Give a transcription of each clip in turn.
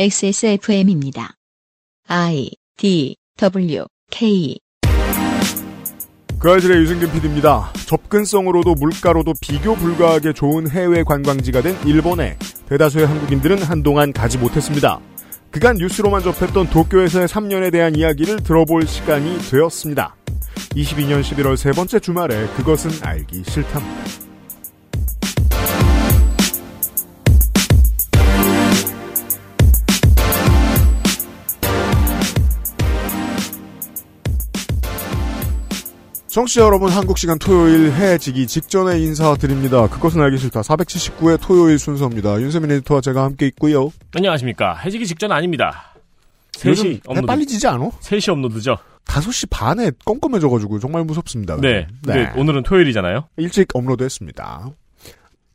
XSFM입니다. I D W K 그 아실의 유승균 PD입니다. 접근성으로도 물가로도 비교 불가하게 좋은 해외 관광지가 된 일본에 대다수의 한국인들은 한동안 가지 못했습니다. 그간 뉴스로만 접했던 도쿄에서의 3년에 대한 이야기를 들어볼 시간이 되었습니다. 22년 11월 세 번째 주말에 그것은 알기 싫답니다. 청취자 여러분 한국 시간 토요일 해지기 직전에 인사드립니다. 그것은 알기 싫다. 479회 토요일 순서입니다. 윤세민 에디터와 제가 함께 있고요. 안녕하십니까. 해지기 직전 아닙니다. 요즘 3시에 업로드. 빨리 지지 않아? 3시 업로드죠. 5시 반에 껌껌해져가지고 정말 무섭습니다. 네. 근데 오늘은 토요일이잖아요. 일찍 업로드했습니다.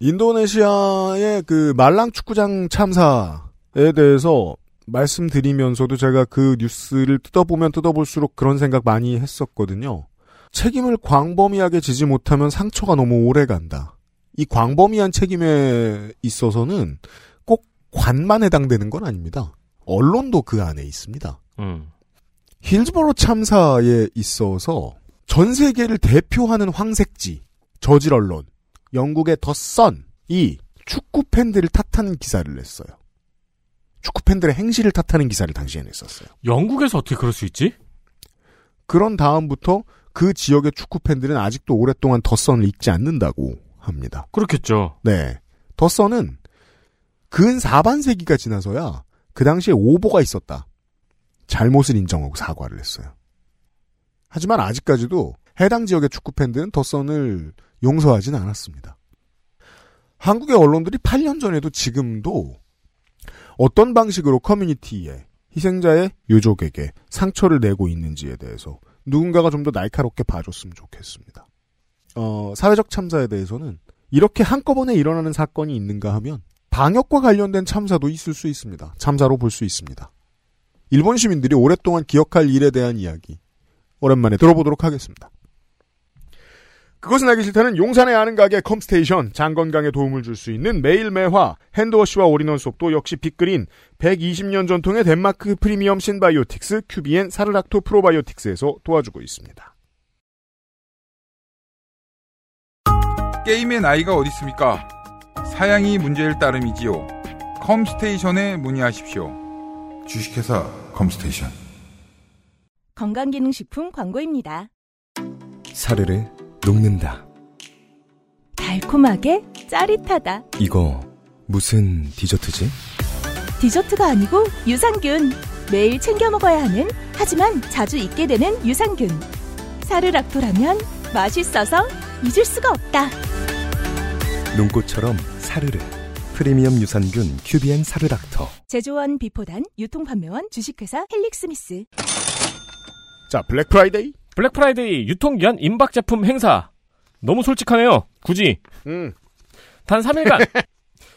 인도네시아의 그 말랑 축구장 참사에 대해서 말씀드리면서도 제가 그 뉴스를 뜯어보면 뜯어볼수록 그런 생각 많이 했었거든요. 책임을 광범위하게 지지 못하면 상처가 너무 오래 간다. 이 광범위한 책임에 있어서는 꼭 관만 해당되는 건 아닙니다. 언론도 그 안에 있습니다. 음. 힐즈보로 참사에 있어서 전 세계를 대표하는 황색지, 저질 언론, 영국의 더 선이 축구 팬들을 탓하는 기사를 냈어요. 축구 팬들의 행실을 탓하는 기사를 당시에 냈었어요. 영국에서 어떻게 그럴 수 있지? 그런 다음부터 그 지역의 축구 팬들은 아직도 오랫동안 더 선을 읽지 않는다고 합니다. 그렇겠죠. 네. 더 선은 근 4반세기가 지나서야 그 당시에 오보가 있었다. 잘못을 인정하고 사과를 했어요. 하지만 아직까지도 해당 지역의 축구 팬들은 더 선을 용서하진 않았습니다. 한국의 언론들이 8년 전에도 지금도 어떤 방식으로 커뮤니티에 희생자의 유족에게 상처를 내고 있는지에 대해서 누군가가 좀 더 날카롭게 봐줬으면 좋겠습니다. 어, 사회적 참사에 대해서는 이렇게 한꺼번에 일어나는 사건이 있는가 하면 방역과 관련된 참사도 있을 수 있습니다. 참사로 볼 수 있습니다. 일본 시민들이 오랫동안 기억할 일에 대한 이야기 오랜만에 들어보도록 하겠습니다. 그것은 알기 싫다는 용산의 아는 가게 컴스테이션 장건강에 도움을 줄 수 있는 매일 매화 hand wash와 올인원 속도 역시 빅그린 120년 전통의 덴마크 프리미엄 신바이오틱스 큐비엔 사르락토 프로바이오틱스에서 도와주고 있습니다. 게임의 나이가 어디 있습니까? 사양이 문제일 따름이지요. 컴스테이션에 문의하십시오. 주식회사 컴스테이션. 건강기능식품 광고입니다. 사르르 녹는다. 달콤하게 짜릿하다. 이거 무슨 디저트지? 디저트가 아니고 유산균. 매일 챙겨 먹어야 하는 하지만 자주 잊게 되는 유산균. 사르락토라면 맛있어서 잊을 수가 없다. 눈꽃처럼 사르르. 프리미엄 유산균 큐비엔 사르락토. 제조원 비포단 유통판매원 주식회사 헬릭스미스. 자 블랙 프라이데이 블랙 프라이데이 유통기한 임박 제품 행사. 너무 솔직하네요. 굳이. 음. 단 3일간.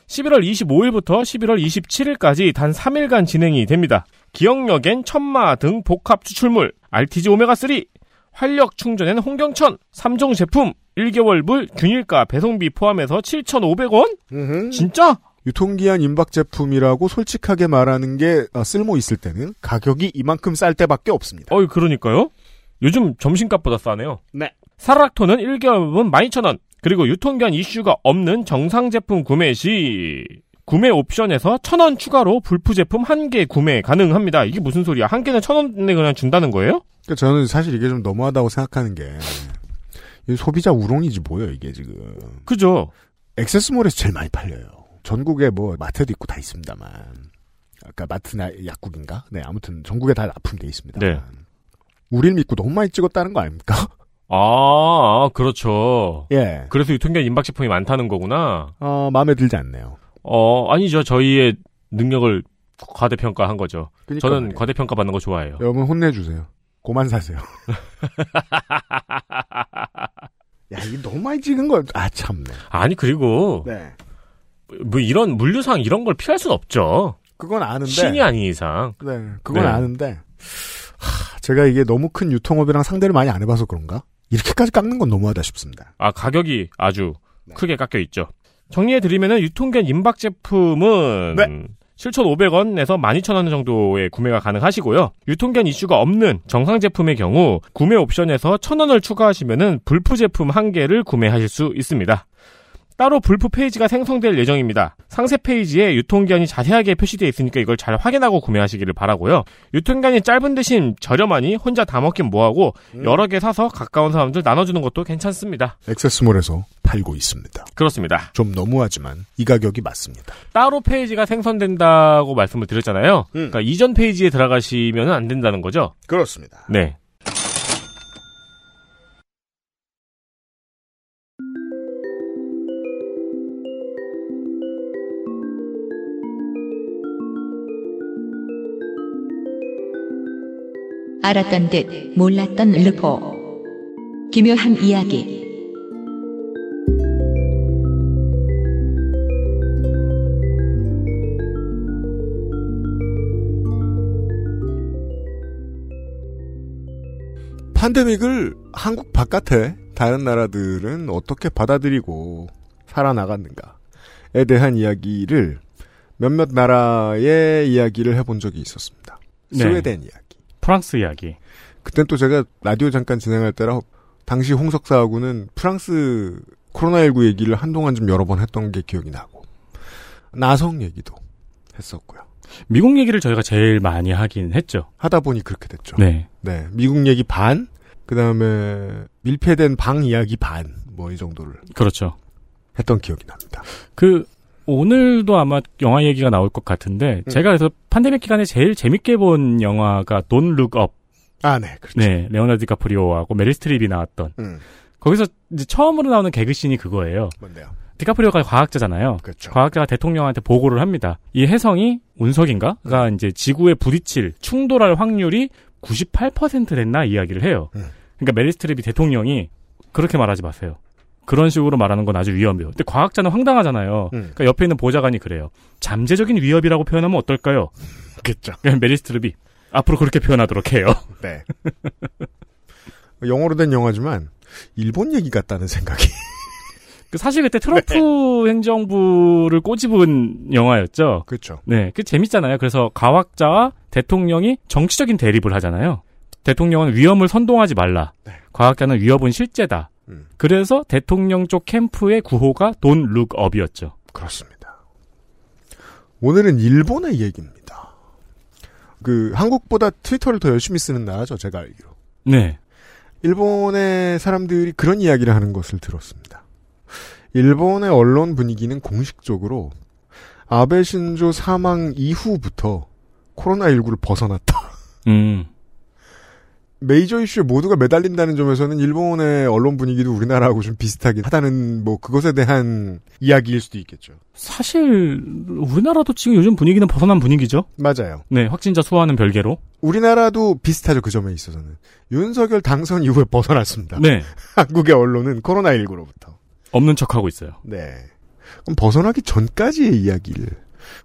11월 25일부터 11월 27일까지 단 3일간 진행이 됩니다. 기억력엔 천마 등 복합 추출물, RTG 오메가3, 활력 충전엔 홍경천, 3종 제품, 1개월 물, 균일가, 배송비 포함해서 7,500원? 음흠. 진짜? 유통기한 임박 제품이라고 솔직하게 말하는 게 어, 쓸모 있을 때는 가격이 이만큼 쌀 때밖에 없습니다. 어이, 그러니까요. 요즘 점심값보다 싸네요. 네. 사라락토는 1개월분 12,000원, 그리고 유통기한 이슈가 없는 정상 제품 구매 시, 구매 옵션에서 1,000원 추가로 불프 제품 한 개 구매 가능합니다. 이게 무슨 소리야? 한 개는 1,000원에 그냥 준다는 거예요? 그러니까 저는 사실 이게 좀 너무하다고 생각하는 게이 소비자 우롱이지 뭐예요 이게 지금 그죠? 액세스몰에서 제일 많이 팔려요. 전국에 뭐 마트도 있고 다 있습니다만 아까 마트나 약국인가? 네 아무튼 전국에 다 납품돼 있습니다. 네. 우리를 믿고 너무 많이 찍었다는 거 아닙니까? 아, 그렇죠. 예. 그래서 유통기한 임박 제품이 많다는 거구나. 어 마음에 들지 않네요. 어, 아니죠. 저희의 능력을 과대평가한 거죠. 그러니까 저는 말이에요. 과대평가 받는 거 좋아해요. 여러분 혼내주세요. 고만 사세요. 야, 이게 너무 많이 찍은 거, 아, 참네. 아니, 그리고, 네. 뭐 이런 물류상 이런 걸 피할 수는 없죠. 그건 아는데. 신이 아닌 이상. 네. 그건 네. 아는데. 하, 제가 이게 너무 큰 유통업이랑 상대를 많이 안 해봐서 그런가? 이렇게까지 깎는 건 너무하다 싶습니다. 아, 가격이 아주 네. 크게 깎여 있죠. 정리해드리면은 유통기한 임박 제품은 네. 7 500원에서 12,000원 정도의 구매가 가능하시고요. 유통기한 이슈가 없는 정상 제품의 경우 구매 옵션에서 1,000원을 추가하시면은 불프 제품 한 개를 구매하실 수 있습니다. 따로 불프 페이지가 생성될 예정입니다. 상세 페이지에 유통기한이 자세하게 표시되어 있으니까 이걸 잘 확인하고 구매하시기를 바라고요. 유통기한이 짧은 대신 저렴하니 혼자 다 먹긴 뭐하고 여러 개 사서 가까운 사람들 나눠주는 것도 괜찮습니다. 액세스몰에서 팔고 있습니다. 그렇습니다. 좀 너무하지만 이 가격이 맞습니다. 따로 페이지가 생성된다고 말씀을 드렸잖아요. 음. 그러니까 이전 페이지에 들어가시면 안 된다는 거죠. 그렇습니다. 네. 알았던 듯 몰랐던 르포. 기묘한 이야기. 팬데믹을 한국 바깥에 다른 나라들은 어떻게 받아들이고 살아나갔는가에 대한 이야기를 몇몇 나라의 이야기를 해본 적이 있었습니다. 네. 스웨덴 이야기. 프랑스 이야기. 그땐 또 제가 라디오 잠깐 진행할 때라 당시 홍석사하고는 프랑스 코로나19 얘기를 한동안 좀 여러 번 했던 게 기억이 나고 나성 얘기도 했었고요. 미국 얘기를 저희가 제일 많이 하긴 했죠. 하다 보니 그렇게 됐죠. 네. 네, 미국 얘기 반, 그 다음에 밀폐된 방 이야기 반, 뭐 이 정도를 그렇죠. 했던 기억이 납니다. 그 오늘도 아마 영화 얘기가 나올 것 같은데 음. 제가 그래서 팬데믹 기간에 제일 재밌게 본 영화가 Don't Look Up. 아, 네, 그렇죠. 네, 레오나르드 디카프리오하고 메릴 스트립이 나왔던. 음, 거기서 이제 처음으로 나오는 개그씬이 그거예요. 뭔데요? 디카프리오가 과학자잖아요. 그렇죠. 과학자가 대통령한테 보고를 합니다. 이 혜성이 운석인가가 이제 지구에 부딪힐 충돌할 확률이 98% 됐나 이야기를 해요. 음. 그러니까 메릴 스트립이 대통령이 그렇게 말하지 마세요. 그런 식으로 말하는 건 아주 위험해요. 근데 과학자는 황당하잖아요. 음. 그러니까 옆에 있는 보좌관이 그래요. 잠재적인 위협이라고 표현하면 어떨까요? 그렇죠. 그냥 메릴 스트립이 앞으로 그렇게 표현하도록 해요. 네. 영어로 된 영화지만 일본 얘기 같다는 생각이. 그 사실 그때 트럼프 행정부를 꼬집은 영화였죠. 그렇죠. 네, 그 재밌잖아요. 그래서 과학자와 대통령이 정치적인 대립을 하잖아요. 대통령은 위험을 선동하지 말라. 네. 과학자는 위협은 실제다. 음. 그래서 대통령 쪽 캠프의 구호가 Don't Look Up이었죠. 그렇습니다. 오늘은 일본의 얘기입니다. 그 한국보다 트위터를 더 열심히 쓰는 나라죠, 제가 알기로. 네. 일본의 사람들이 그런 이야기를 하는 것을 들었습니다. 일본의 언론 분위기는 공식적으로 아베 신조 사망 이후부터 코로나19를 벗어났다. 음. 메이저 이슈에 모두가 매달린다는 점에서는 일본의 언론 분위기도 우리나라하고 좀 비슷하긴 하다는 뭐 그것에 대한 이야기일 수도 있겠죠. 사실 우리나라도 지금 요즘 분위기는 벗어난 분위기죠. 맞아요. 네, 확진자 수와는 별개로. 우리나라도 비슷하죠 그 점에 있어서는 윤석열 당선 이후에 벗어났습니다. 네. 한국의 언론은 코로나 19로부터. 없는 척하고 있어요. 네. 그럼 벗어나기 전까지의 이야기를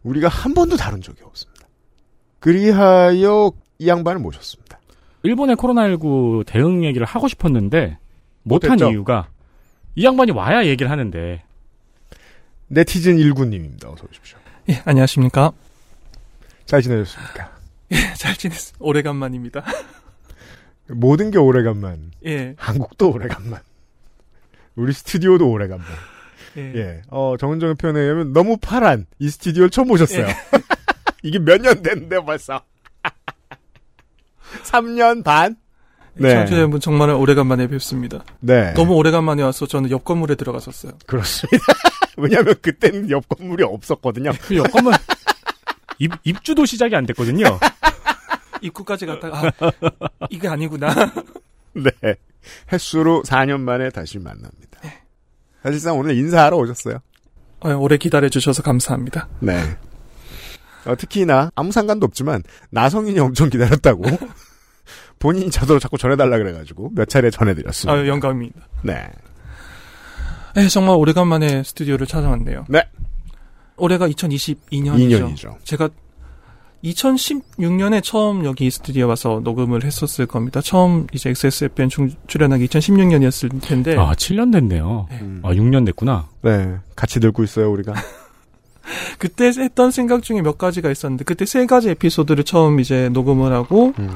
우리가 한 번도 다룬 적이 없습니다. 그리하여 이 양반을 모셨습니다. 일본의 코로나19 대응 얘기를 하고 싶었는데 못한. 이유가 이 양반이 와야 얘기를 하는데 네티즌 19님입니다. 어서 오십시오. 예, 안녕하십니까. 잘 지내셨습니까? 예, 잘 지냈, 오래간만입니다. 모든 게 오래간만. 예, 한국도 오래간만. 우리 스튜디오도 오래간만. 예. 예. 어, 정은정의 표현에 의하면 너무 파란 이 스튜디오를 처음 오셨어요. 예. 이게 몇 년 됐는데 벌써. 3년 반? 네. 청취자 여러분 정말 오래간만에 뵙습니다. 네. 너무 오래간만에 와서 저는 옆 건물에 들어갔었어요. 그렇습니다. 왜냐하면 그때는 옆 건물이 없었거든요. 그 여건은 입, 입주도 시작이 안 됐거든요. 입구까지 갔다가 아, 이게 아니구나. 네. 횟수로 4년 만에 다시 만납니다. 사실상 오늘 인사하러 오셨어요. 어, 오래 기다려 주셔서 감사합니다. 네. 어, 특히나 아무 상관도 없지만 나성인이 엄청 기다렸다고 본인이 자도로 자꾸 전해달라 그래가지고 몇 차례 전해드렸습니다. 아, 영감입니다. 네. 예, 정말 오래간만에 스튜디오를 찾아왔네요. 네. 올해가 2022년이죠. 2년이죠. 제가 2016년에 처음 여기 스튜디오 와서 녹음을 했었을 겁니다. 처음 이제 XSFM 중 출연하기 2016년이었을 텐데. 아, 7년 됐네요. 음. 아, 6년 됐구나. 네. 같이 늙고 있어요, 우리가. 그때 했던 생각 중에 몇 가지가 있었는데 그때 세 가지 에피소드를 처음 이제 녹음을 하고 음.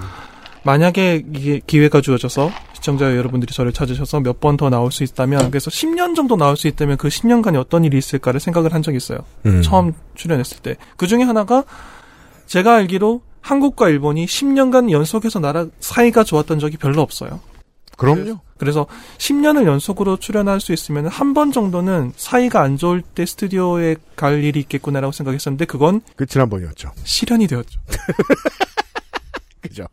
만약에 이게 기회가 주어져서 시청자 여러분들이 저를 찾으셔서 몇 번 더 나올 수 있다면 그래서 10년 정도 나올 수 있다면 그 10년간에 어떤 일이 있을까를 생각을 한 적이 있어요. 음. 처음 출연했을 때. 그 중에 하나가 제가 알기로 한국과 일본이 10년간 연속해서 나라 사이가 좋았던 적이 별로 없어요. 그럼요. 그래서 10년을 연속으로 출연할 수 있으면 한 번 정도는 사이가 안 좋을 때 스튜디오에 갈 일이 있겠구나라고 생각했었는데 그건 그 지난번이었죠. 실현이 되었죠. 그죠.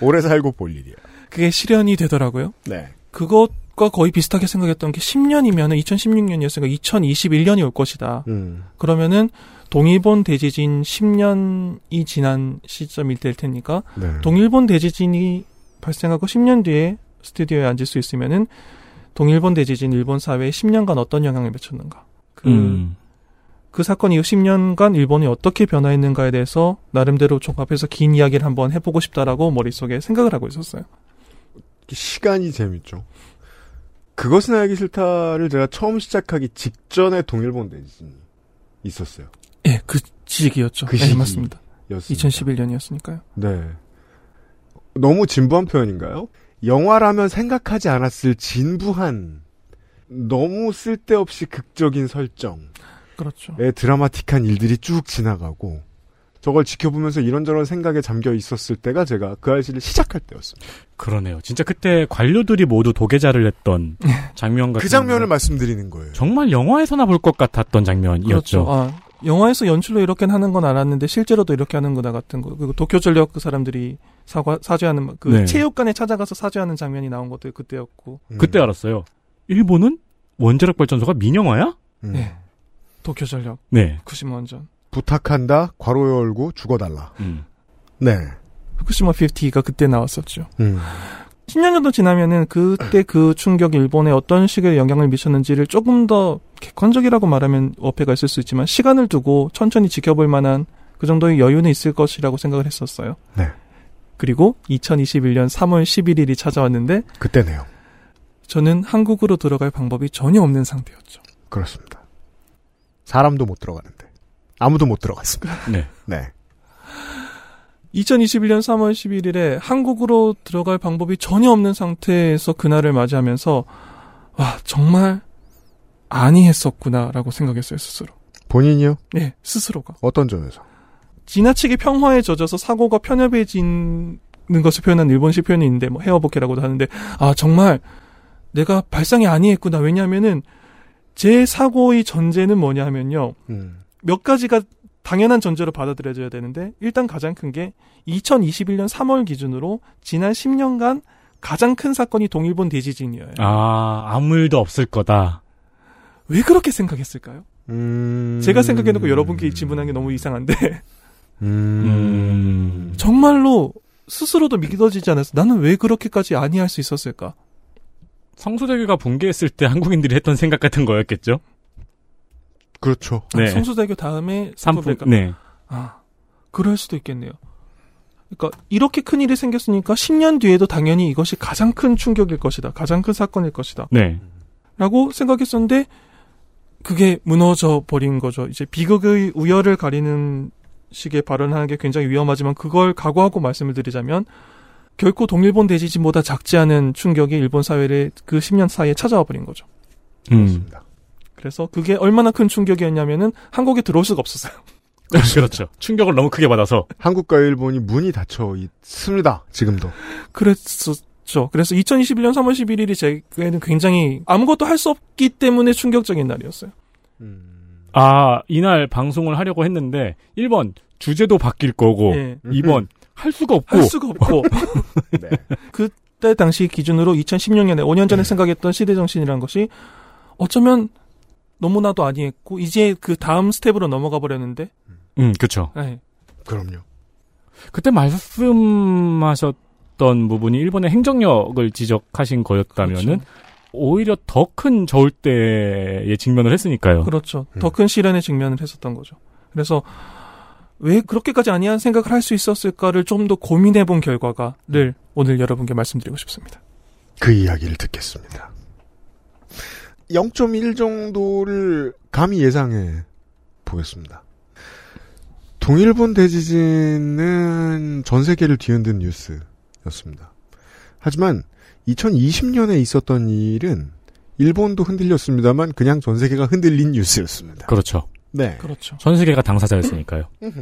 오래 살고 볼 일이야. 그게 실현이 되더라고요. 네. 그것과 거의 비슷하게 생각했던 게 10년이면은 2016년이었으니까 2021년이 올 것이다. 음. 그러면은 동일본 대지진 10년이 지난 시점이 될 테니까 네. 동일본 대지진이 발생하고 10년 뒤에 스튜디오에 앉을 수 있으면은 동일본 대지진 일본 사회에 10년간 어떤 영향을 미쳤는가. 그, 음. 그 사건 이후 10년간 일본이 어떻게 변화했는가에 대해서 나름대로 종합해서 긴 이야기를 한번 해보고 싶다라고 머릿속에 생각을 하고 있었어요. 시간이 재밌죠. 그것은 알기 싫다를 제가 처음 시작하기 직전에 동일본 대지진이 있었어요. 예, 그 시기였죠. 그 네, 시기. 맞습니다. 였습니다. 2011년이었으니까요. 네. 너무 진부한 표현인가요? 영화라면 생각하지 않았을 진부한 너무 쓸데없이 극적인 설정의 그렇죠. 드라마틱한 일들이 쭉 지나가고 저걸 지켜보면서 이런저런 생각에 잠겨 있었을 때가 제가 그 알씨를 시작할 때였습니다. 그러네요. 진짜 그때 관료들이 모두 도계자를 했던 장면 같은 그 장면을 거. 말씀드리는 거예요. 정말 영화에서나 볼 것 같았던 장면이었죠. 그렇죠. 아, 영화에서 연출로 이렇게 하는 건 알았는데 실제로도 이렇게 하는구나 같은 거. 그리고 도쿄 전력 그 사람들이 사과 사죄하는 그 네. 체육관에 찾아가서 사죄하는 장면이 나온 것도 그때였고. 음. 그때 알았어요. 일본은 원자력 발전소가 민영화야? 음. 네. 도쿄 전력 네. 후쿠시마 원전. 부탁한다. 괄호 열고 죽어달라. 음. 네. 후쿠시마 50가 그때 나왔었죠. 음. 10년 정도 지나면은 그때 그 충격이 일본에 어떤 식의 영향을 미쳤는지를 조금 더 객관적이라고 말하면 어폐가 있을 수 있지만 시간을 두고 천천히 지켜볼 만한 그 정도의 여유는 있을 것이라고 생각을 했었어요. 네. 그리고 2021년 3월 11일이 찾아왔는데 그때네요. 저는 한국으로 들어갈 방법이 전혀 없는 상태였죠. 그렇습니다. 사람도 못 들어가는데. 아무도 못 들어갔습니다. 네. 네. 2021년 3월 11일에 한국으로 들어갈 방법이 전혀 없는 상태에서 그날을 맞이하면서 와 정말 아니 했었구나라고 생각했어요 스스로. 본인이요? 네 스스로가 어떤 점에서? 지나치게 평화에 젖어서 사고가 편협해지는 것을 표현한 일본식 표현이 있는데 뭐 헤어복해라고도 하는데 아 정말 내가 발상이 아니했구나 왜냐하면은 제 사고의 전제는 뭐냐 하면요 음. 몇 가지가 당연한 전제로 받아들여져야 되는데 일단 가장 큰 게 2021년 3월 기준으로 지난 10년간 가장 큰 사건이 동일본 대지진이에요. 아, 아무 일도 없을 거다. 왜 그렇게 생각했을까요? 음. 제가 생각해놓고 여러분께 질문한 게 너무 이상한데 음. 정말로 스스로도 믿어지지 않아서 나는 왜 그렇게까지 아니할 수 있었을까? 성수대교가 붕괴했을 때 한국인들이 했던 생각 같은 거였겠죠? 그렇죠. 네. 아, 성수대교 다음에 삼풍. 네. 아 그럴 수도 있겠네요. 그러니까 이렇게 큰 일이 생겼으니까 10년 뒤에도 당연히 이것이 가장 큰 충격일 것이다. 가장 큰 사건일 것이다. 네. 라고 생각했었는데 그게 무너져 버린 거죠. 이제 비극의 우열을 가리는 식의 발언하는 게 굉장히 위험하지만 그걸 각오하고 말씀을 드리자면 결코 동일본 대지진보다 작지 않은 충격이 일본 사회를 그 10년 사이에 찾아와 버린 거죠. 음. 그렇습니다. 그래서 그게 얼마나 큰 충격이었냐면은 한국에 들어올 수가 없었어요. 그렇죠. 충격을 너무 크게 받아서. 한국과 일본이 문이 닫혀 있습니다. 지금도. 그랬 었죠. 그래서 2021년 3월 11일이 제게는 굉장히 아무것도 할 수 없기 때문에 충격적인 날이었어요. 음. 아, 이날 방송을 하려고 했는데 1번 주제도 바뀔 거고 예. 2번 할 수가 없고 할 수가 없고 네. 그때 당시 기준으로 2016년에 5년 전에 생각했던 시대 정신이라는 것이 어쩌면 너무나도 안이했고 이제 그 다음 스텝으로 넘어가 버렸는데 음, 그렇죠. 네. 그럼요. 그때 말씀하셨 던 부분이 일본의 행정력을 지적하신 거였다면은 그렇죠. 오히려 더 큰 저울대에 직면을 했으니까요. 그렇죠. 음. 더큰 시련에 직면을 했었던 거죠. 그래서 왜 그렇게까지 아니한 생각을 할 수 있었을까를 좀 더 고민해 본 결과가를 오늘 여러분께 말씀드리고 싶습니다. 그 이야기를 듣겠습니다. 0.1 정도를 감히 예상해 보겠습니다. 동일본 대지진은 전 세계를 뒤흔든 뉴스 였습니다. 하지만 2020년에 있었던 일은 일본도 흔들렸습니다만 그냥 전 세계가 흔들린 뉴스였습니다. 그렇죠. 네. 그렇죠. 전 세계가 당사자였으니까요.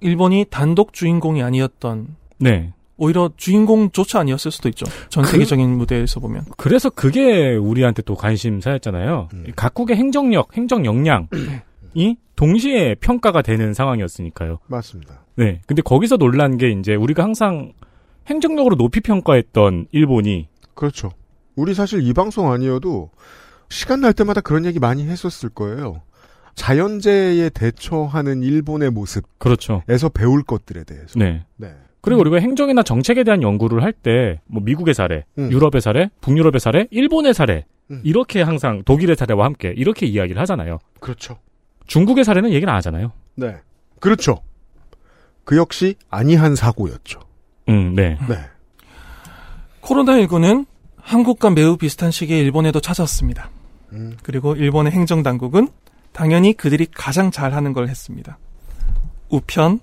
일본이 단독 주인공이 아니었던 네. 오히려 주인공조차 아니었을 수도 있죠. 전 그- 세계적인 무대에서 보면. 그래서 그게 우리한테 또 관심사였잖아요. 음. 각국의 행정력, 행정 역량 이 동시에 평가가 되는 상황이었으니까요. 맞습니다. 네. 근데 거기서 놀란 게 이제 우리가 항상 행정력으로 높이 평가했던 일본이 그렇죠. 우리 사실 이 방송 아니어도 시간 날 때마다 그런 얘기 많이 했었을 거예요. 자연재해에 대처하는 일본의 모습에서 그렇죠. 배울 것들에 대해서. 네. 네. 그리고 우리가 행정이나 정책에 대한 연구를 할 때 뭐 미국의 사례, 음. 유럽의 사례, 북유럽의 사례, 일본의 사례 음. 이렇게 항상 독일의 사례와 함께 이렇게 이야기를 하잖아요. 그렇죠. 중국의 사례는 얘기를 안 하잖아요. 네. 그렇죠. 그 역시 안이한 사고였죠. 음, 네. 네. 코로나19는 한국과 매우 비슷한 시기에 일본에도 찾아왔습니다. 음. 그리고 일본의 행정당국은 당연히 그들이 가장 잘하는 걸 했습니다. 우편,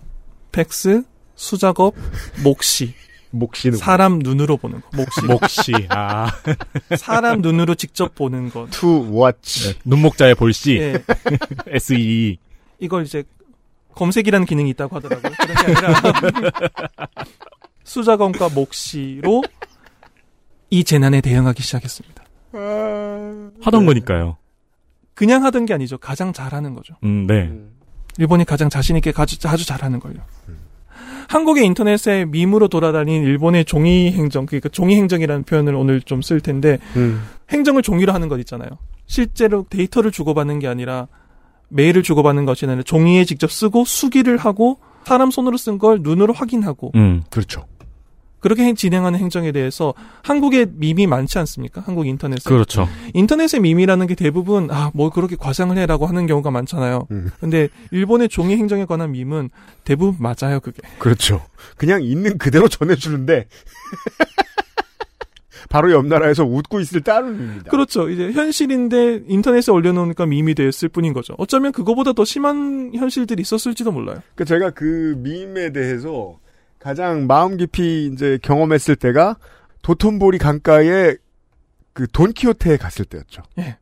팩스, 수작업, 목시. 목시는 사람 눈으로 보는 거. 목시. 목시, 아, 사람 눈으로 직접 보는 것. 투 워치. 네. 눈목자의 볼시, 예. SE. 이걸 이제 검색이라는 기능이 있다고 하더라고요. 그런 게 아니라 수작업과 목시로 이 재난에 대응하기 시작했습니다. 하던 거니까요. 그냥 하던 게 아니죠. 가장 잘하는 거죠. 음, 네. 일본이 가장 자신있게 아주, 아주 잘하는 걸요. 한국의 인터넷에 밈으로 돌아다닌 일본의 종이 행정, 그러니까 종이 행정이라는 표현을 오늘 좀 쓸 텐데, 음. 행정을 종이로 하는 것 있잖아요. 실제로 데이터를 주고받는 게 아니라 메일을 주고받는 것이 아니라 종이에 직접 쓰고 수기를 하고 사람 손으로 쓴 걸 눈으로 확인하고 음. 그렇죠. 그렇게 행- 진행하는 행정에 대해서 한국에 밈이 많지 않습니까? 한국 인터넷에. 그렇죠. 인터넷의 밈이라는 게 대부분 아, 뭐 그렇게 과장을 해라고 하는 경우가 많잖아요. 음. 근데 일본의 종이 행정에 관한 밈은 대부분 맞아요, 그게. 그렇죠. 그냥 있는 그대로 전해 주는데 바로 옆 나라에서 웃고 있을 따름입니다. 그렇죠. 이제 현실인데 인터넷에 올려놓으니까 밈이 됐을 뿐인 거죠. 어쩌면 그거보다 더 심한 현실들이 있었을지도 몰라요. 그 제가 그 밈에 대해서 가장 마음 깊이 이제 경험했을 때가 도톤보리 강가에 그 돈키호테에 갔을 때였죠. 예.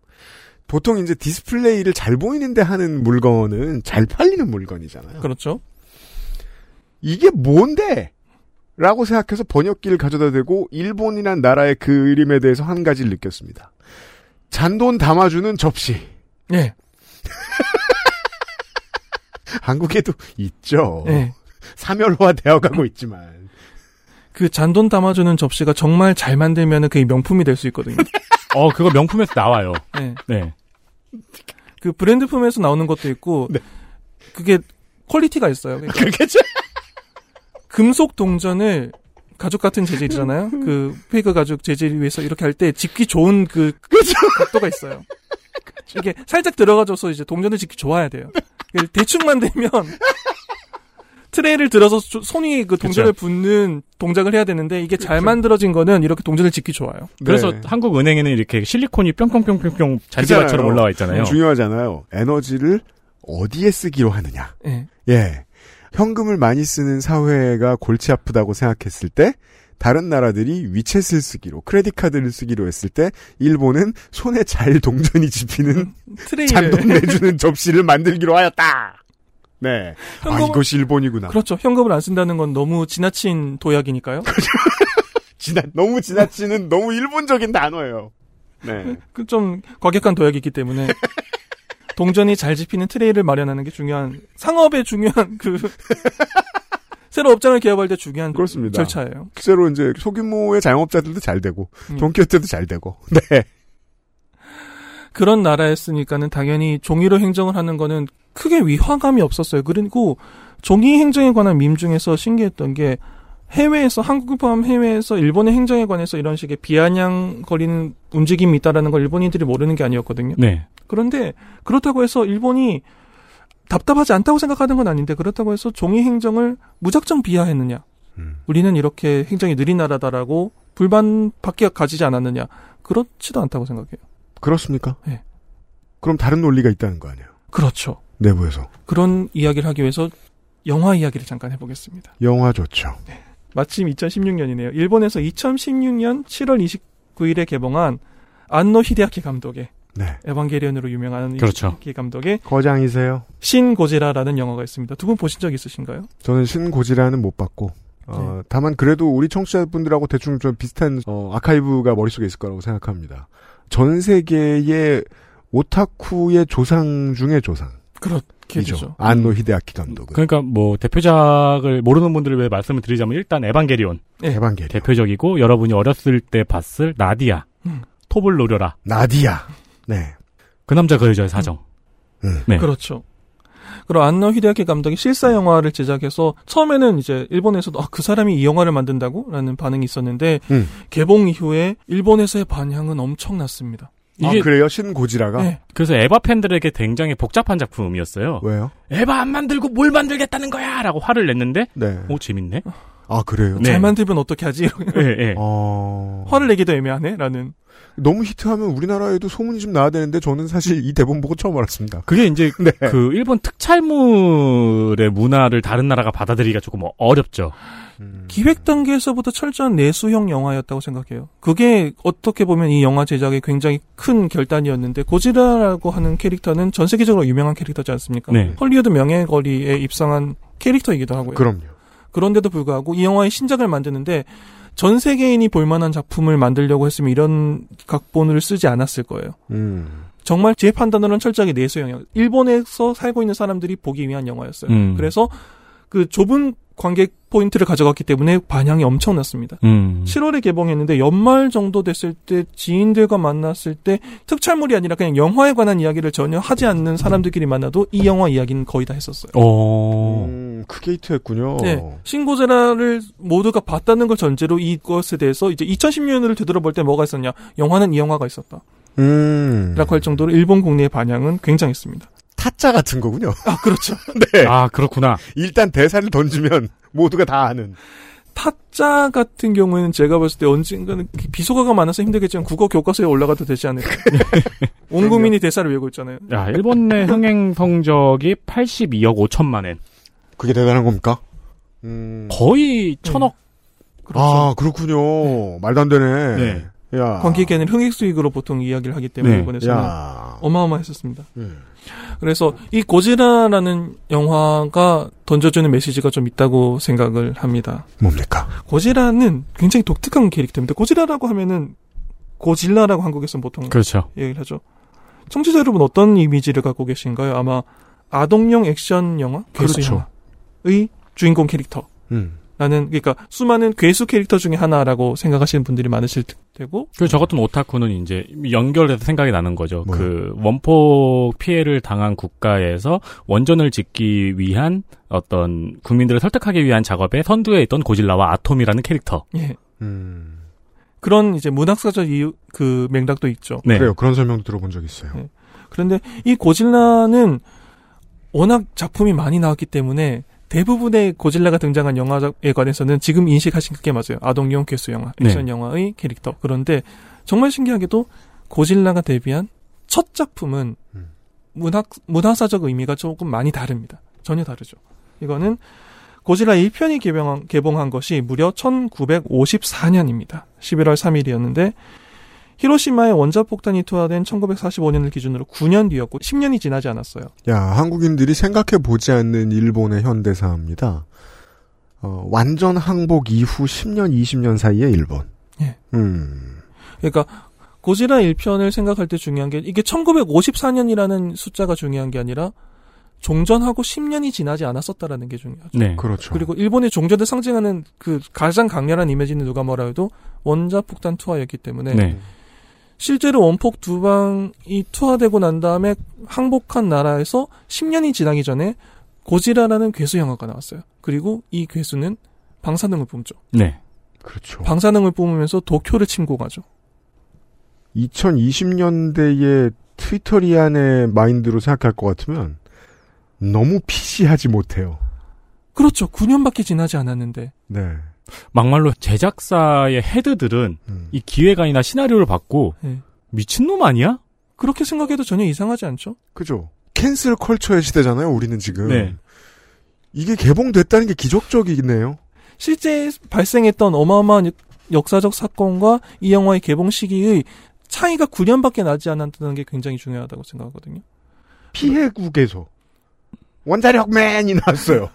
보통 이제 디스플레이를 잘 보이는데 하는 물건은 잘 팔리는 물건이잖아요. 그렇죠. 이게 뭔데? 라고 생각해서 번역기를 가져다 대고 일본이란 나라의 그 이름에 대해서 한 가지를 느꼈습니다. 잔돈 담아주는 접시. 예. 한국에도 있죠. 예. 사멸화 되어가고 있지만. 그 잔돈 담아주는 접시가 정말 잘 만들면 그게 명품이 될 수 있거든요. 어, 그거 명품에서 나와요. 예. 네. 그 브랜드 품에서 나오는 것도 있고, 네. 그게 quality가 있어요. 그러니까 그렇겠죠? 금속 동전을 가죽 같은 재질이잖아요. 그 fake 가죽 재질 위에서 이렇게 할 때 집기 좋은 그 각도가 있어요. 이게 살짝 들어가줘서 이제 동전을 집기 좋아야 돼요. 그 대충 만들면 트레이를 들어서 조- 손이 그 동전을 붓는 동작을 해야 되는데 이게 잘 만들어진 거는 이렇게 동전을 집기 좋아요. 그래서 네. 한국 은행에는 이렇게 실리콘이 뿅뿅뿅뿅뿅 잔디밭처럼. 올라와 있잖아요. 중요하잖아요. 에너지를 어디에 쓰기로 하느냐. 예. 예. 현금을 많이 쓰는 사회가 골치 아프다고 생각했을 때, 다른 나라들이 위챗을 쓰기로, 크레딧 카드를 쓰기로 했을 때, 일본은 손에 잘 동전이 집히는 트레이를 잔돈 내주는 접시를 만들기로 하였다. 네. 아, 현금- 이것이 일본이구나. 그렇죠. 현금을 안 쓴다는 건 너무 지나친 도약이니까요. 지나, 너무 지나치는 너무 일본적인 단어예요. 네. 그 좀 과격한 도약이 있기 때문에 동전이 잘 집히는 트레이를 마련하는 게 중요한 상업의 중요한 그 새로 업장을 개업할 때 중요한 그렇습니다. 절차예요. 실제로 이제 소규모의 자영업자들도 잘 되고, 음. 돈키호테도 잘 되고, 네. 그런 나라였으니까는 당연히 종이로 행정을 하는 거는 크게 위화감이 없었어요. 그리고 종이 행정에 관한 밈 중에서 신기했던 게 해외에서 한국을 포함 해외에서 일본의 행정에 관해서 이런 식의 비아냥거리는 움직임이 있다라는 걸 일본인들이 모르는 게 아니었거든요. 네. 그런데 그렇다고 해서 일본이 답답하지 않다고 생각하는 건 아닌데 그렇다고 해서 종이 행정을 무작정 비하했느냐? 음. 우리는 이렇게 행정이 느린 나라다라고 불만밖에 가지지 않았느냐? 그렇지도 않다고 생각해요. 그렇습니까? 네. 그럼 다른 논리가 있다는 거 아니에요? 그렇죠. 내부에서. 그런 이야기를 하기 위해서 영화 이야기를 잠깐 해보겠습니다. 영화 좋죠. 마침 2016년이네요. 일본에서 2016년 7월 29일에 개봉한 안노 히데아키 감독의 네. 에반게리온으로 유명한 그렇죠. 히데아키 감독의 거장이세요? 신 고지라라는 영화가 있습니다. 두 분 보신 적 있으신가요? 저는 신 고지라는 못 봤고, 어, 다만 그래도 우리 청취자분들하고 대충 좀 비슷한, 어, 아카이브가 머릿속에 있을 거라고 생각합니다. 전 세계의 오타쿠의 조상 중의 조상. 되죠. 안노 히데아키 감독은. 그러니까 뭐 대표작을 모르는 분들을 위해 말씀을 드리자면 일단 에반게리온 네. 에반게리. 대표적이고 여러분이 어렸을 때 봤을 나디아 음. 톱을 노려라 나디아. 네. 그 남자 그 여자의 사정 음. 네. 그렇죠. 그리고 안노 히데아키 감독이 실사 영화를 제작해서 처음에는 이제 일본에서도 아, 그 사람이 이 영화를 만든다고? 라는 반응이 있었는데 음. 개봉 이후에 일본에서의 반향은 엄청났습니다. 이게 아, 그래요? 신고지라가? 네. 그래서 에바 팬들에게 굉장히 복잡한 작품이었어요. 왜요? 에바 안 만들고 뭘 만들겠다는 거야 라고 화를 냈는데 네. 오 재밌네. 아, 그래요? 네. 잘 만들면 어떻게 하지? 예, 예. 어... 화를 내기도 애매하네? 라는. 너무 히트하면 우리나라에도 소문이 좀 나야 되는데 저는 사실 이 대본 보고 처음 알았습니다. 그게 이제 네. 그 일본 특촬물의 문화를 다른 나라가 받아들이기가 조금 어렵죠. 음. 기획 단계에서부터 철저한 내수형 영화였다고 생각해요. 그게 어떻게 보면 이 영화 제작에 굉장히 큰 결단이었는데 고지라라고 하는 캐릭터는 전 세계적으로 유명한 캐릭터지 않습니까? 네. 헐리우드 명예거리에 입상한 캐릭터이기도 하고요. 그럼요. 그런데도 불구하고 이 영화의 신작을 만드는데 전 세계인이 볼만한 작품을 만들려고 했으면 이런 각본을 쓰지 않았을 거예요. 음. 정말 제 판단으로는 철저하게 내수형이에요. 일본에서 살고 있는 사람들이 보기 위한 영화였어요. 음. 그래서 그 좁은 관객 포인트를 가져갔기 때문에 반향이 엄청났습니다. 음. 7월에 개봉했는데 연말 정도 됐을 때 지인들과 만났을 때 특촬물이 아니라 그냥 영화에 관한 이야기를 전혀 하지 않는 사람들끼리 만나도 이 영화 이야기는 거의 다 했었어요. 어. 음, 크게 히트했군요. 네. 신고제라를 모두가 봤다는 걸 전제로 이것에 대해서 이제 2010년을 되돌아볼 때 뭐가 있었냐. 영화는 이 영화가 있었다. 음. 라고 할 정도로 일본 국내의 반향은 굉장했습니다. 타짜 같은 거군요. 아, 그렇죠. 네. 아 그렇구나. 일단 대사를 던지면 모두가 다 아는. 타짜 같은 경우에는 제가 봤을 때 언젠가는 비속어가 많아서 힘들겠지만 국어 교과서에 올라가도 되지 않을까. 온 국민이 대사를 외우고 있잖아요. 야 일본 내 흥행 성적이 82억 5천만 엔. 그게 대단한 겁니까? 음. 거의 천억. 그렇죠. 아, 그렇군요. 말도 안 되네. 네. 야. 관객에는 흥액 수익으로 보통 이야기를 하기 때문에 네. 일본에서는 야. 어마어마했었습니다. 음. 그래서 이 고지라라는 영화가 던져주는 메시지가 좀 있다고 생각을 합니다. 뭡니까? 고지라는 굉장히 독특한 캐릭터입니다. 고지라라고 하면은 고질라라고 한국에서는 보통 그렇죠. 얘기를 하죠. 청취자 여러분 어떤 이미지를 갖고 계신가요? 아마 아동용 액션 영화, 그렇죠. 영화의 주인공 캐릭터. 음. 라는 그러니까 수많은 괴수 캐릭터 중에 하나라고 생각하시는 분들이 많으실 테고 그리고 저 같은 오타쿠는 이제 연결해서 생각이 나는 거죠. 뭐요? 그 원폭 피해를 당한 국가에서 원전을 짓기 위한 어떤 국민들을 설득하기 위한 작업에 선두에 있던 고질라와 아톰이라는 캐릭터. 예 음. 그런 이제 문학사적 이유 그 맥락도 있죠. 네. 그래요. 그런 설명도 들어본 적 있어요. 네. 그런데 이 고질라는 워낙 작품이 많이 나왔기 때문에 대부분의 고질라가 등장한 영화에 관해서는 지금 인식하신 게 맞아요. 아동용 괴수 영화, 액션 네. 영화의 캐릭터. 그런데 정말 신기하게도 고질라가 데뷔한 첫 작품은 음. 문학 문화사적 의미가 조금 많이 다릅니다. 전혀 다르죠. 이거는 고질라 1편이 개봉한, 개봉한 것이 무려 1954년입니다. 11월 3일이었는데 히로시마에 원자폭탄이 투하된 1945년을 기준으로 9년 뒤였고 10년이 지나지 않았어요. 야, 한국인들이 생각해 보지 않는 일본의 현대사입니다. 어, 완전 항복 이후 10년, 20년 사이에 일본. 예. 음. 그러니까 고지라 1편을 생각할 때 중요한 게 이게 1954년이라는 숫자가 중요한 게 아니라 종전하고 10년이 지나지 않았었다라는 게 중요하죠. 네. 그렇죠. 그리고 일본의 종전을 상징하는 그 가장 강렬한 이미지는 누가 뭐라 해도 원자폭탄 투하였기 때문에 네. 실제로 원폭 두 방이 투하되고 난 다음에 항복한 나라에서 10년이 지나기 전에 고지라라는 괴수 영화가 나왔어요. 그리고 이 괴수는 방사능을 뿜죠. 네. 그렇죠. 방사능을 뿜으면서 도쿄를 침공하죠. 2020년대의 트위터리안의 마인드로 생각할 것 같으면 너무 PC하지 못해요. 그렇죠. 9년밖에 지나지 않았는데 네. 막말로 제작사의 헤드들은 음. 이 기획안이나 시나리오를 받고 네. 미친놈 아니야? 그렇게 생각해도 전혀 이상하지 않죠? 그죠. 캔슬 컬처의 시대잖아요. 우리는 지금. 네. 이게 개봉됐다는 게 기적적이네요. 실제 발생했던 어마어마한 역사적 사건과 이 영화의 개봉 시기의 차이가 9년밖에 나지 않았다는 게 굉장히 중요하다고 생각하거든요. 피해국에서 원자력맨이 나왔어요.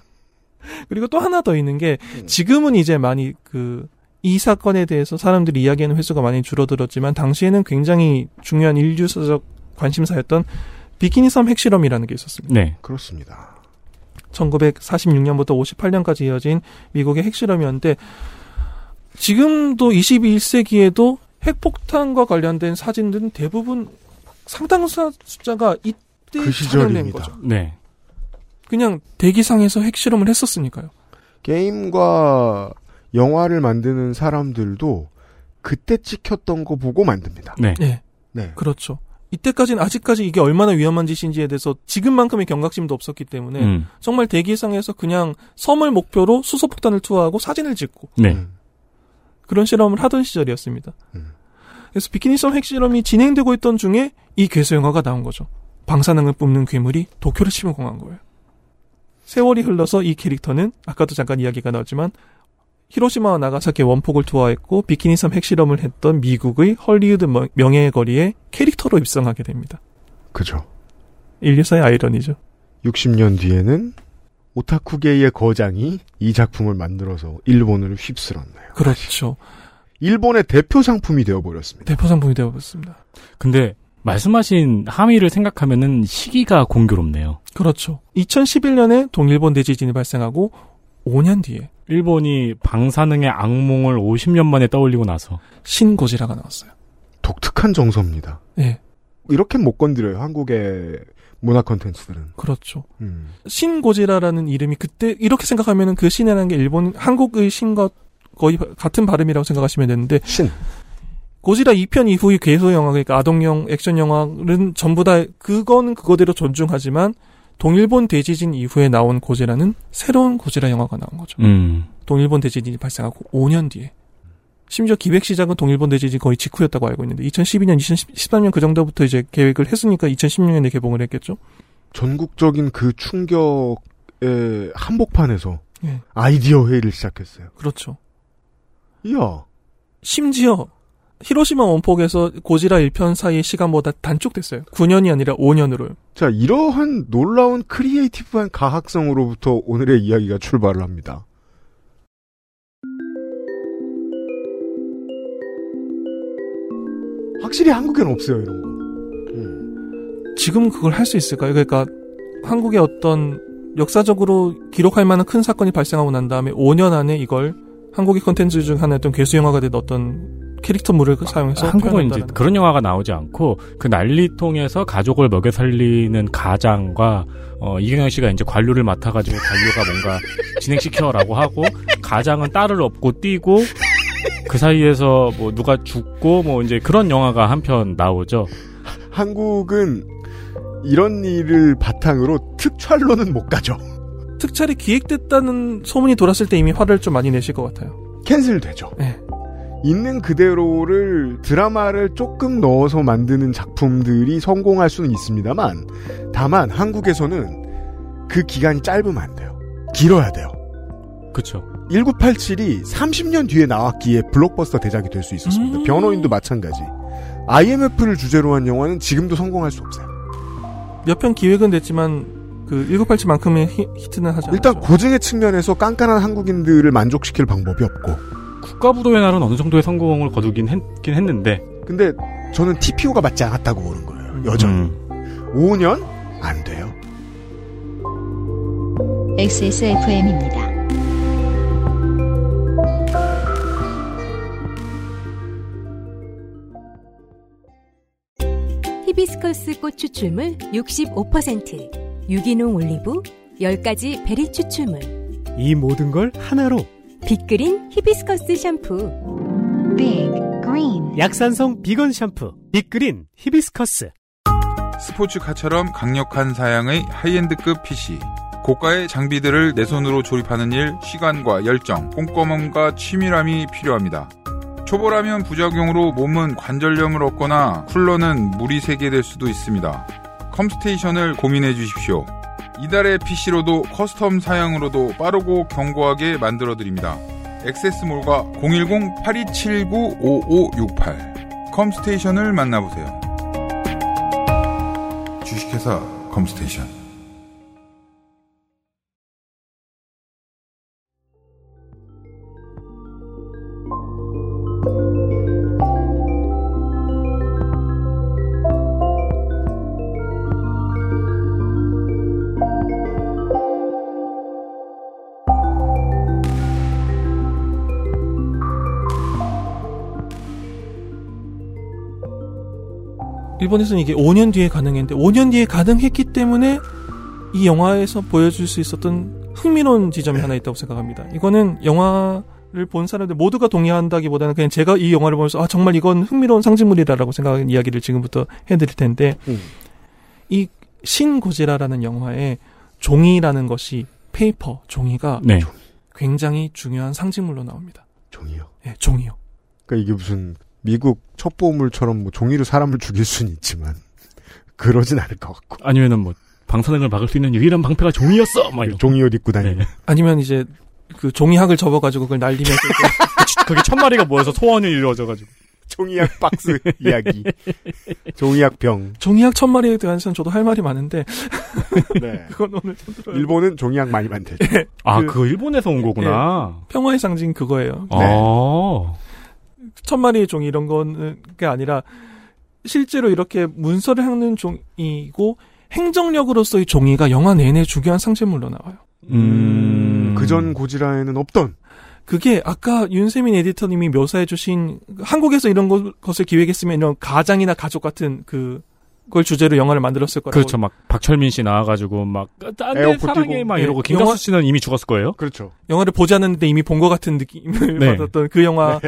그리고 또 하나 더 있는 게 음. 지금은 이제 많이 그 이 사건에 대해서 사람들이 이야기하는 횟수가 많이 줄어들었지만 당시에는 굉장히 중요한 인류사적 관심사였던 비키니 섬 핵실험이라는 게 있었습니다. 네. 그렇습니다. 1946년부터 58년까지 이어진 미국의 핵실험이었는데 지금도 21세기에도 핵폭탄과 관련된 사진들은 대부분 상당수 숫자가 이때 그 촬영된 시절입니다. 거죠. 네. 그냥 대기상에서 핵실험을 했었으니까요. 게임과 영화를 만드는 사람들도 그때 찍혔던 거 보고 만듭니다. 네. 네, 네. 그렇죠. 이때까지는 아직까지 이게 얼마나 위험한 짓인지에 대해서 지금만큼의 경각심도 없었기 때문에 음. 정말 대기상에서 그냥 섬을 목표로 수소폭탄을 투하하고 사진을 찍고 네. 음. 그런 실험을 하던 시절이었습니다. 음. 그래서 비키니섬 핵실험이 진행되고 있던 중에 이 괴수 영화가 나온 거죠. 방사능을 뿜는 괴물이 도쿄를 침공한 거예요. 세월이 흘러서 이 캐릭터는 아까도 잠깐 이야기가 나왔지만 히로시마와 나가사키 원폭을 투하했고 비키니섬 핵실험을 했던 미국의 헐리우드 명- 명예의 거리에 캐릭터로 입성하게 됩니다. 그죠. 인류사의 아이러니죠. 60년 뒤에는 오타쿠게이의 거장이 이 작품을 만들어서 일본을 휩쓸었네요. 그렇죠. 일본의 대표 상품이 되어버렸습니다. 대표 상품이 되어버렸습니다. 근데 말씀하신 함의를 생각하면은 시기가 공교롭네요. 그렇죠. 2011년에 동일본 대지진이 발생하고 5년 뒤에 일본이 방사능의 악몽을 50년 만에 떠올리고 나서 신고지라가 나왔어요. 독특한 정서입니다. 네, 이렇게 못 건드려요. 한국의 문화 콘텐츠들은. 그렇죠. 음. 신고지라라는 이름이 그때 이렇게 생각하면은 그 신이라는 게 일본 한국의 신과 거의 바- 같은 발음이라고 생각하시면 되는데 신. 고지라 2편 이후의 괴수 영화 그러니까 아동용 액션 영화는 전부 다 그거는 그거대로 존중하지만 동일본 대지진 이후에 나온 고지라는 새로운 고지라 영화가 나온 거죠. 음. 동일본 대지진이 발생하고 5년 뒤에 심지어 기획 시작은 동일본 대지진 거의 직후였다고 알고 있는데 2012년, 2013년 그 정도부터 이제 계획을 했으니까 2016년에 개봉을 했겠죠. 전국적인 그 충격의 한복판에서 예. 아이디어 회의를 시작했어요. 그렇죠. 이야. 심지어 히로시마 원폭에서 고지라 1편 사이의 시간보다 단축됐어요. 9년이 아니라 5년으로요. 자, 이러한 놀라운 creative한 가학성으로부터 오늘의 이야기가 출발을 합니다. 확실히 한국엔 없어요, 이런 거. 음. 지금 그걸 할 수 있을까요? 그러니까 한국의 어떤 역사적으로 기록할 만한 큰 사건이 발생하고 난 다음에 5년 안에 이걸 한국의 컨텐츠 중 하나였던 괴수 영화가 된 어떤 캐릭터 물을 사용해서 한국은 이제 그런 영화가 나오지 않고 그 난리통에서 가족을 먹여 살리는 가장과 어, 이경영 씨가 이제 관료를 맡아가지고 관료가 뭔가 진행시켜라고 하고 가장은 딸을 업고 뛰고 그 사이에서 뭐 누가 죽고 뭐 이제 그런 영화가 한 편 나오죠. 한국은 이런 일을 바탕으로 특촬로는 못 가죠. 특촬이 기획됐다는 소문이 돌았을 때 이미 화를 좀 많이 내실 것 같아요. 캔슬되죠. 네. 있는 그대로를 드라마를 조금 넣어서 만드는 작품들이 성공할 수는 있습니다만 다만 한국에서는 그 기간이 짧으면 안 돼요. 길어야 돼요. 그렇죠. 1987이 30년 뒤에 나왔기에 블록버스터 대작이 될 수 있었습니다. 음. 변호인도 마찬가지. IMF를 주제로 한 영화는 지금도 성공할 수 없어요. 몇 편 기획은 됐지만 그 1987만큼의 히트는 하지 않았죠. 일단 고증의 측면에서 깐깐한 한국인들을 만족시킬 방법이 없고 국가부도의 날은 어느 정도의 성공을 거두긴 했긴 했는데 근데 저는 TPO가 맞지 않았다고 보는 거예요. 여전히. 음. 5년? 안 돼요. XSFM입니다. 히비스커스 꽃 추출물 65%, 유기농 올리브, 10가지 베리 추출물, 이 모든 걸 하나로 빅그린 히비스커스 샴푸. Big Green 약산성 비건 샴푸 빅그린 히비스커스 스포츠카처럼 강력한 사양의 high-end급 PC. 고가의 장비들을 내 손으로 조립하는 일, 시간과 열정, 꼼꼼함과 치밀함이 필요합니다. 초보라면 부작용으로 몸은 관절염을 얻거나 쿨러는 물이 새게 될 수도 있습니다. 컴스테이션을 고민해 주십시오. 이달의 PC로도 custom 사양으로도 빠르고 견고하게 만들어 드립니다. 액세스몰과 010-8279-5568 컴스테이션을 만나보세요. 주식회사 컴스테이션 일본에서는 이게 5년 뒤에 가능했는데 5년 뒤에 가능했기 때문에 이 영화에서 보여줄 수 있었던 흥미로운 지점이 하나 있다고 생각합니다. 이거는 영화를 본 사람들 모두가 동의한다기보다는 그냥 제가 이 영화를 보면서 아 정말 이건 흥미로운 상징물이다라고 생각하는 이야기를 지금부터 해드릴 텐데 음. 이 신고지라라는 영화에 종이라는 것이 paper 종이가 네. 굉장히 중요한 상징물로 나옵니다. 종이요. 예, 종이요. 그러니까 이게 무슨 미국 첩보물처럼 뭐 종이로 사람을 죽일 수는 있지만 그러진 않을 것 같고 아니면은 뭐 방사능을 막을 수 있는 유일한 방패가 종이었어. 막. 종이 옷 입고 다니는 네. 아니면 이제 그 종이학을 접어가지고 그걸 날리면서 이렇게 그게 천 마리가 모여서 소원이 이루어져가지고. 종이약 박스 이야기 종이약 병 종이학 천 마리에 대해서는 저도 할 말이 많은데 네. 그건 오늘 좀 들어요. 일본은 종이약 많이 만들죠 아, 그- 그거 일본에서 온 거구나. 평화의 상징 그거예요. 네. 아. 천 마리의 종이 이런 거는 게 아니라 실제로 이렇게 문서를 읽는 종이고 행정력으로서의 종이가 영화 내내 중요한 상징물로 나와요. 음. 그전 고지라에는 없던 그게 아까 윤세민 에디터님이 묘사해 주신 한국에서 이런 것, 것을 기획했으면 이런 가장이나 가족 같은 그 그걸 주제로 영화를 만들었을 거라고. 그렇죠. 막 박철민 씨 나와가지고 막 딴데 에어포 사랑해. 막 예, 이러고 김가수 영화- 씨는 이미 죽었을 거예요. 그렇죠 영화를 보지 않았는데 이미 본 것 같은 느낌을 네. 받았던 그 영화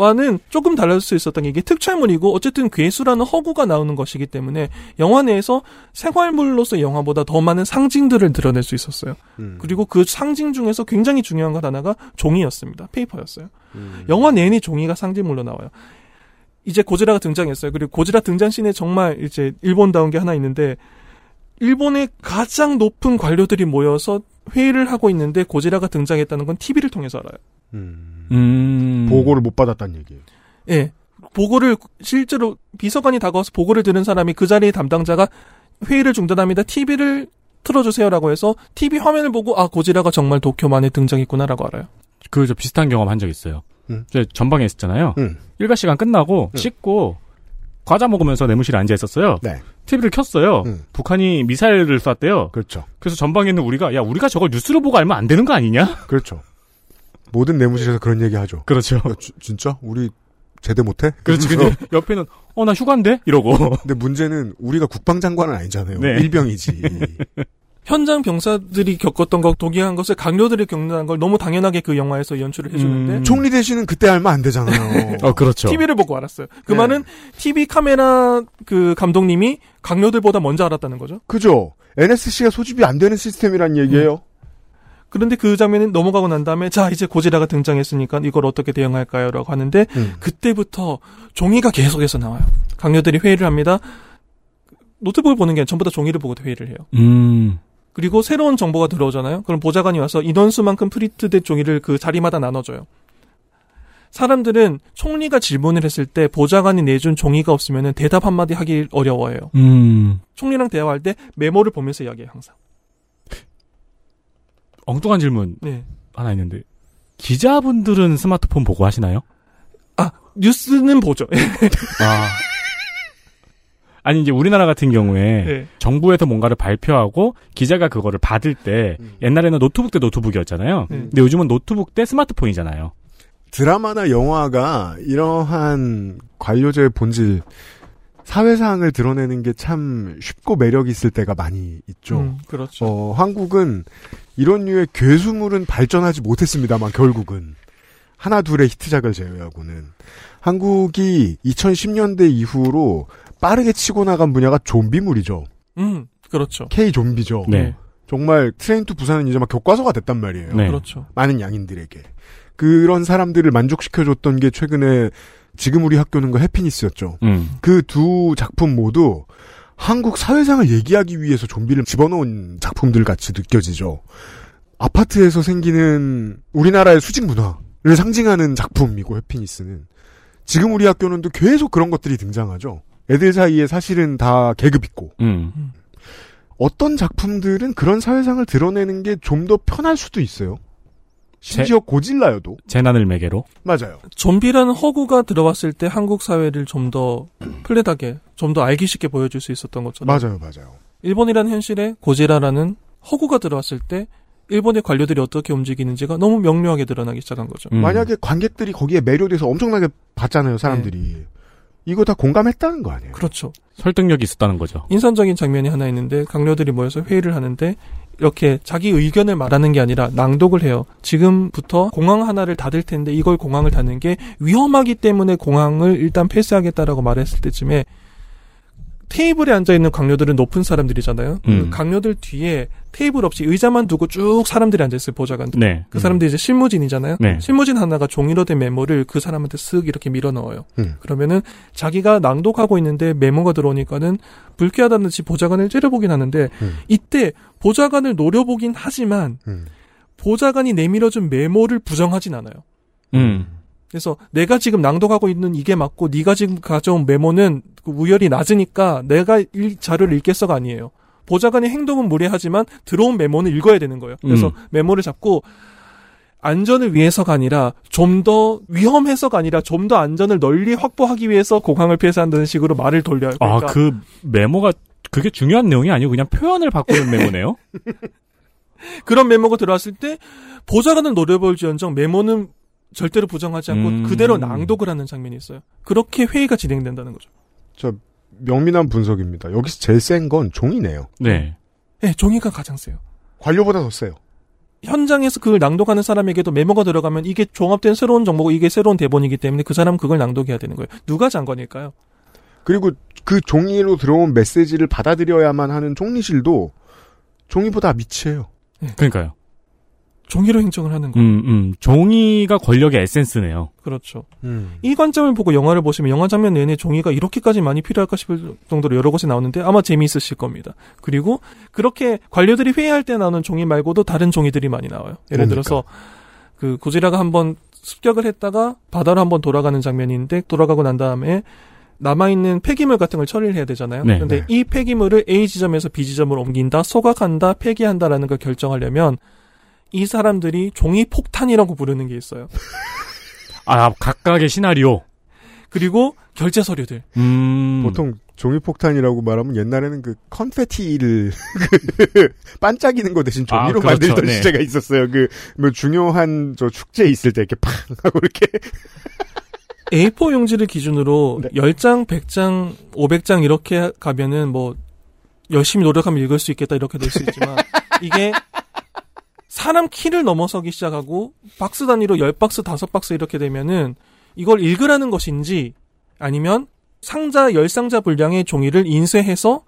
와는 조금 달라질 수 있었던 게 이게 특촬물이고 어쨌든 괴수라는 허구가 나오는 것이기 때문에 영화 내에서 생활물로서 영화보다 더 많은 상징들을 드러낼 수 있었어요. 음. 그리고 그 상징 중에서 굉장히 중요한 것 하나가 종이였습니다. 페이퍼였어요. 음. 영화 내내 종이가 상징물로 나와요. 이제 고지라가 등장했어요. 그리고 고지라 등장 씬에 정말 이제 일본다운 게 하나 있는데 일본의 가장 높은 관료들이 모여서 회의를 하고 있는데 고지라가 등장했다는 건 TV를 통해서 알아요. 음. 음. 보고를 못 받았다는 얘기예요 예. 보고를 실제로 비서관이 다가와서 보고를 들은 사람이 그 자리의 담당자가 회의를 중단합니다. TV를 틀어주세요라고 해서 TV 화면을 보고 아 고지라가 정말 도쿄만에 등장했구나라고 알아요. 그 저 비슷한 경험 한 적 있어요. 음. 저 전방에 있었잖아요. 음. 일과 시간 끝나고 음. 씻고 과자 먹으면서 내무실에 앉아 있었어요. 네 TV를 켰어요. 음. 북한이 미사일을 쐈대요. 그렇죠 그래서 전방에 있는 우리가 야 우리가 저걸 뉴스로 보고 알면 안 되는 거 아니냐? 그렇죠 모든 내무실에서 그런 얘기 하죠 그렇죠. 야, 주- 진짜 우리 제대 못해 그렇지. 그래서 근데 옆에는 어 나 휴가인데 이러고. 근데 문제는 우리가 국방장관은 아니잖아요 네. 일병이지 현장 병사들이 겪었던 것, 독이한 것을 강료들이 겪는 걸 너무 당연하게 그 영화에서 연출을 해주는데 음. 총리 대신은 그때 알면 안 되잖아요 어 그렇죠. TV를 보고 알았어요. 그 네. 말은 TV 카메라 그 감독님이 강료들보다 먼저 알았다는 거죠. 그죠 NSC가 소집이 안 되는 시스템이란 얘기예요 그런데 그 장면은 넘어가고 난 다음에 자 이제 고지라가 등장했으니까 이걸 어떻게 대응할까요라고 하는데 음. 그때부터 종이가 계속해서 나와요. 강요들이 회의를 합니다. 노트북을 보는 게 아니라 전부 다 종이를 보고 회의를 해요. 음. 그리고 새로운 정보가 들어오잖아요. 그럼 보좌관이 와서 인원수만큼 프린트된 종이를 그 자리마다 나눠줘요. 사람들은 총리가 질문을 했을 때 보좌관이 내준 종이가 없으면 대답 한마디 하기 어려워해요. 음. 총리랑 대화할 때 메모를 보면서 이야기해요, 항상. 엉뚱한 질문 네. 하나 있는데 기자분들은 스마트폰 보고 하시나요? 아, 뉴스는 보죠. 아. 아니 이제 우리나라 같은 경우에 네. 정부에서 뭔가를 발표하고 기자가 그거를 받을 때 음. 옛날에는 노트북 대 노트북이었잖아요. 네. 근데 요즘은 노트북 대 스마트폰이잖아요. 드라마나 영화가 이러한 관료제의 본질 사회상을 드러내는 게 참 쉽고 매력 있을 때가 많이 있죠. 음, 그렇죠. 어, 한국은 이런 류의 괴수물은 발전하지 못했습니다만 결국은 하나 둘의 히트작을 제외하고는 한국이 2010년대 이후로 빠르게 치고 나간 분야가 좀비물이죠. 음, 그렇죠. K 좀비죠. 네. 정말 Train to Busan은 이제 막 교과서가 됐단 말이에요. 네. 그렇죠. 많은 양인들에게. 그런 사람들을 만족시켜줬던 게 최근에 지금 우리 학교는 거 해피니스였죠. 음. 그두 작품 모두 한국 사회상을 얘기하기 위해서 좀비를 집어넣은 작품들 같이 느껴지죠. 아파트에서 생기는 우리나라의 수직 문화를 상징하는 작품이고 해피니스는 지금 우리 학교는 또 계속 그런 것들이 등장하죠. 애들 사이에 사실은 다 계급 있고 음. 어떤 작품들은 그런 사회상을 드러내는 게 좀 더 편할 수도 있어요. 심지어 고질라여도 재난을 매개로. 맞아요. 좀비라는 허구가 들어왔을 때 한국 사회를 좀 더 플랫하게, 좀 더 알기 쉽게 보여줄 수 있었던 것처럼. 맞아요, 맞아요. 일본이라는 현실에 고지라라는 허구가 들어왔을 때 일본의 관료들이 어떻게 움직이는지가 너무 명료하게 드러나기 시작한 거죠. 음. 만약에 관객들이 거기에 매료돼서 엄청나게 봤잖아요, 사람들이. 이거 다 공감했다는 거 아니에요? 그렇죠. 설득력이 있었다는 거죠. 인상적인 장면이 하나 있는데 강료들이 모여서 회의를 하는데 이렇게 자기 의견을 말하는 게 아니라 낭독을 해요. 지금부터 공항 하나를 닫을 텐데 이걸 공항을 닫는 게 위험하기 때문에 공항을 일단 폐쇄하겠다라고 말했을 때쯤에 테이블에 앉아 있는 강료들은 높은 사람들이잖아요. 음. 그 강료들 뒤에 테이블 없이 의자만 두고 쭉 사람들이 앉아 있어요. 보좌관들. 네. 그 사람들이 이제 실무진이잖아요. 네. 실무진 하나가 종이로 된 메모를 그 사람한테 쓱 이렇게 밀어 넣어요. 음. 그러면은 자기가 낭독하고 있는데 메모가 들어오니까는 불쾌하다는 듯이 보좌관을 째려보긴 하는데 음. 이때 보좌관을 노려보긴 하지만 음. 보좌관이 내밀어준 메모를 부정하진 않아요. 음. 그래서 내가 지금 낭독하고 있는 이게 맞고 네가 지금 가져온 메모는 그 우열이 낮으니까 내가 이 자료를 읽겠어가 아니에요. 보좌관의 행동은 무례하지만 들어온 메모는 읽어야 되는 거예요. 그래서 음. 메모를 잡고 안전을 위해서가 아니라 좀 더 위험해서가 아니라 좀 더 안전을 널리 확보하기 위해서 공항을 폐쇄한다는 식으로 말을 돌려요. 그러니까 아, 그 메모가 그게 중요한 내용이 아니고 그냥 표현을 바꾸는 메모네요. 그런 메모가 들어왔을 때 보좌관을 노려볼지언정 메모는 절대로 부정하지 않고 음. 그대로 낭독을 하는 장면이 있어요. 그렇게 회의가 진행된다는 거죠. 저 명민한 분석입니다. 여기서 제일 센 건 종이네요. 네. 네, 종이가 가장 세요. 관료보다 더 세요. 현장에서 그걸 낭독하는 사람에게도 메모가 들어가면 이게 종합된 새로운 정보고 이게 새로운 대본이기 때문에 그 사람은 그걸 낭독해야 되는 거예요. 누가 장관일까요? 그리고 그 종이로 들어온 메시지를 받아들여야만 하는 총리실도 종이보다 미치예요. 그러니까요. 종이로 행정을 하는 거예요. 음, 음. 종이가 권력의 에센스네요. 그렇죠. 음. 이 관점을 보고 영화를 보시면 영화 장면 내내 종이가 이렇게까지 많이 필요할까 싶을 정도로 여러 곳에 나오는데 아마 재미있으실 겁니다. 그리고 그렇게 관료들이 회의할 때 나오는 종이 말고도 다른 종이들이 많이 나와요. 예를 뭡니까? 들어서 그 고지라가 한번 습격을 했다가 바다로 한번 돌아가는 장면인데 돌아가고 난 다음에 남아있는 폐기물 같은 걸 처리를 해야 되잖아요. 네. 근데 네. 이 폐기물을 A 지점에서 B 지점으로 옮긴다, 소각한다, 폐기한다라는 걸 결정하려면 이 사람들이 종이 폭탄이라고 부르는 게 있어요. 아, 각각의 시나리오. 그리고 결제 서류들. 음. 보통 종이 폭탄이라고 말하면 옛날에는 그 컨페티를 그 반짝이는 거 대신 종이로 아, 그렇죠. 만들던 네. 시대가 있었어요. 그 뭐 중요한 저 축제 있을 때 이렇게 팡 하고 이렇게 A4 용지를 기준으로 네. 10장, 100장, 500장 이렇게 가면은 뭐 열심히 노력하면 읽을 수 있겠다 이렇게 될 수 있지만 이게 사람 키를 넘어서기 시작하고 박스 단위로 10박스, 5박스 이렇게 되면은 이걸 읽으라는 것인지 아니면 상자 10상자 분량의 종이를 인쇄해서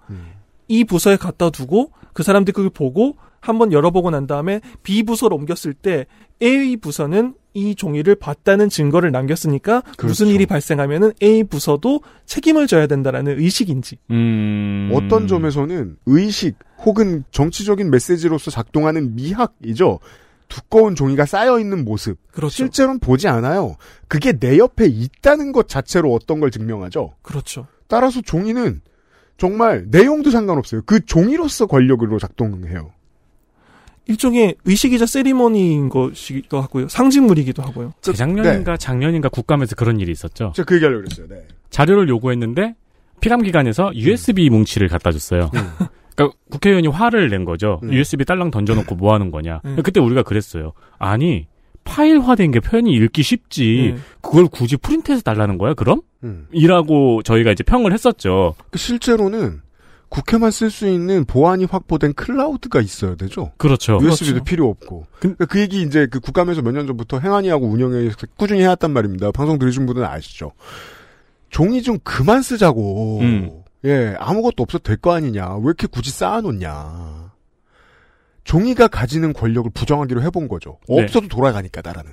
이 부서에 갖다 두고 그 사람들이 그걸 보고 한번 열어보고 난 다음에 B 부서로 옮겼을 때 A 부서는 이 종이를 봤다는 증거를 남겼으니까 무슨 그렇죠. 일이 발생하면은 A 부서도 책임을 져야 된다라는 의식인지 음. 어떤 점에서는 의식 혹은 정치적인 메시지로서 작동하는 미학이죠. 두꺼운 종이가 쌓여 있는 모습. 그렇죠. 실제로는 보지 않아요. 그게 내 옆에 있다는 것 자체로 어떤 걸 증명하죠. 그렇죠. 따라서 종이는 정말 내용도 상관없어요. 그 종이로서 권력으로 작동해요. 일종의 의식이자 세리머니인 것이기도 하고요. 상징물이기도 하고요. 재작년인가 작년인가 국감에서 그런 일이 있었죠. 제가 그 얘기하려고 그랬어요. 네. 자료를 요구했는데 피감기관에서 USB 뭉치를 갖다 줬어요. 그러니까 국회의원이 화를 낸 거죠. 음. USB 딸랑 던져놓고 뭐 하는 거냐. 음. 그때 우리가 그랬어요. 아니 파일화된 게 표현이 읽기 쉽지. 네. 그걸 굳이 프린트해서 달라는 거야? 그럼? 음. 이라고 저희가 이제 평을 했었죠. 그 실제로는 국회만 쓸 수 있는 보안이 확보된 클라우드가 있어야 되죠. 그렇죠. USB도 그렇죠. 필요 없고. 그, 그 얘기 이제 그 국감에서 몇 년 전부터 행안위하고 운영에 꾸준히 해왔단 말입니다. 방송 들으신 분들은 아시죠. 종이 좀 그만 쓰자고. 음. 예, 아무것도 없어도 될 거 아니냐. 왜 이렇게 굳이 쌓아놓냐. 종이가 가지는 권력을 부정하기로 해본 거죠. 네. 없어도 돌아가니까 나라는.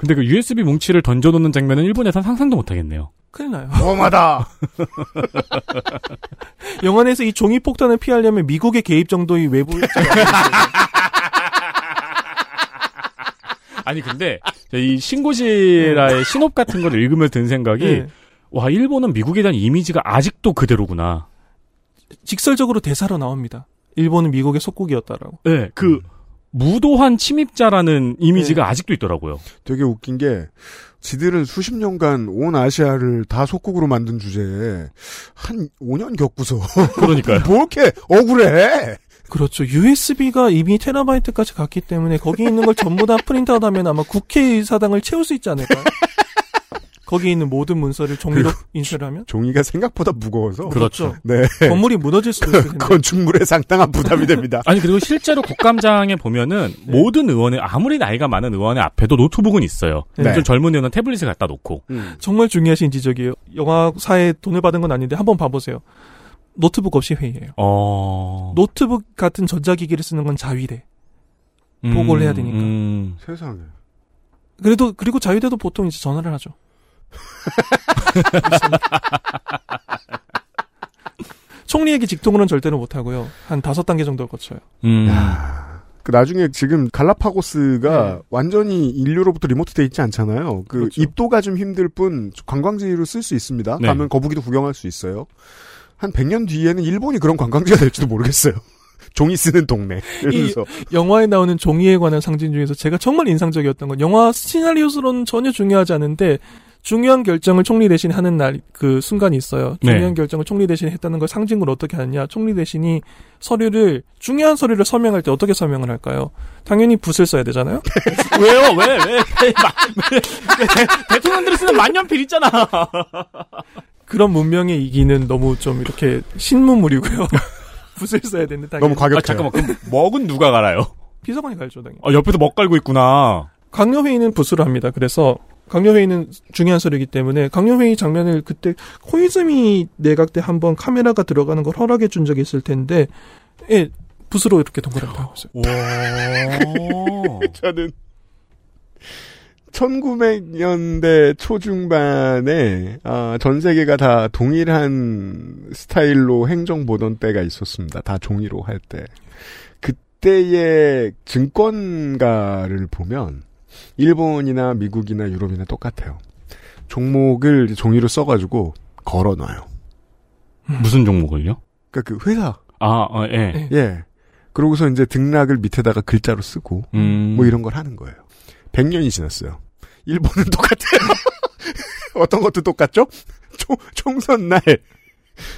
근데 그 USB 뭉치를 던져놓는 장면은 일본에선 상상도 못하겠네요. 큰일 나요. 엄하다. 영화 내에서 이 종이 폭탄을 피하려면 미국의 개입 정도의 외부 아니 근데 이 신고지라의 신업 같은 걸 읽으면서 든 생각이 네. 와 일본은 미국에 대한 이미지가 아직도 그대로구나. 직설적으로 대사로 나옵니다. 일본은 미국의 속국이었다라고. 네, 그 무도한 침입자라는 이미지가 아직도 있더라고요. 되게 웃긴 게 지들은 수십 년간 온 아시아를 다 속국으로 만든 주제에 한 5년 겪고서 그러니까요. 뭐 이렇게 억울해? 그렇죠. USB가 이미 테라바이트까지 갔기 때문에 거기 있는 걸 전부 다 프린트하다면 아마 국회의사당을 채울 수 있지 않을까요? 거기 있는 모든 문서를 종이로 인쇄하면 종이가 생각보다 무거워서 그렇죠. 네. 건물이 무너질 수도 텐데. 건축물에 상당한 부담이 됩니다. 아니 그리고 실제로 국감장에 보면은 네. 모든 의원의 아무리 나이가 많은 의원의 앞에도 노트북은 있어요. 네. 좀 젊은 의원은 태블릿을 갖다 놓고. 정말 중요하신 지적이에요. 영화사에 돈을 받은 건 아닌데 한번 봐보세요. 노트북 없이 회의해요. 어. 노트북 같은 전자기기를 쓰는 건 자위대. 보고를 해야 되니까. 음. 세상에. 그래도 그리고 자위대도 보통 이제 전화를 하죠. 총리에게 직통으로는 절대로 못 하고요. 한 다섯 단계 정도를 거쳐요. 음. 그 나중에 지금 갈라파고스가 네. 완전히 인류로부터 리모트돼 있지 않잖아요. 그 그렇죠. 입도가 좀 힘들 뿐 관광지로 쓸 수 있습니다. 네. 가면 거북이도 구경할 수 있어요. 한 100년 뒤에는 일본이 그런 관광지가 될지도 모르겠어요. 종이 쓰는 동네. 이러면서 영화에 나오는 종이에 관한 상징 중에서 제가 정말 인상적이었던 건 영화 시나리오스로는 전혀 중요하지 않은데 중요한 결정을 총리 대신 하는 날 그 순간이 있어요. 네. 중요한 결정을 총리 대신 했다는 걸 상징으로 어떻게 하느냐? 총리 대신이 서류를 중요한 서류를 서명할 때 어떻게 서명을 할까요? 당연히 붓을 써야 되잖아요. 왜요? 왜? 왜? 왜? 대- 대통령들이 쓰는 만년필 있잖아. 그런 문명의 이기는 너무 좀 이렇게 신문물이고요. 붓을 써야 되는데 당연히 너무 과격해요. 아, 잠깐만. 그럼 먹은 누가 갈아요? 비서관이 갈죠 당연히. 아, 옆에서 먹 갈고 있구나. 강요회의는 부수로 합니다. 그래서 강요회의는 중요한 서류이기 때문에 강요회의 장면을 그때 코이즈미 내각 때 한번 카메라가 들어가는 걸 허락해 준 적이 있을 텐데 예, 붓으로 이렇게 동그랗게 하고 있어요. 와. 저는 1900년대 초중반에 아, 전 세계가 다 동일한 스타일로 행정 보던 때가 있었습니다. 다 종이로 할 때. 그때의 증권가를 보면 일본이나 미국이나 유럽이나 똑같아요. 종목을 종이로 써가지고 걸어놔요. 무슨 종목을요? 그러니까 그 회사 아, 어, 예. 예. 그러고서 이제 등락을 밑에다가 글자로 쓰고 음. 뭐 이런 걸 하는 거예요. 100년이 지났어요. 일본은 똑같아요. 어떤 것도 똑같죠? 총, 총선 날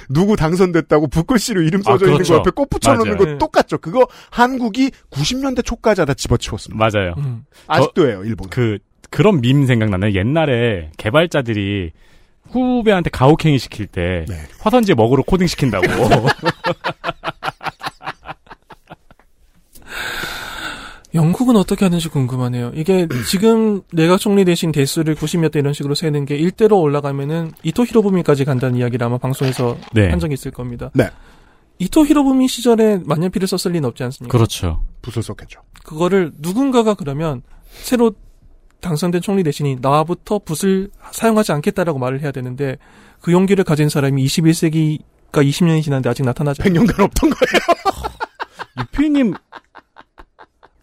누구 당선됐다고 붓글씨로 이름 아, 써져 있는 그렇죠. 거 옆에 꽃 붙여놓는 맞아요. 거 똑같죠. 그거 한국이 90년대 초까지 다 집어치웠습니다. 맞아요. 음. 아직도 해요, 일본. 그, 그런 밈 생각나네. 옛날에 개발자들이 후배한테 가혹행위 시킬 때 네. 화선지에 먹으로 코딩 시킨다고. 영국은 어떻게 하는지 궁금하네요. 이게 지금 내각 총리 대신 대수를 90몇 대 이런 식으로 세는 게 1대로 올라가면은 이토 히로부미까지 간다는 이야기를 아마 방송에서 네. 한 적이 있을 겁니다. 네. 이토 히로부미 시절에 만년필을 썼을 리는 없지 않습니까? 그렇죠. 붓을 썼겠죠. 그거를 누군가가 그러면 새로 당선된 총리 대신이 나부터 붓을 사용하지 않겠다라고 말을 해야 되는데 그 용기를 가진 사람이 21세기가 20년이 지났는데 아직 나타나지 않아요. 100년간 없던 거예요. 유피님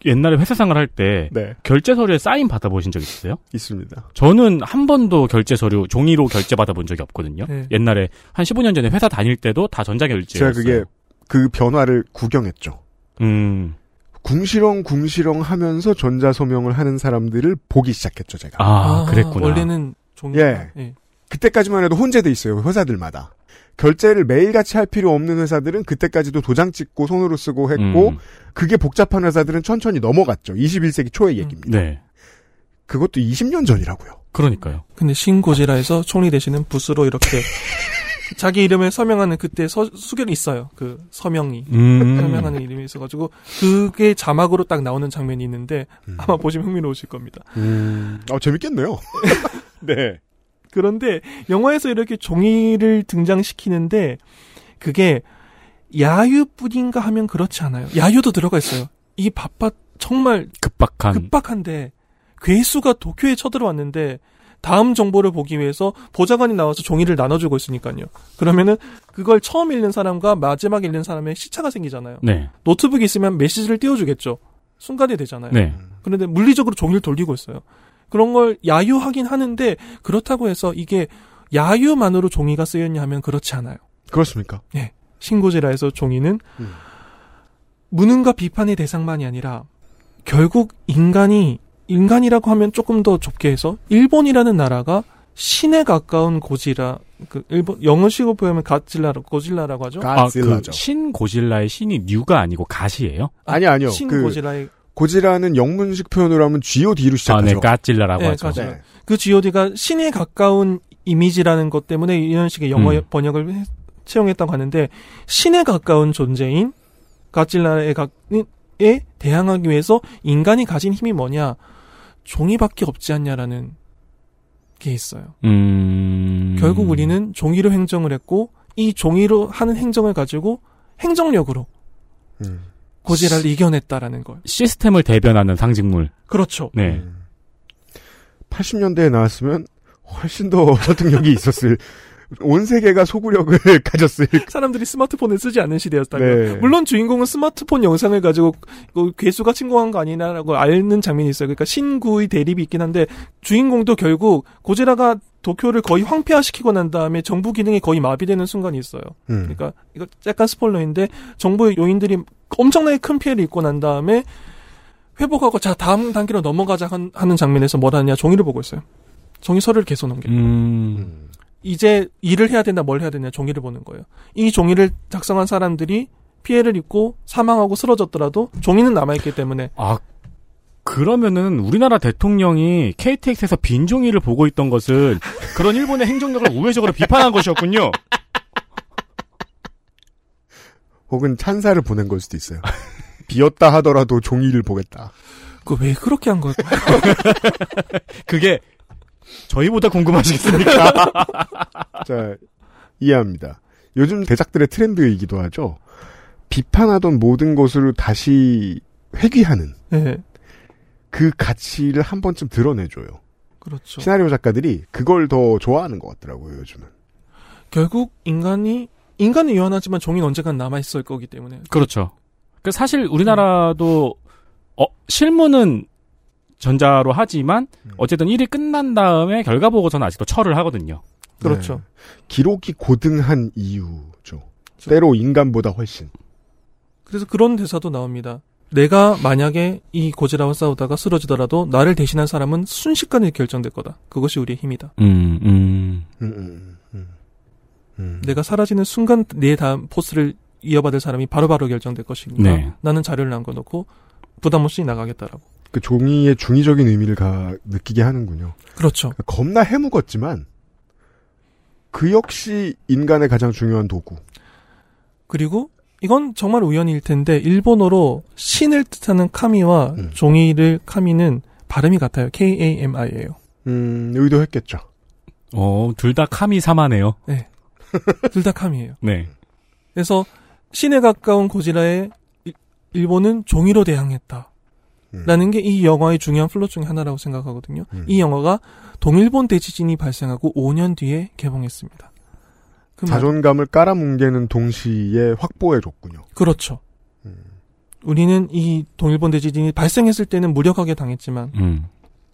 옛날에 회사 생활 할때 네. 결제 서류에 사인 받아보신 적 있으세요? 있습니다. 저는 한 번도 결제 서류 종이로 결제 받아본 적이 없거든요. 네. 옛날에 한 15년 전에 회사 다닐 때도 다 전자결제였어요. 제가 그게 그 변화를 구경했죠. 음. 궁시렁 궁시렁 하면서 전자 서명을 하는 사람들을 보기 시작했죠, 제가. 아, 그랬구나. 원래는 종이 예. 예. 그때까지만 해도 혼재돼 있어요, 회사들마다. 결제를 매일같이 할 필요 없는 회사들은 그때까지도 도장 찍고 손으로 쓰고 했고, 음. 그게 복잡한 회사들은 천천히 넘어갔죠. 21세기 초의 얘기입니다. 네. 그것도 20년 전이라고요. 그러니까요. 근데 신고지라에서 총리 대신은 붓으로 이렇게 자기 이름을 서명하는 그때 서, 수결이 있어요. 그 서명이. 음. 서명하는 이름이 있어가지고 그게 자막으로 딱 나오는 장면이 있는데 아마 보시면 흥미로우실 겁니다. 음, 어, 재밌겠네요. 네. 그런데 영화에서 이렇게 종이를 등장시키는데 그게 야유뿐인가 하면 그렇지 않아요. 야유도 들어가 있어요. 이 바빠 정말 급박한. 급박한데 괴수가 도쿄에 쳐들어왔는데 다음 정보를 보기 위해서 보좌관이 나와서 종이를 나눠주고 있으니까요. 그러면은 그걸 처음 읽는 사람과 마지막 읽는 사람의 시차가 생기잖아요. 네. 노트북이 있으면 메시지를 띄워주겠죠. 순간이 되잖아요. 네. 그런데 물리적으로 종이를 돌리고 있어요. 그런 걸 야유하긴 하는데 그렇다고 해서 이게 야유만으로 종이가 쓰였냐 하면 그렇지 않아요. 그렇습니까? 예. 신고지라에서 종이는 음. 무능과 비판의 대상만이 아니라 결국 인간이 인간이라고 하면 조금 더 좁게 해서 일본이라는 나라가 신에 가까운 고지라 그 일본 영어식으로 보면 가질라 고질라라고 하죠. 아, 그 신 고질라의 신이 뉴가 아니고 갓이에요? 아니 아니요. 그 신고질라의 고지라는 영문식 표현으로 하면 G.O.D로 아, 시작하죠. 네, 가질라라고 네, 하죠. 가질라. 그 G.O.D가 신에 가까운 이미지라는 것 때문에 이런 식의 영어 음. 번역을 해- 채용했다고 하는데 신에 가까운 존재인 가질라에 가, 에 대항하기 위해서 인간이 가진 힘이 뭐냐 종이밖에 없지 않냐라는 게 있어요. 음. 결국 우리는 종이로 행정을 했고 이 종이로 하는 행정을 가지고 행정력으로 음. 고지라를 이겨냈다라는 걸. 시스템을 대변하는 상징물. 그렇죠. 네. 80년대에 나왔으면 훨씬 더 설득력이 있었을 온 세계가 소구력을 가졌을 사람들이 스마트폰을 쓰지 않는 시대였다면 네. 물론 주인공은 스마트폰 영상을 가지고 그 괴수가 신고한 거 아니냐라고 앓는 장면이 있어요. 그러니까 신구의 대립이 있긴 한데 주인공도 결국 고지라가 도쿄를 거의 황폐화시키고 난 다음에 정부 기능이 거의 마비되는 순간이 있어요. 음. 그러니까 이거 약간 스포일러인데 정부의 요인들이 엄청나게 큰 피해를 입고 난 다음에 회복하고 자 다음 단계로 넘어가자 한- 하는 장면에서 뭘 하냐 종이를 보고 있어요. 종이서를 계속 넘겨요. 음. 이제 일을 해야 된다, 뭘 해야 되냐, 종이를 보는 거예요. 이 종이를 작성한 사람들이 피해를 입고 사망하고 쓰러졌더라도 종이는 남아있기 때문에 아, 그러면은 우리나라 대통령이 KTX에서 빈 종이를 보고 있던 것을 그런 일본의 행정력을 우회적으로 비판한 것이었군요. 혹은 찬사를 보낸 걸 수도 있어요. 비었다 하더라도 종이를 보겠다. 그 왜 그렇게 한 걸까요? 그게 저희보다 궁금하시겠습니까? 자, 이해합니다. 요즘 대작들의 트렌드이기도 하죠. 비판하던 모든 것을 다시 회귀하는 네, 그 가치를 한 번쯤 드러내줘요. 그렇죠. 시나리오 작가들이 그걸 더 좋아하는 것 같더라고요, 요즘은. 결국 인간이 인간은 유한하지만 종이는 언젠간 남아 있을 거기 때문에 그렇죠. 그 사실 우리나라도 어, 실무는 전자로 하지만 어쨌든 일이 끝난 다음에 결과 보고서는 아직도 철을 하거든요. 그렇죠. 네. 기록이 고등한 이유죠. 때로 인간보다 훨씬. 그래서 그런 대사도 나옵니다. 내가 만약에 이 고지라와 싸우다가 쓰러지더라도 나를 대신한 사람은 순식간에 결정될 거다. 그것이 우리의 힘이다. 음, 음. 음, 음, 음. 음. 내가 사라지는 순간 내 다음 포스를 이어받을 사람이 바로 바로 결정될 것이니까 네. 나는 자료를 남겨놓고 부담 없이 나가겠다라고. 그 종이의 중의적인 의미를 가, 느끼게 하는군요. 그렇죠. 겁나 해묵었지만, 그 역시 인간의 가장 중요한 도구. 그리고 이건 정말 우연일 텐데 일본어로 신을 뜻하는 카미와 음. 종이를 카미는 발음이 같아요. K-A-M-I예요. 음, 의도했겠죠. 어, 둘 다 かみさま네요. 둘다 かみ예요. 네. 그래서 신에 가까운 고지라에 일- 일본은 종이로 대항했다. 음. 라는 게 이 영화의 중요한 플롯 중에 하나라고 생각하거든요. 음. 이 영화가 동일본 대지진이 발생하고 5년 뒤에 개봉했습니다. 그 말- 자존감을 깔아뭉개는 동시에 확보해줬군요. 그렇죠. 음. 우리는 이 동일본 대지진이 발생했을 때는 무력하게 당했지만 음.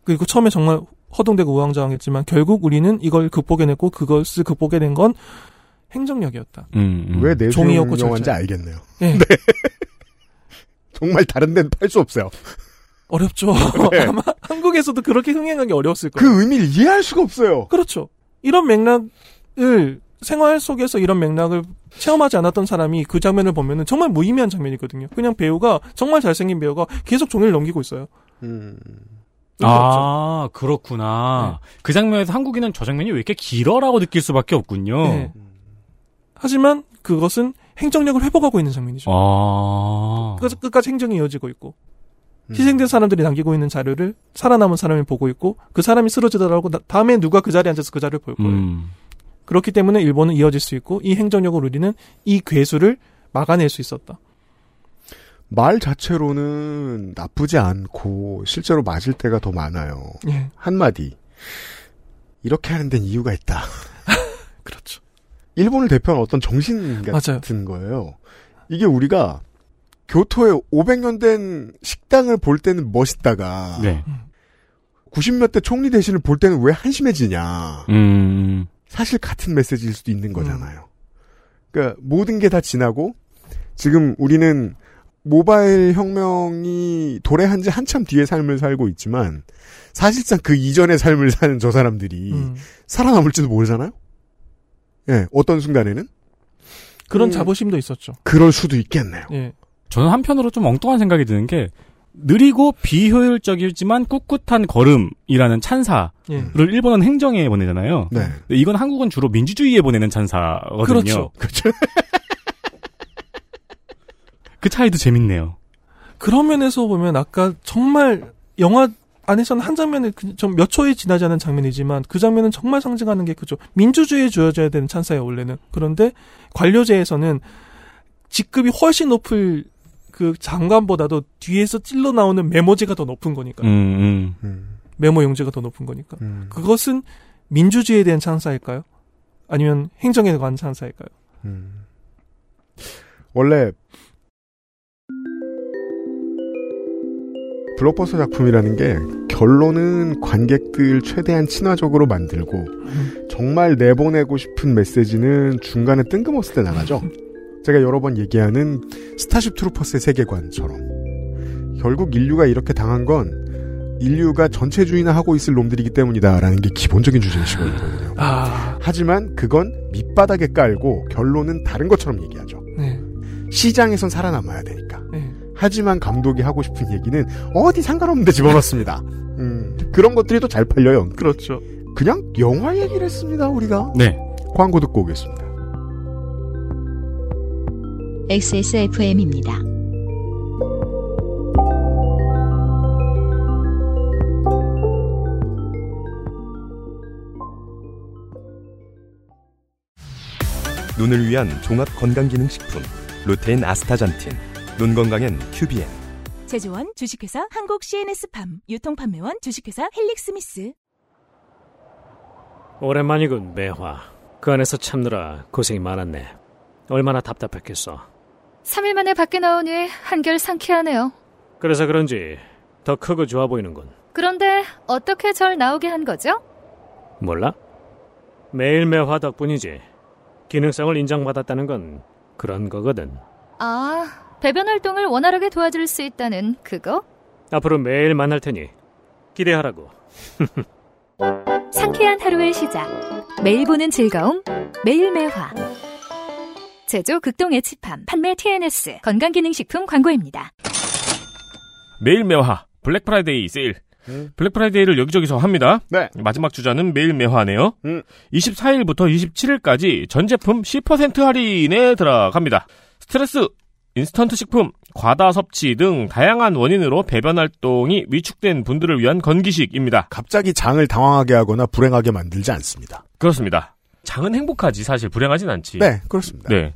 그리고 처음에 정말 허둥대고 우왕좌왕했지만 결국 우리는 이걸 극복해냈고 그것을 극복해낸 건 행정력이었다. 음, 음. 왜 내수 종이였고 영화인지 절제. 알겠네요. 예. 정말 다른 데는 팔 수 없어요. 어렵죠. 네. 아마 한국에서도 그렇게 흥행하기 어려웠을 거예요. 그 의미를 이해할 수가 없어요. 그렇죠. 이런 맥락을 생활 속에서 이런 맥락을 체험하지 않았던 사람이 그 장면을 보면은 정말 무의미한 장면이거든요. 그냥 배우가 정말 잘생긴 배우가 계속 종이를 넘기고 있어요. 음. 아, 그렇구나. 그 장면에서 한국인은 저 장면이 왜 이렇게 길어라고 느낄 수밖에 없군요. 네. 하지만 그것은 행정력을 회복하고 있는 장면이죠. 아. 끝- 끝까지 행정이 이어지고 있고 음. 희생된 사람들이 남기고 있는 자료를 살아남은 사람이 보고 있고 그 사람이 쓰러지더라도 나- 다음에 누가 그 자리에 앉아서 그 자료를 볼 거예요. 음. 그렇기 때문에 일본은 이어질 수 있고 이 행정력을 우리는 이 괴수를 막아낼 수 있었다. 말 자체로는 나쁘지 않고 실제로 맞을 때가 더 많아요. 예. 한마디. 이렇게 하는 데는 이유가 있다. 그렇죠. 일본을 대표하는 어떤 정신 같은 맞아요. 거예요. 이게 우리가 교토에 500년 된 식당을 볼 때는 멋있다가 네. 90몇 대 총리 대신을 볼 때는 왜 한심해지냐. 음. 사실 같은 메시지일 수도 있는 거잖아요. 그러니까 모든 게 다 지나고 지금 우리는 모바일 혁명이 도래한 지 한참 뒤의 삶을 살고 있지만 사실상 그 이전의 삶을 사는 저 사람들이 음. 살아남을지도 모르잖아요. 예, 어떤 순간에는 그런 음. 자부심도 있었죠. 그럴 수도 있겠네요. 예. 저는 한편으로 좀 엉뚱한 생각이 드는 게 느리고 비효율적이지만 꿋꿋한 걸음이라는 찬사를 예. 일본은 행정에 보내잖아요. 네. 이건 한국은 주로 민주주의에 보내는 찬사거든요. 그렇죠. 그렇죠. 그 차이도 재밌네요. 그런 면에서 보면 아까 정말 영화 안에서는 한 장면에 좀몇 초에 지나지 않은 장면이지만 그 장면은 정말 상징하는 게 그죠. 민주주의에 주어져야 되는 찬사예요, 원래는. 그런데 관료제에서는 직급이 훨씬 높을 그 장관보다도 뒤에서 찔러 나오는 메모제가 더 높은 거니까. 음, 음. 음, 메모 용제가 더 높은 거니까. 음, 그것은 민주주의에 대한 찬사일까요? 아니면 행정에 관한 찬사일까요? 음. 원래 블록버스터 작품이라는 게 결론은 관객들 최대한 친화적으로 만들고 정말 내보내고 싶은 메시지는 중간에 뜬금없을 때 나가죠. 제가 여러 번 얘기하는 Starship Troopers의 세계관처럼 결국 인류가 이렇게 당한 건 인류가 전체주의나 하고 있을 놈들이기 때문이다라는 게 기본적인 주제의식이거든요. 아, 하지만 그건 밑바닥에 깔고 결론은 다른 것처럼 얘기하죠. 네. 시장에선 살아남아야 되니까. 네. 하지만 감독이 하고 싶은 얘기는 어디 상관없는데 집어넣습니다. 음, 그런 것들이 또 잘 팔려요. 그렇죠. 그냥 영화 얘기를 했습니다, 우리가. 네. 광고 듣고 오겠습니다. XSFM입니다. 눈을 위한 종합 건강기능식품 루테인 아스타잔틴 눈 건강엔 큐비엔 제조원 주식회사 한국 CNS팜 유통판매원 주식회사 헬릭스미스 오랜만이군, 매화. 그 안에서 참느라 고생이 많았네. 얼마나 답답했겠어. 3일 만에 밖에 나오니 한결 상쾌하네요. 그래서 그런지 더 크고 좋아 보이는군. 그런데 어떻게 절 나오게 한 거죠? 몰라? 매일 매화 덕분이지. 기능성을 인정받았다는 건 그런 거거든. 아, 배변 활동을 원활하게 도와줄 수 있다는 그거? 앞으로 매일 만날 테니 기대하라고. 상쾌한 하루의 시작. 매일 보는 즐거움. 매일 매화. 제조 극동의 치팜. 판매 TNS. 건강기능식품 광고입니다. 매일 매화 블랙 프라이데이 세일. 음. 블랙 프라이데이를 여기저기서 합니다. 네. 마지막 주자는 매일 매화네요. 음. 24일부터 27일까지 전 제품 10% 할인에 들어갑니다. 스트레스, 인스턴트 식품, 과다 섭취 등 다양한 원인으로 배변 활동이 위축된 분들을 위한 건기식입니다. 갑자기 장을 당황하게 하거나 불행하게 만들지 않습니다. 그렇습니다. 장은 행복하지 사실 불행하진 않지. 네, 그렇습니다. 네.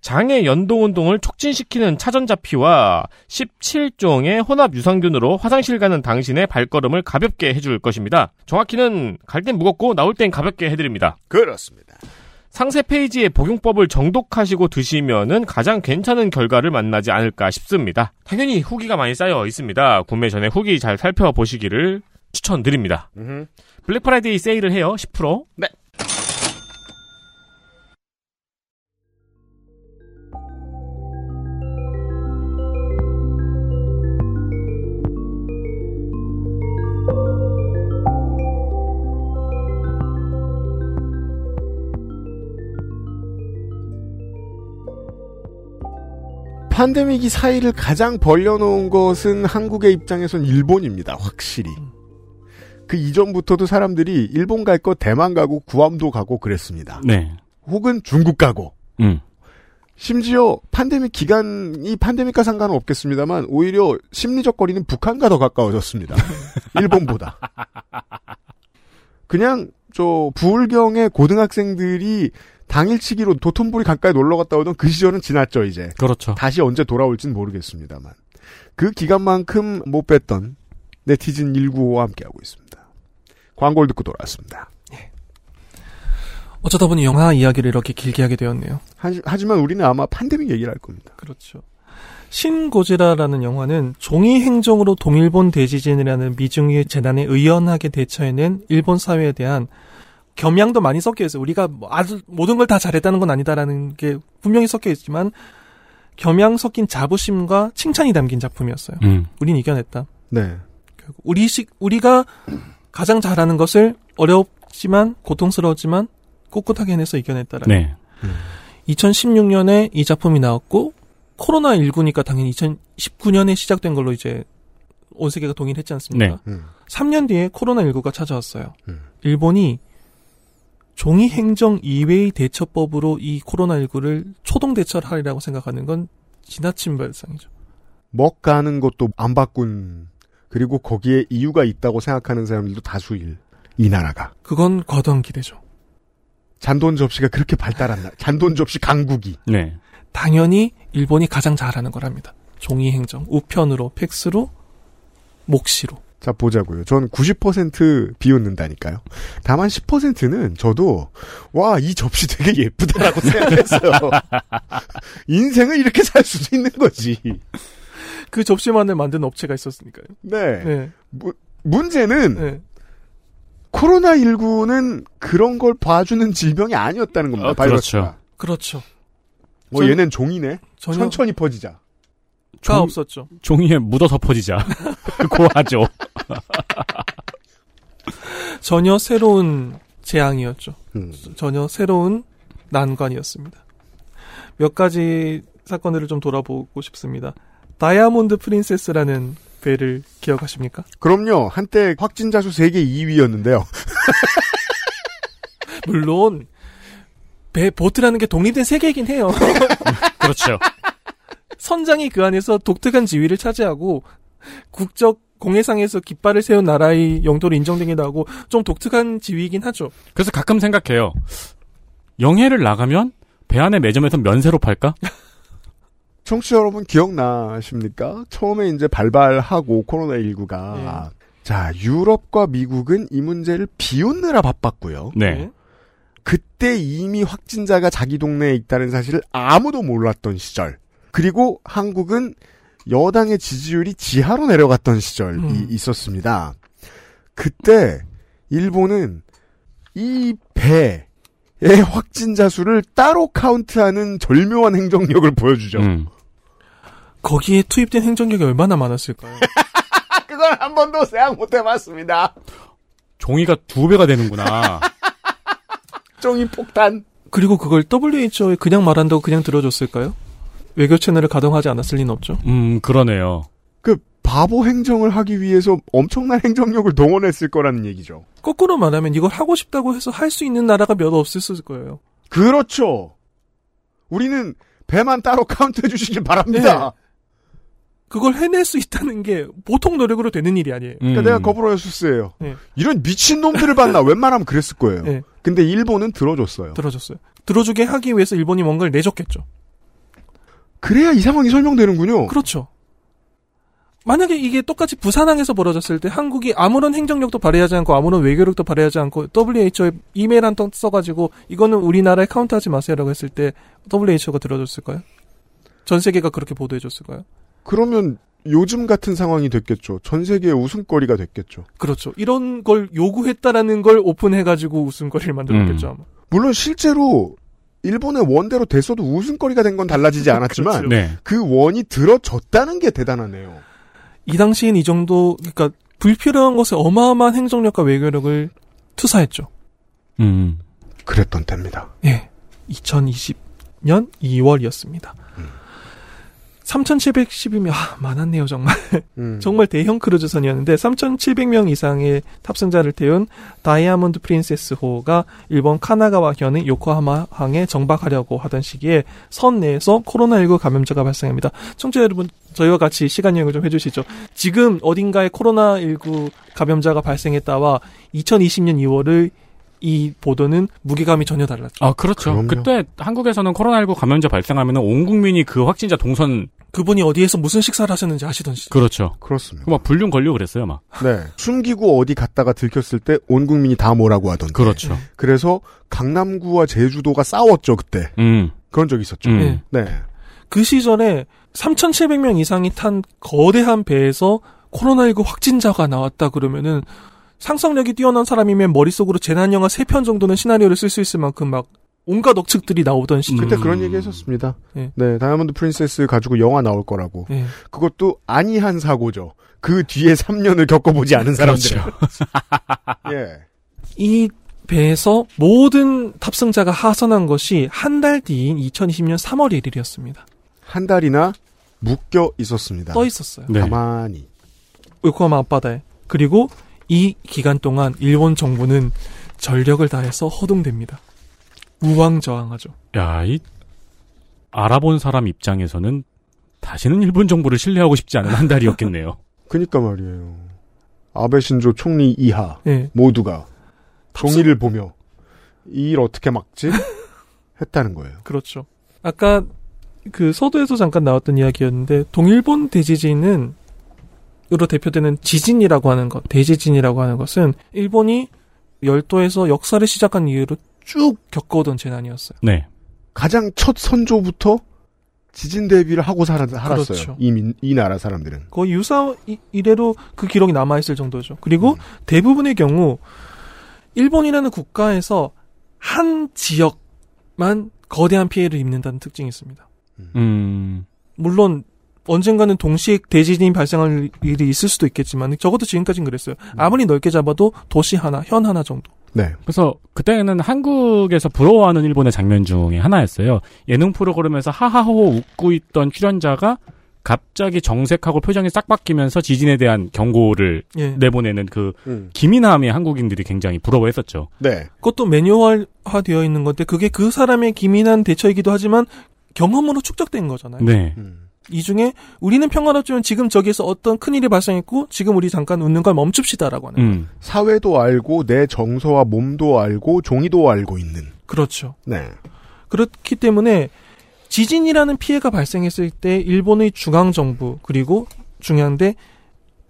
장의 연동 운동을 촉진시키는 차전자피와 17종의 혼합 유산균으로 화장실 가는 당신의 발걸음을 가볍게 해줄 것입니다. 정확히는 갈 땐 무겁고 나올 땐 가볍게 해드립니다. 그렇습니다. 상세 페이지의 복용법을 정독하시고 드시면은 가장 괜찮은 결과를 만나지 않을까 싶습니다. 당연히 후기가 많이 쌓여 있습니다. 구매 전에 후기 잘 살펴보시기를 추천드립니다. 음흠. 블랙 프라이데이 세일을 해요. 10%. 네. 팬데믹이 사이를 가장 벌려놓은 것은 한국의 입장에선 일본입니다. 확실히. 그 이전부터도 사람들이 일본 갈 거 대만 가고 구암도 가고 그랬습니다. 네. 혹은 중국 가고. 음. 심지어 팬데믹 기간이 팬데믹과 상관은 없겠습니다만 오히려 심리적 거리는 북한과 더 가까워졌습니다. 일본보다. 그냥 저 부울경의 고등학생들이 당일치기로 도톤보리 가까이 놀러 갔다 오던 그 시절은 지났죠 이제. 그렇죠. 다시 언제 돌아올진 모르겠습니다만 그 기간만큼 못 뺐던 네티즌 195와 함께하고 있습니다. 광고를 듣고 돌아왔습니다. 어쩌다 보니 영화 이야기를 이렇게 길게 하게 되었네요. 하지, 하지만 우리는 아마 판데믹 얘기를 할 겁니다. 그렇죠. 신고지라라는 영화는 종이 행정으로 동일본 대지진이라는 미중의 재난에 의연하게 대처해낸 일본 사회에 대한 겸양도 많이 섞여 있어요. 우리가 뭐 아주 모든 걸 다 잘했다는 건 아니다라는 게 분명히 섞여 있지만 겸양 섞인 자부심과 칭찬이 담긴 작품이었어요. 음. 우린 이겨냈다. 네. 우리식 우리가 가장 잘하는 것을 어렵지만 고통스러웠지만 꿋꿋하게 해내서 이겨냈다라는. 네. 2016년에 이 작품이 나왔고 코로나 19니까 당연히 2019년에 시작된 걸로 이제 온 세계가 동일했지 않습니까? 네. 음. 3년 뒤에 코로나 19가 찾아왔어요. 음. 일본이 종이 행정 이외의 대처법으로 이 코로나 19를 초동 대처를 하리라고 생각하는 건 지나친 발상이죠. 먹 가는 것도 안 바꾼 그리고 거기에 이유가 있다고 생각하는 사람들도 다수일 이 나라가 그건 과도한 기대죠. 잔돈 접시가 그렇게 발달한 나 잔돈 접시 강국이 네. 당연히 일본이 가장 잘하는 거랍니다. 종이 행정, 우편으로, 팩스로, 목시로. 자 보자고요. 전 90% 비웃는다니까요. 다만 10%는 저도 와 이 접시 되게 예쁘다라고 생각했어요. 인생을 이렇게 살 수도 있는 거지. 그 접시만을 만든 업체가 있었으니까요. 네. 네. 무- 문제는 네. 코로나 19는 그런 걸 봐주는 질병이 아니었다는 겁니다. 어, 바이러스가. 그렇죠. 뭐 전- 얘는 종이네. 전혀 천천히 퍼지자. 가 종- 없었죠. 종이에 묻어서 퍼지자. 고하죠. 전혀 새로운 재앙이었죠. 음. 전혀 새로운 난관이었습니다. 몇 가지 사건들을 좀 돌아보고 싶습니다. 다이아몬드 프린세스라는 배를 기억하십니까? 그럼요. 한때 확진자 수 세계 2위였는데요. 물론 배 보트라는 게 독립된 세계이긴 해요. 그렇죠. 선장이 그 안에서 독특한 지위를 차지하고 국적 공해상에서 깃발을 세운 나라의 영토로 인정되기도 하고 좀 독특한 지위이긴 하죠. 그래서 가끔 생각해요. 영해를 나가면 배 안에 매점에서 면세로 팔까? 청취자 여러분 기억나십니까? 처음에 이제 발발하고 코로나19가 예. 자 유럽과 미국은 이 문제를 비웃느라 바빴고요. 네. 그때 이미 확진자가 자기 동네에 있다는 사실을 아무도 몰랐던 시절. 그리고 한국은 여당의 지지율이 지하로 내려갔던 시절이 음. 있었습니다. 그때 일본은 이 배의 확진자 수를 따로 카운트하는 절묘한 행정력을 보여주죠. 음. 거기에 투입된 행정력이 얼마나 많았을까요? 그걸 한 번도 생각 못 해봤습니다. 종이가 두 배가 되는구나. 종이 폭탄. 그리고 그걸 WHO에 그냥 말한다고 그냥 들어줬을까요? 외교 채널을 가동하지 않았을 리는 없죠. 음, 그러네요. 그 바보 행정을 하기 위해서 엄청난 행정력을 동원했을 거라는 얘기죠. 거꾸로 말하면 이걸 하고 싶다고 해서 할 수 있는 나라가 몇 없었을 거예요. 그렇죠. 우리는 배만 따로 카운트해 주시길 바랍니다. 그걸 해낼 수 있다는 게 보통 노력으로 되는 일이 아니에요. 그러니까 음. 내가 거부로 수스예요. 네. 이런 미친 놈들을 봤나 웬만하면 그랬을 거예요. 네. 근데 일본은 들어줬어요. 들어줬어요. 들어주게 하기 위해서 일본이 뭔가를 내줬겠죠. 그래야 이 상황이 설명되는군요. 그렇죠. 만약에 이게 똑같이 부산항에서 벌어졌을 때 한국이 아무런 행정력도 발휘하지 않고 아무런 외교력도 발휘하지 않고 WHO에 이메일 한 통 써가지고 이거는 우리나라에 카운트하지 마세요라고 했을 때 WHO가 들어줬을까요? 전 세계가 그렇게 보도해줬을까요? 그러면 요즘 같은 상황이 됐겠죠. 전 세계의 웃음거리가 됐겠죠. 그렇죠. 이런 걸 요구했다라는 걸 오픈해가지고 웃음거리를 만들었겠죠. 음. 아마. 물론 실제로 일본의 원대로 됐어도 웃음거리가 된 건 달라지지 않았지만 그렇죠. 네. 그 원이 들어졌다는 게 대단하네요. 이 당시엔 이 정도 그러니까 불필요한 것에 어마어마한 행정력과 외교력을 투사했죠. 음. 그랬던 때입니다. 예. 2020년 2월이었습니다. 3,712명, 아, 많았네요, 정말. 음. 정말 대형 크루즈선이었는데, 3,700명 이상의 탑승자를 태운 다이아몬드 프린세스 호가 일본 카나가와 현의 요코하마항에 정박하려고 하던 시기에 선 내에서 코로나19 감염자가 발생합니다. 청취자 여러분, 저희와 같이 시간 여행을 좀 해주시죠. 지금 어딘가에 코로나19 감염자가 발생했다와 2020년 2월의 이 보도는 무게감이 전혀 달랐죠. 아, 그렇죠. 그럼요. 그때 한국에서는 코로나19 감염자 발생하면 온 국민이 그 확진자 동선 그분이 어디에서 무슨 식사를 하셨는지 아시던 시. 그렇죠. 그렇습니다. 막 불륜 걸리고 그랬어요, 막. 네. 숨기고 어디 갔다가 들켰을 때 온 국민이 다 뭐라고 하던데. 그렇죠. 그래서 강남구와 제주도가 싸웠죠, 그때. 음. 그런 적이 있었죠. 음. 네. 네. 그 시절에 3,700명 이상이 탄 거대한 배에서 코로나19 확진자가 나왔다 그러면은 상상력이 뛰어난 사람이면 머릿속으로 재난 영화 3편 정도는 시나리오를 쓸 수 있을 만큼 막 온갖 억측들이 나오던 시절. 그때 음. 그런 얘기 했었습니다. 네. 네. 다이아몬드 프린세스 가지고 영화 나올 거라고. 예. 그것도 아니한 사고죠. 그 뒤에 3년을 겪어보지 않은 사람들. 그렇죠. 예. 이 배에서 모든 탑승자가 하선한 것이 한 달 뒤인 2020년 3월 1일이었습니다. 한 달이나 묶여 있었습니다. 떠 있었어요. 네. 가만히. 요코하마 앞바다에. 그리고 이 기간 동안 일본 정부는 전력을 다해서 허둥댑니다. 우왕좌왕하죠. 야, 이 알아본 사람 입장에서는 다시는 일본 정부를 신뢰하고 싶지 않은 한 달이었겠네요. 그니까 말이에요. 아베 신조 총리 이하 예. 모두가 종이를 보며 이 일 어떻게 막지? 했다는 거예요. 그렇죠. 아까 그 서두에서 잠깐 나왔던 이야기였는데 동일본 대지진은 으로 대표되는 지진이라고 하는 것, 대지진이라고 하는 것은 일본이 열도에서 역사를 시작한 이후로 쭉 겪어오던 재난이었어요. 네. 가장 첫 선조부터 지진 대비를 하고 살아, 살았어요. 그렇죠. 이, 민- 이 나라 사람들은. 거의 유사 이- 이래로 그 기록이 남아있을 정도죠. 그리고 대부분의 경우 일본이라는 국가에서 한 지역만 거대한 피해를 입는다는 특징이 있습니다. 음. 물론 언젠가는 동시에 대지진이 발생할 일이 있을 수도 있겠지만 적어도 지금까지는 그랬어요. 아무리 넓게 잡아도 도시 하나, 현 하나 정도. 네. 그래서 그때는 한국에서 부러워하는 일본의 장면 중에 하나였어요. 예능 프로그램에서 하하호 웃고 있던 출연자가 갑자기 정색하고 표정이 싹 바뀌면서 지진에 대한 경고를 예. 내보내는 그 음. 기민함에 한국인들이 굉장히 부러워했었죠. 네. 그것도 매뉴얼화 되어 있는 건데 그게 그 사람의 기민한 대처이기도 하지만 경험으로 축적된 거잖아요. 네. 음. 이 중에 우리는 평화롭지만 지금 저기에서 어떤 큰 일이 발생했고 지금 우리 잠깐 웃는 걸 멈춥시다라고 하는. 음. 사회도 알고 내 정서와 몸도 알고 종이도 알고 있는. 그렇죠. 네. 그렇기 때문에 지진이라는 피해가 발생했을 때 일본의 중앙 정부 그리고 중요한데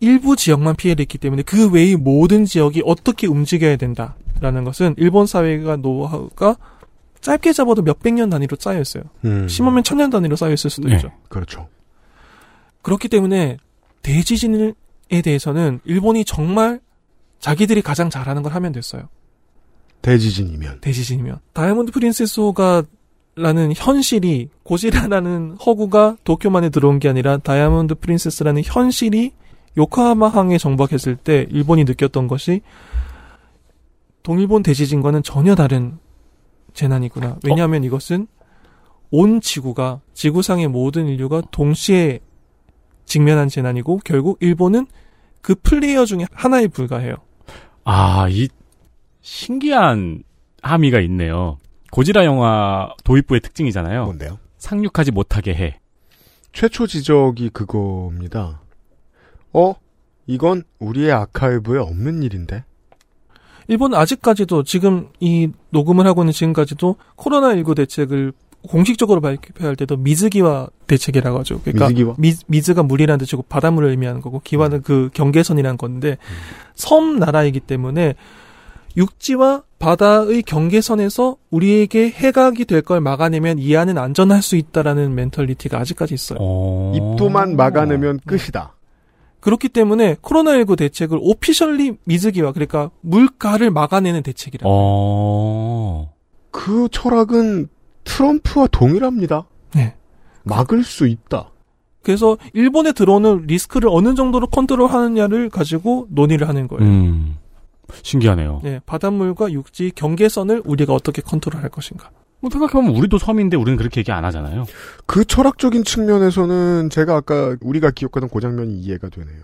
일부 지역만 피해를 입기 때문에 그 외의 모든 지역이 어떻게 움직여야 된다라는 것은 일본 사회가 노하우가 짧게 잡아도 몇백 년 단위로 쌓여 있어요. 음. 심하면 천년 단위로 쌓여 있을 수도 네. 있죠. 그렇죠. 그렇기 때문에 대지진에 대해서는 일본이 정말 자기들이 가장 잘하는 걸 하면 됐어요. 대지진이면. 대지진이면. 다이아몬드 프린세스 호가 라는 현실이 고지라라는 허구가 도쿄만에 들어온 게 아니라 다이아몬드 프린세스라는 현실이 요코하마 항에 정박했을 때 일본이 느꼈던 것이 동일본 대지진과는 전혀 다른 재난이구나. 왜냐하면 이것은 온 지구가 지구상의 모든 인류가 동시에 직면한 재난이고 결국 일본은 그 플레이어 중에 하나에 불과해요. 아, 이 신기한 함의가 있네요. 고지라 영화 도입부의 특징이잖아요. 뭔데요? 상륙하지 못하게 해. 최초 지적이 그겁니다. 어? 이건 우리의 아카이브에 없는 일인데? 일본은 아직까지도 지금 이 녹음을 하고 있는 지금까지도 코로나19 대책을 공식적으로 발표할 때도 미즈기와 대책이라고 하죠. 그러니까 미즈기와? 미, 즈가 물이라는 뜻이고 바닷물을 의미하는 거고 기와는 그 경계선이라는 건데 섬 나라이기 때문에 육지와 바다의 경계선에서 우리에게 해각이 될 걸 막아내면 이 안은 안전할 수 있다라는 멘털리티가 아직까지 있어요. 입도만 막아내면 끝이다. 그렇기 때문에 코로나19 대책을 오피셜리 미즈기와 그러니까 물가를 막아내는 대책이라. 어. 그 철학은 트럼프와 동일합니다. 네. 막을 수 있다. 그래서 일본에 들어오는 리스크를 어느 정도로 컨트롤하느냐를 가지고 논의를 하는 거예요. 음. 신기하네요. 네, 바닷물과 육지 경계선을 우리가 어떻게 컨트롤할 것인가. 뭐 생각해보면 우리도 섬인데 우리는 그렇게 얘기 안 하잖아요. 그 철학적인 측면에서는 제가 아까 우리가 기억하던 그 장면이 이해가 되네요.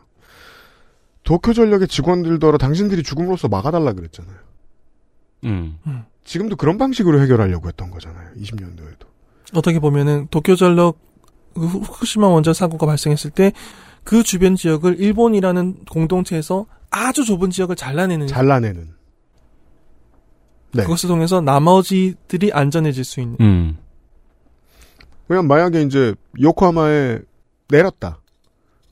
도쿄전력의 직원들더러 당신들이 죽음으로써 막아달라 그랬잖아요. 음. 지금도 그런 방식으로 해결하려고 했던 거잖아요. 20년도에도. 어떻게 보면은 도쿄전력 그 후- 후쿠시마 원전 사고가 발생했을 때 그 주변 지역을 일본이라는 공동체에서 아주 좁은 지역을 잘라내는 잘라내는. 네. 그것을 통해서 나머지들이 안전해질 수 있는. 음. 왜냐면 만약에 이제 요코하마에 내렸다.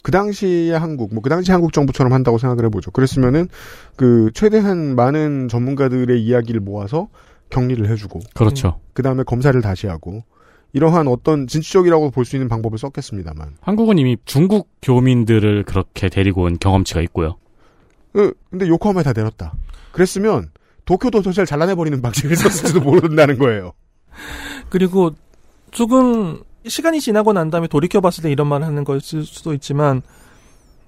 그 당시의 한국, 뭐 그 당시 한국 정부처럼 한다고 생각을 해보죠. 그랬으면은 그 최대한 많은 전문가들의 이야기를 모아서 격리를 해주고, 그렇죠. 그 다음에 검사를 다시 하고 이러한 어떤 진취적이라고 볼 수 있는 방법을 썼겠습니다만. 한국은 이미 중국 교민들을 그렇게 데리고 온 경험치가 있고요. 그, 근데 요코하마에 다 내렸다. 그랬으면 도쿄도 도시를 잘라내버리는 방식을 썼을지도 모른다는 거예요. 그리고 조금 시간이 지나고 난 다음에 돌이켜봤을 때 이런 말을 하는 것일 수도 있지만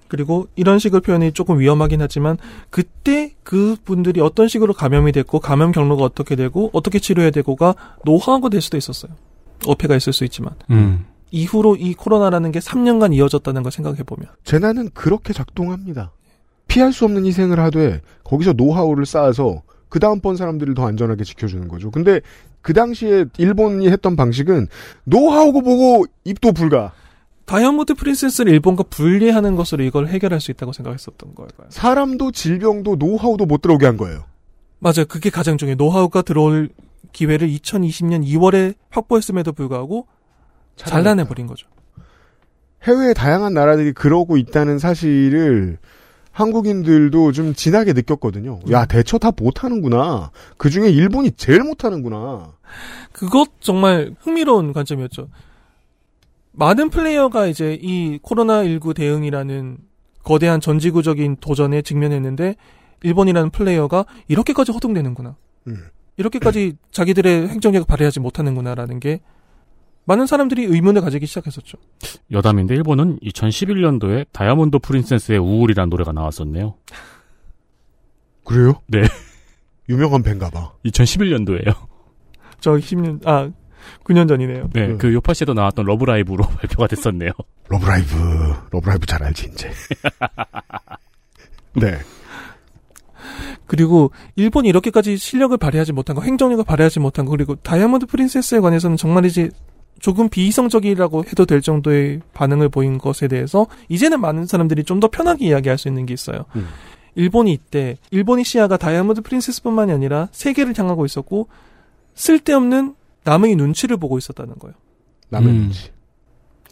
그리고 이런 식의 표현이 조금 위험하긴 하지만 그때 그 분들이 어떤 식으로 감염이 됐고 감염 경로가 어떻게 되고 어떻게 치료해야 되고가 노하우가 될 수도 있었어요. 어폐가 있을 수 있지만 음. 이후로 이 코로나라는 게 3년간 이어졌다는 걸 생각해 보면 재난은 그렇게 작동합니다. 피할 수 없는 희생을 하되 거기서 노하우를 쌓아서 그 다음 번 사람들을 더 안전하게 지켜주는 거죠. 근데 그 당시에 일본이 했던 방식은 노하우고 보고 입도 불가. 다이아몬드 프린세스를 일본과 분리하는 것으로 이걸 해결할 수 있다고 생각했었던 거예요. 사람도 질병도 노하우도 못 들어오게 한 거예요. 맞아요. 그게 가장 중요해요. 노하우가 들어올 기회를 2020년 2월에 확보했음에도 불구하고 잘라내버린 거죠. 해외의 다양한 나라들이 그러고 있다는 사실을 한국인들도 좀 진하게 느꼈거든요. 야, 대처 다 못하는구나. 그 중에 일본이 제일 못하는구나. 그것 정말 흥미로운 관점이었죠. 많은 플레이어가 이제 이 코로나19 대응이라는 거대한 전지구적인 도전에 직면했는데 일본이라는 플레이어가 이렇게까지 허둥대는구나. 음. 이렇게까지 자기들의 행정력을 발휘하지 못하는구나라는 게 많은 사람들이 의문을 가지기 시작했었죠. 여담인데 일본은 2011년도에 다이아몬드 프린세스의 우울이라는 노래가 나왔었네요. 그래요? 네. 유명한 밴가 봐. 2011년도에요. 저 10년 아 9년 전이네요. 네, 그 요파 씨도 나왔던 러브라이브로 발표가 됐었네요. 러브라이브, 러브라이브 잘 알지, 이제. 네. 그리고 일본이 이렇게까지 실력을 발휘하지 못한 거, 행정력을 발휘하지 못한 거, 그리고 다이아몬드 프린세스에 관해서는 정말 이제 조금 비이성적이라고 해도 될 정도의 반응을 보인 것에 대해서 이제는 많은 사람들이 좀 더 편하게 이야기할 수 있는 게 있어요. 음. 일본이 이때 일본이 시야가 다이아몬드 프린세스뿐만이 아니라 세계를 향하고 있었고 쓸데없는 남의 눈치를 보고 있었다는 거예요. 남의 음. 눈치.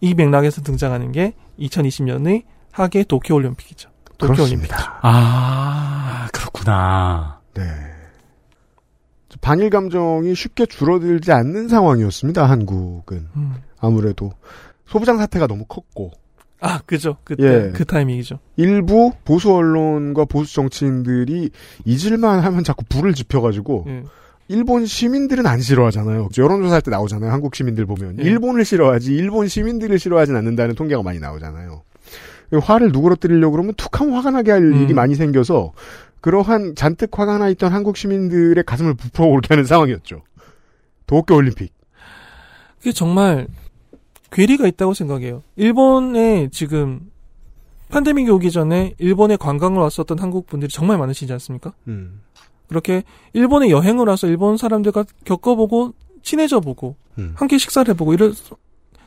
이 맥락에서 등장하는 게 2020년의 하계 도쿄 올림픽이죠. 도쿄 올림픽. 그렇습니다. 아, 그렇구나. 네. 반일 감정이 쉽게 줄어들지 않는 상황이었습니다, 한국은. 음. 아무래도. 소부장 사태가 너무 컸고, 아, 그죠. 그때 예. 그 타이밍이죠. 일부 보수 언론과 보수 정치인들이 잊을만 하면 자꾸 불을 지펴가지고, 예. 일본 시민들은 안 싫어하잖아요. 여론조사할 때 나오잖아요. 한국 시민들 보면. 예. 일본을 싫어하지, 일본 시민들을 싫어하진 않는다는 통계가 많이 나오잖아요. 화를 누그러뜨리려고 그러면 툭 하면 화가 나게 할 음. 일이 많이 생겨서, 그러한 잔뜩 화가 나 있던 한국 시민들의 가슴을 부풀어 오르게 하는 상황이었죠. 도쿄 올림픽. 그게 정말 괴리가 있다고 생각해요. 일본에 지금 팬데믹이 오기 전에 일본에 관광을 왔었던 한국 분들이 정말 많으시지 않습니까? 음. 그렇게 일본에 여행을 와서 일본 사람들과 겪어보고 친해져 보고 음. 함께 식사를 해보고 이런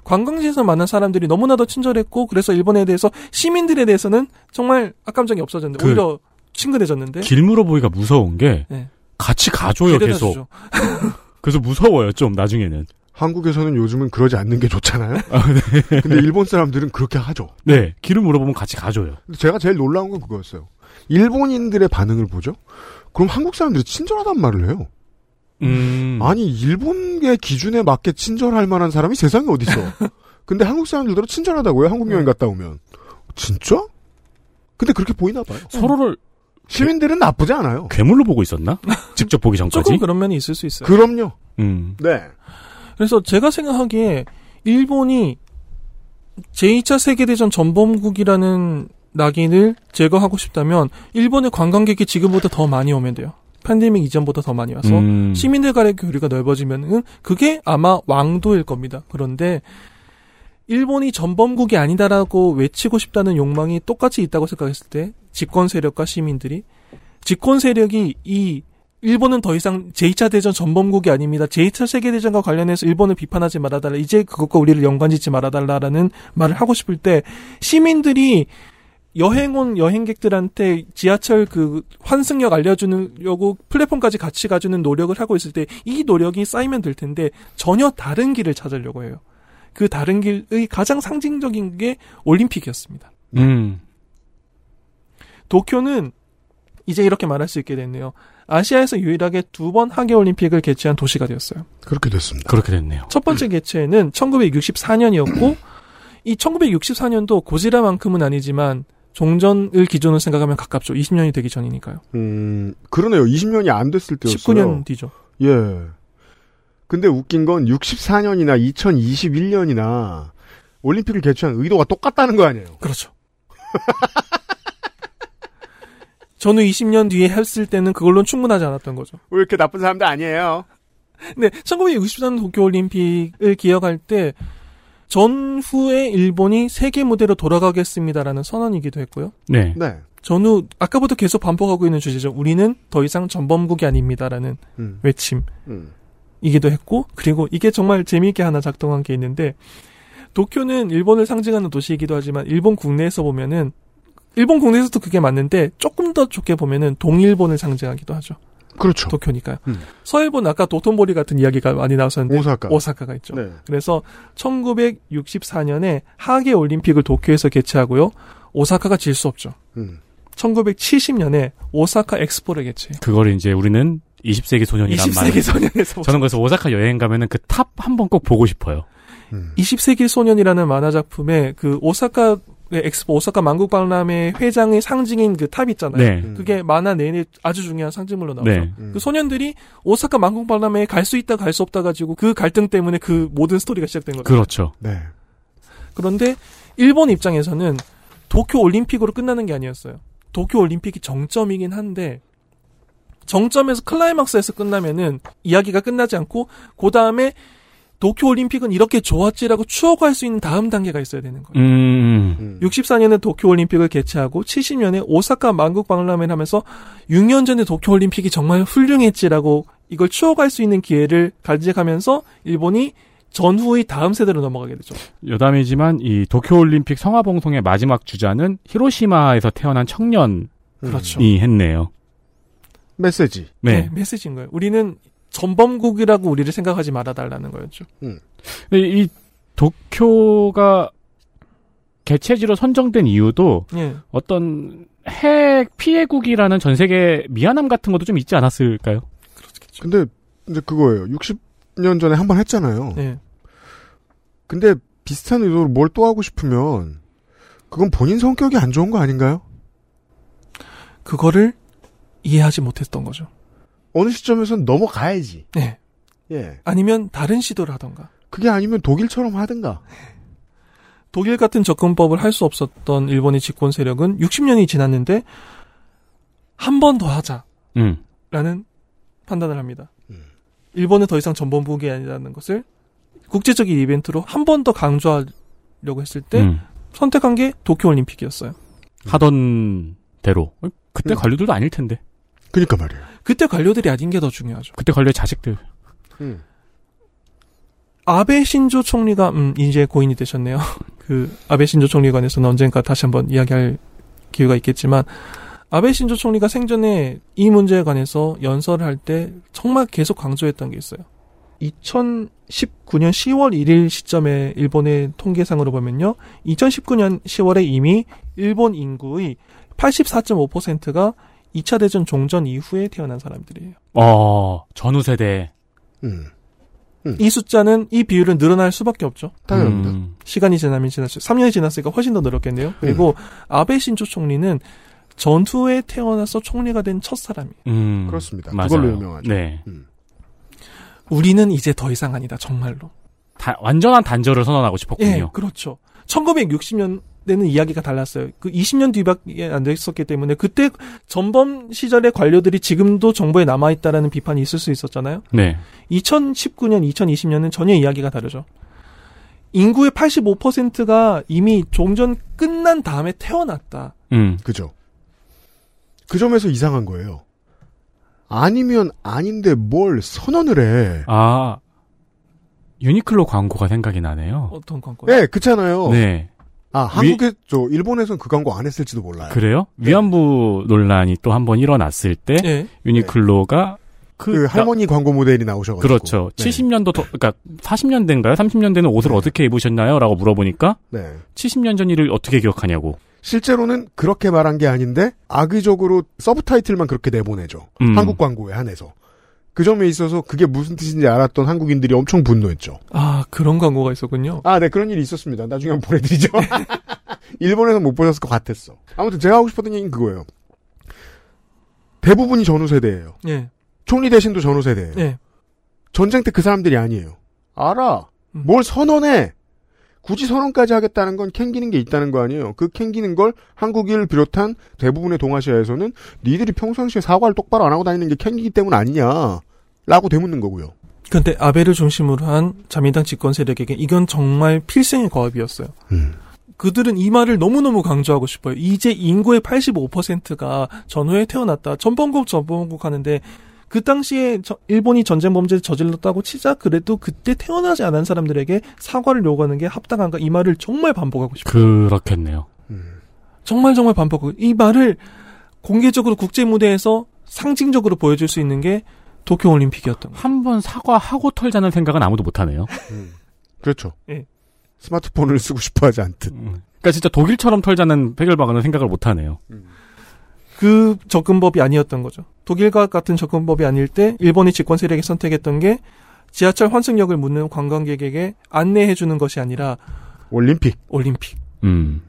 관광지에서 만난 사람들이 너무나도 친절했고 그래서 일본에 대해서 시민들에 대해서는 정말 악감정이 없어졌는데 그 오히려 친근해졌는데 길 물어보기가 무서운 게 네. 같이 가줘요 계속. 그래서 무서워요 좀 나중에는. 한국에서는 요즘은 그러지 않는 게 좋잖아요. 아, 네. 근데 일본 사람들은 그렇게 하죠. 네, 길을 물어보면 같이 가줘요. 제가 제일 놀라운 건 그거였어요. 일본인들의 반응을 보죠. 그럼 한국 사람들이 친절하단 말을 해요. 음. 아니 일본의 기준에 맞게 친절할 만한 사람이 세상에 어디 있어? 근데 한국 사람들도 친절하다고요. 한국 여행 갔다 오면 진짜? 근데 그렇게 보이나 봐요. 서로를 시민들은 나쁘지 않아요. 괴물로 보고 있었나? 직접 보기 전까지. 조금 그런 면이 있을 수 있어요. 그럼요. 음. 네. 그래서 제가 생각하기에 일본이 제2차 세계대전 전범국이라는 낙인을 제거하고 싶다면 일본의 관광객이 지금보다 더 많이 오면 돼요. 팬데믹 이전보다 더 많이 와서 음. 시민들 간의 교류가 넓어지면은 그게 아마 왕도일 겁니다. 그런데 일본이 전범국이 아니다라고 외치고 싶다는 욕망이 똑같이 있다고 생각했을 때 집권 세력과 시민들이 집권 세력이 이 일본은 더 이상 제2차 대전 전범국이 아닙니다. 제2차 세계대전과 관련해서 일본을 비판하지 말아달라. 이제 그것과 우리를 연관짓지 말아달라라는 말을 하고 싶을 때 시민들이 여행 온 여행객들한테 지하철 그 환승역 알려주려고 플랫폼까지 같이 가주는 노력을 하고 있을 때 이 노력이 쌓이면 될 텐데 전혀 다른 길을 찾으려고 해요. 그 다른 길의 가장 상징적인 게 올림픽이었습니다. 음. 도쿄는 이제 이렇게 말할 수 있게 됐네요. 아시아에서 유일하게 두 번 하계 올림픽을 개최한 도시가 되었어요. 그렇게 됐습니다. 그렇게 됐네요. 첫 번째 개최는 1964년이었고 이 1964년도 고지라만큼은 아니지만 종전을 기준으로 생각하면 가깝죠. 20년이 되기 전이니까요. 음, 그러네요. 20년이 안 됐을 때였어요. 19년 뒤죠. 예. 근데 웃긴 건 64년이나 2021년이나 올림픽을 개최한 의도가 똑같다는 거 아니에요? 그렇죠. 전후 20년 뒤에 했을 때는 그걸로 충분하지 않았던 거죠. 왜 이렇게 나쁜 사람들 아니에요? 근데 1964년 도쿄올림픽을 기억할 때 전후에 일본이 세계 무대로 돌아가겠습니다라는 선언이기도 했고요. 네. 네. 전후 아까부터 계속 반복하고 있는 주제죠. 우리는 더 이상 전범국이 아닙니다라는 음. 외침. 음. 이기도 했고 그리고 이게 정말 재미있게 하나 작동한 게 있는데 도쿄는 일본을 상징하는 도시이기도 하지만 일본 국내에서 보면은 일본 국내에서도 그게 맞는데 조금 더 좋게 보면은 동일본을 상징하기도 하죠. 그렇죠. 도쿄니까요. 음. 서일본 아까 도톤보리 같은 이야기가 많이 나왔었는데 오사카. 오사카가 있죠. 네. 그래서 1964년에 하계 올림픽을 도쿄에서 개최하고요. 오사카가 질 수 없죠. 음. 1970년에 오사카 엑스포를 개최. 그걸 이제 우리는 20세기 소년이란 말. 20세기 소년에서 저는 그래서 오사카 여행 가면은 그 탑 한 번 꼭 보고 싶어요. 20세기 소년이라는 만화 작품에 그 오사카 엑스포 오사카 만국 박람회 회장의 상징인 그 탑 있잖아요. 네. 그게 만화 내내 아주 중요한 상징물로 나오죠. 네. 그 소년들이 오사카 만국 박람회에 갈 수 있다 갈 수 없다 가지고 그 갈등 때문에 그 모든 스토리가 시작된 거죠. 그렇죠. 네. 그런데 일본 입장에서는 도쿄 올림픽으로 끝나는 게 아니었어요. 도쿄 올림픽이 정점이긴 한데 정점에서 클라이막스에서 끝나면은 이야기가 끝나지 않고 그 다음에 도쿄 올림픽은 이렇게 좋았지라고 추억할 수 있는 다음 단계가 있어야 되는 거예요. 음. 64년에 도쿄 올림픽을 개최하고 70년에 오사카 만국 박람회를 하면서 6년 전에 도쿄 올림픽이 정말 훌륭했지라고 이걸 추억할 수 있는 기회를 가져가면서 일본이 전후의 다음 세대로 넘어가게 되죠. 여담이지만 이 도쿄 올림픽 성화봉송의 마지막 주자는 히로시마에서 태어난 청년이 그렇죠. 했네요. 메시지. 네. 네. 메시지인 거예요. 우리는 전범국이라고 우리를 생각하지 말아달라는 거였죠. 음. 이 도쿄가 개최지로 선정된 이유도 예. 어떤 핵 피해국이라는 전 세계 미안함 같은 것도 좀 있지 않았을까요? 근데 이제 그거예요. 60년 전에 한 번 했잖아요. 네. 근데 비슷한 의도로 뭘 또 하고 싶으면 그건 본인 성격이 안 좋은 거 아닌가요? 그거를 이해하지 못했던 거죠. 어느 시점에선 넘어가야지. 네. 예. 아니면 다른 시도를 하던가. 그게 아니면 독일처럼 하든가. 독일 같은 접근법을 할 수 없었던 일본의 집권 세력은 60년이 지났는데 한 번 더 하자라는 음. 판단을 합니다. 일본은 더 이상 전범국이 아니라는 것을 국제적인 이벤트로 한 번 더 강조하려고 했을 때 음. 선택한 게 도쿄올림픽이었어요. 하던 대로. 그때 음. 관료들도 아닐 텐데. 그니까 말이에요. 그때 관료들이 아닌 게 더 중요하죠. 그때 관료의 자식들. 음. 아베 신조 총리가 음 이제 고인이 되셨네요. 그 아베 신조 총리에 관해서는 언젠가 다시 한번 이야기할 기회가 있겠지만 아베 신조 총리가 생전에 이 문제에 관해서 연설을 할 때 정말 계속 강조했던 게 있어요. 2019년 10월 1일 시점에 일본의 통계상으로 보면요. 2019년 10월에 이미 일본 인구의 84.5%가 2차 대전 종전 이후에 태어난 사람들이에요. 어, 전후 세대. 음. 이 숫자는 이 비율은 늘어날 수밖에 없죠. 당연합니다. 음. 시간이 지나면 지났죠. 3년이 지났으니까 훨씬 더 늘었겠네요. 그리고 아베 신조 총리는 전투에 태어나서 총리가 된 첫 사람이에요. 음. 그렇습니다. 맞아요. 그걸로 유명하죠. 네. 우리는 이제 더 이상 아니다. 정말로. 다- 완전한 단절을 선언하고 싶었군요. 예, 그렇죠. 1960년 대는 이야기가 달랐어요. 그 20년 뒤밖에 안 됐었기 때문에 그때 전범 시절의 관료들이 지금도 정부에 남아 있다라는 비판이 있을 수 있었잖아요. 네. 2019년, 2020년은 전혀 이야기가 다르죠. 인구의 85%가 이미 종전 끝난 다음에 태어났다. 음. 그죠. 그 점에서 이상한 거예요. 아니면 아닌데 뭘 선언을 해. 아, 유니클로 광고가 생각이 나네요. 어떤 광고요? 예, 그렇잖아요. 네. 아, 한국에, 저, 일본에선 그 광고 안 했을지도 몰라요. 그래요? 위안부 논란이 또 한 번 일어났을 때 예. 유니클로가 그, 그, 할머니 광고 모델이 나오셔가지고. 그렇죠. 네. 70년도 더, 그러니까 40년대인가요? 30년대는 옷을 어떻게 입으셨나요? 라고 물어보니까 네. 70년 전 일을 어떻게 기억하냐고. 실제로는 그렇게 말한 게 아닌데, 악의적으로 서브타이틀만 그렇게 내보내죠. 음. 한국 광고에 한해서. 그 점에 있어서 그게 무슨 뜻인지 알았던 한국인들이 엄청 분노했죠. 아, 그런 광고가 있었군요. 아, 네, 그런 일이 있었습니다. 나중에 한번 보내드리죠. 일본에서 못 보셨을 것 같았어. 아무튼 제가 하고 싶었던 얘기는 그거예요. 대부분이 전후 세대예요. 예. 총리 대신도 전후 세대예요. 예. 전쟁 때 그 사람들이 아니에요. 알아. 음. 뭘 선언해. 굳이 선언까지 하겠다는 건 캥기는 게 있다는 거 아니에요. 그 캥기는 걸 한국인을 비롯한 대부분의 동아시아에서는 니들이 평상시에 사과를 똑바로 안 하고 다니는 게 캥기기 때문 아니냐. 라고 되묻는 거고요. 근데 아베를 중심으로 한 자민당 집권 세력에게 이건 정말 필생의 과업이었어요. 음. 그들은 이 말을 너무너무 강조하고 싶어요. 이제 인구의 85%가 전후에 태어났다. 전범국 전범국 하는데 그 당시에 저- 일본이 전쟁 범죄를 저질렀다고 치자 그래도 그때 태어나지 않은 사람들에게 사과를 요구하는 게 합당한가 이 말을 정말 반복하고 싶어요. 그렇겠네요. 정말 정말 반복하고 이 말을 공개적으로 국제 무대에서 상징적으로 보여줄 수 있는 게 도쿄 올림픽이었던 거예요. 한 번 사과하고 털자는 생각은 아무도 못 하네요. 그렇죠. 예. 스마트폰을 쓰고 싶어 하지 않듯. 그러니까 진짜 독일처럼 털자는 백열방어는 생각을 못 하네요. 그 접근법이 아니었던 거죠. 독일과 같은 접근법이 아닐 때 일본의 집권 세력이 선택했던 게 지하철 환승역을 묻는 관광객에게 안내해 주는 것이 아니라 올림픽. 올림픽. 음.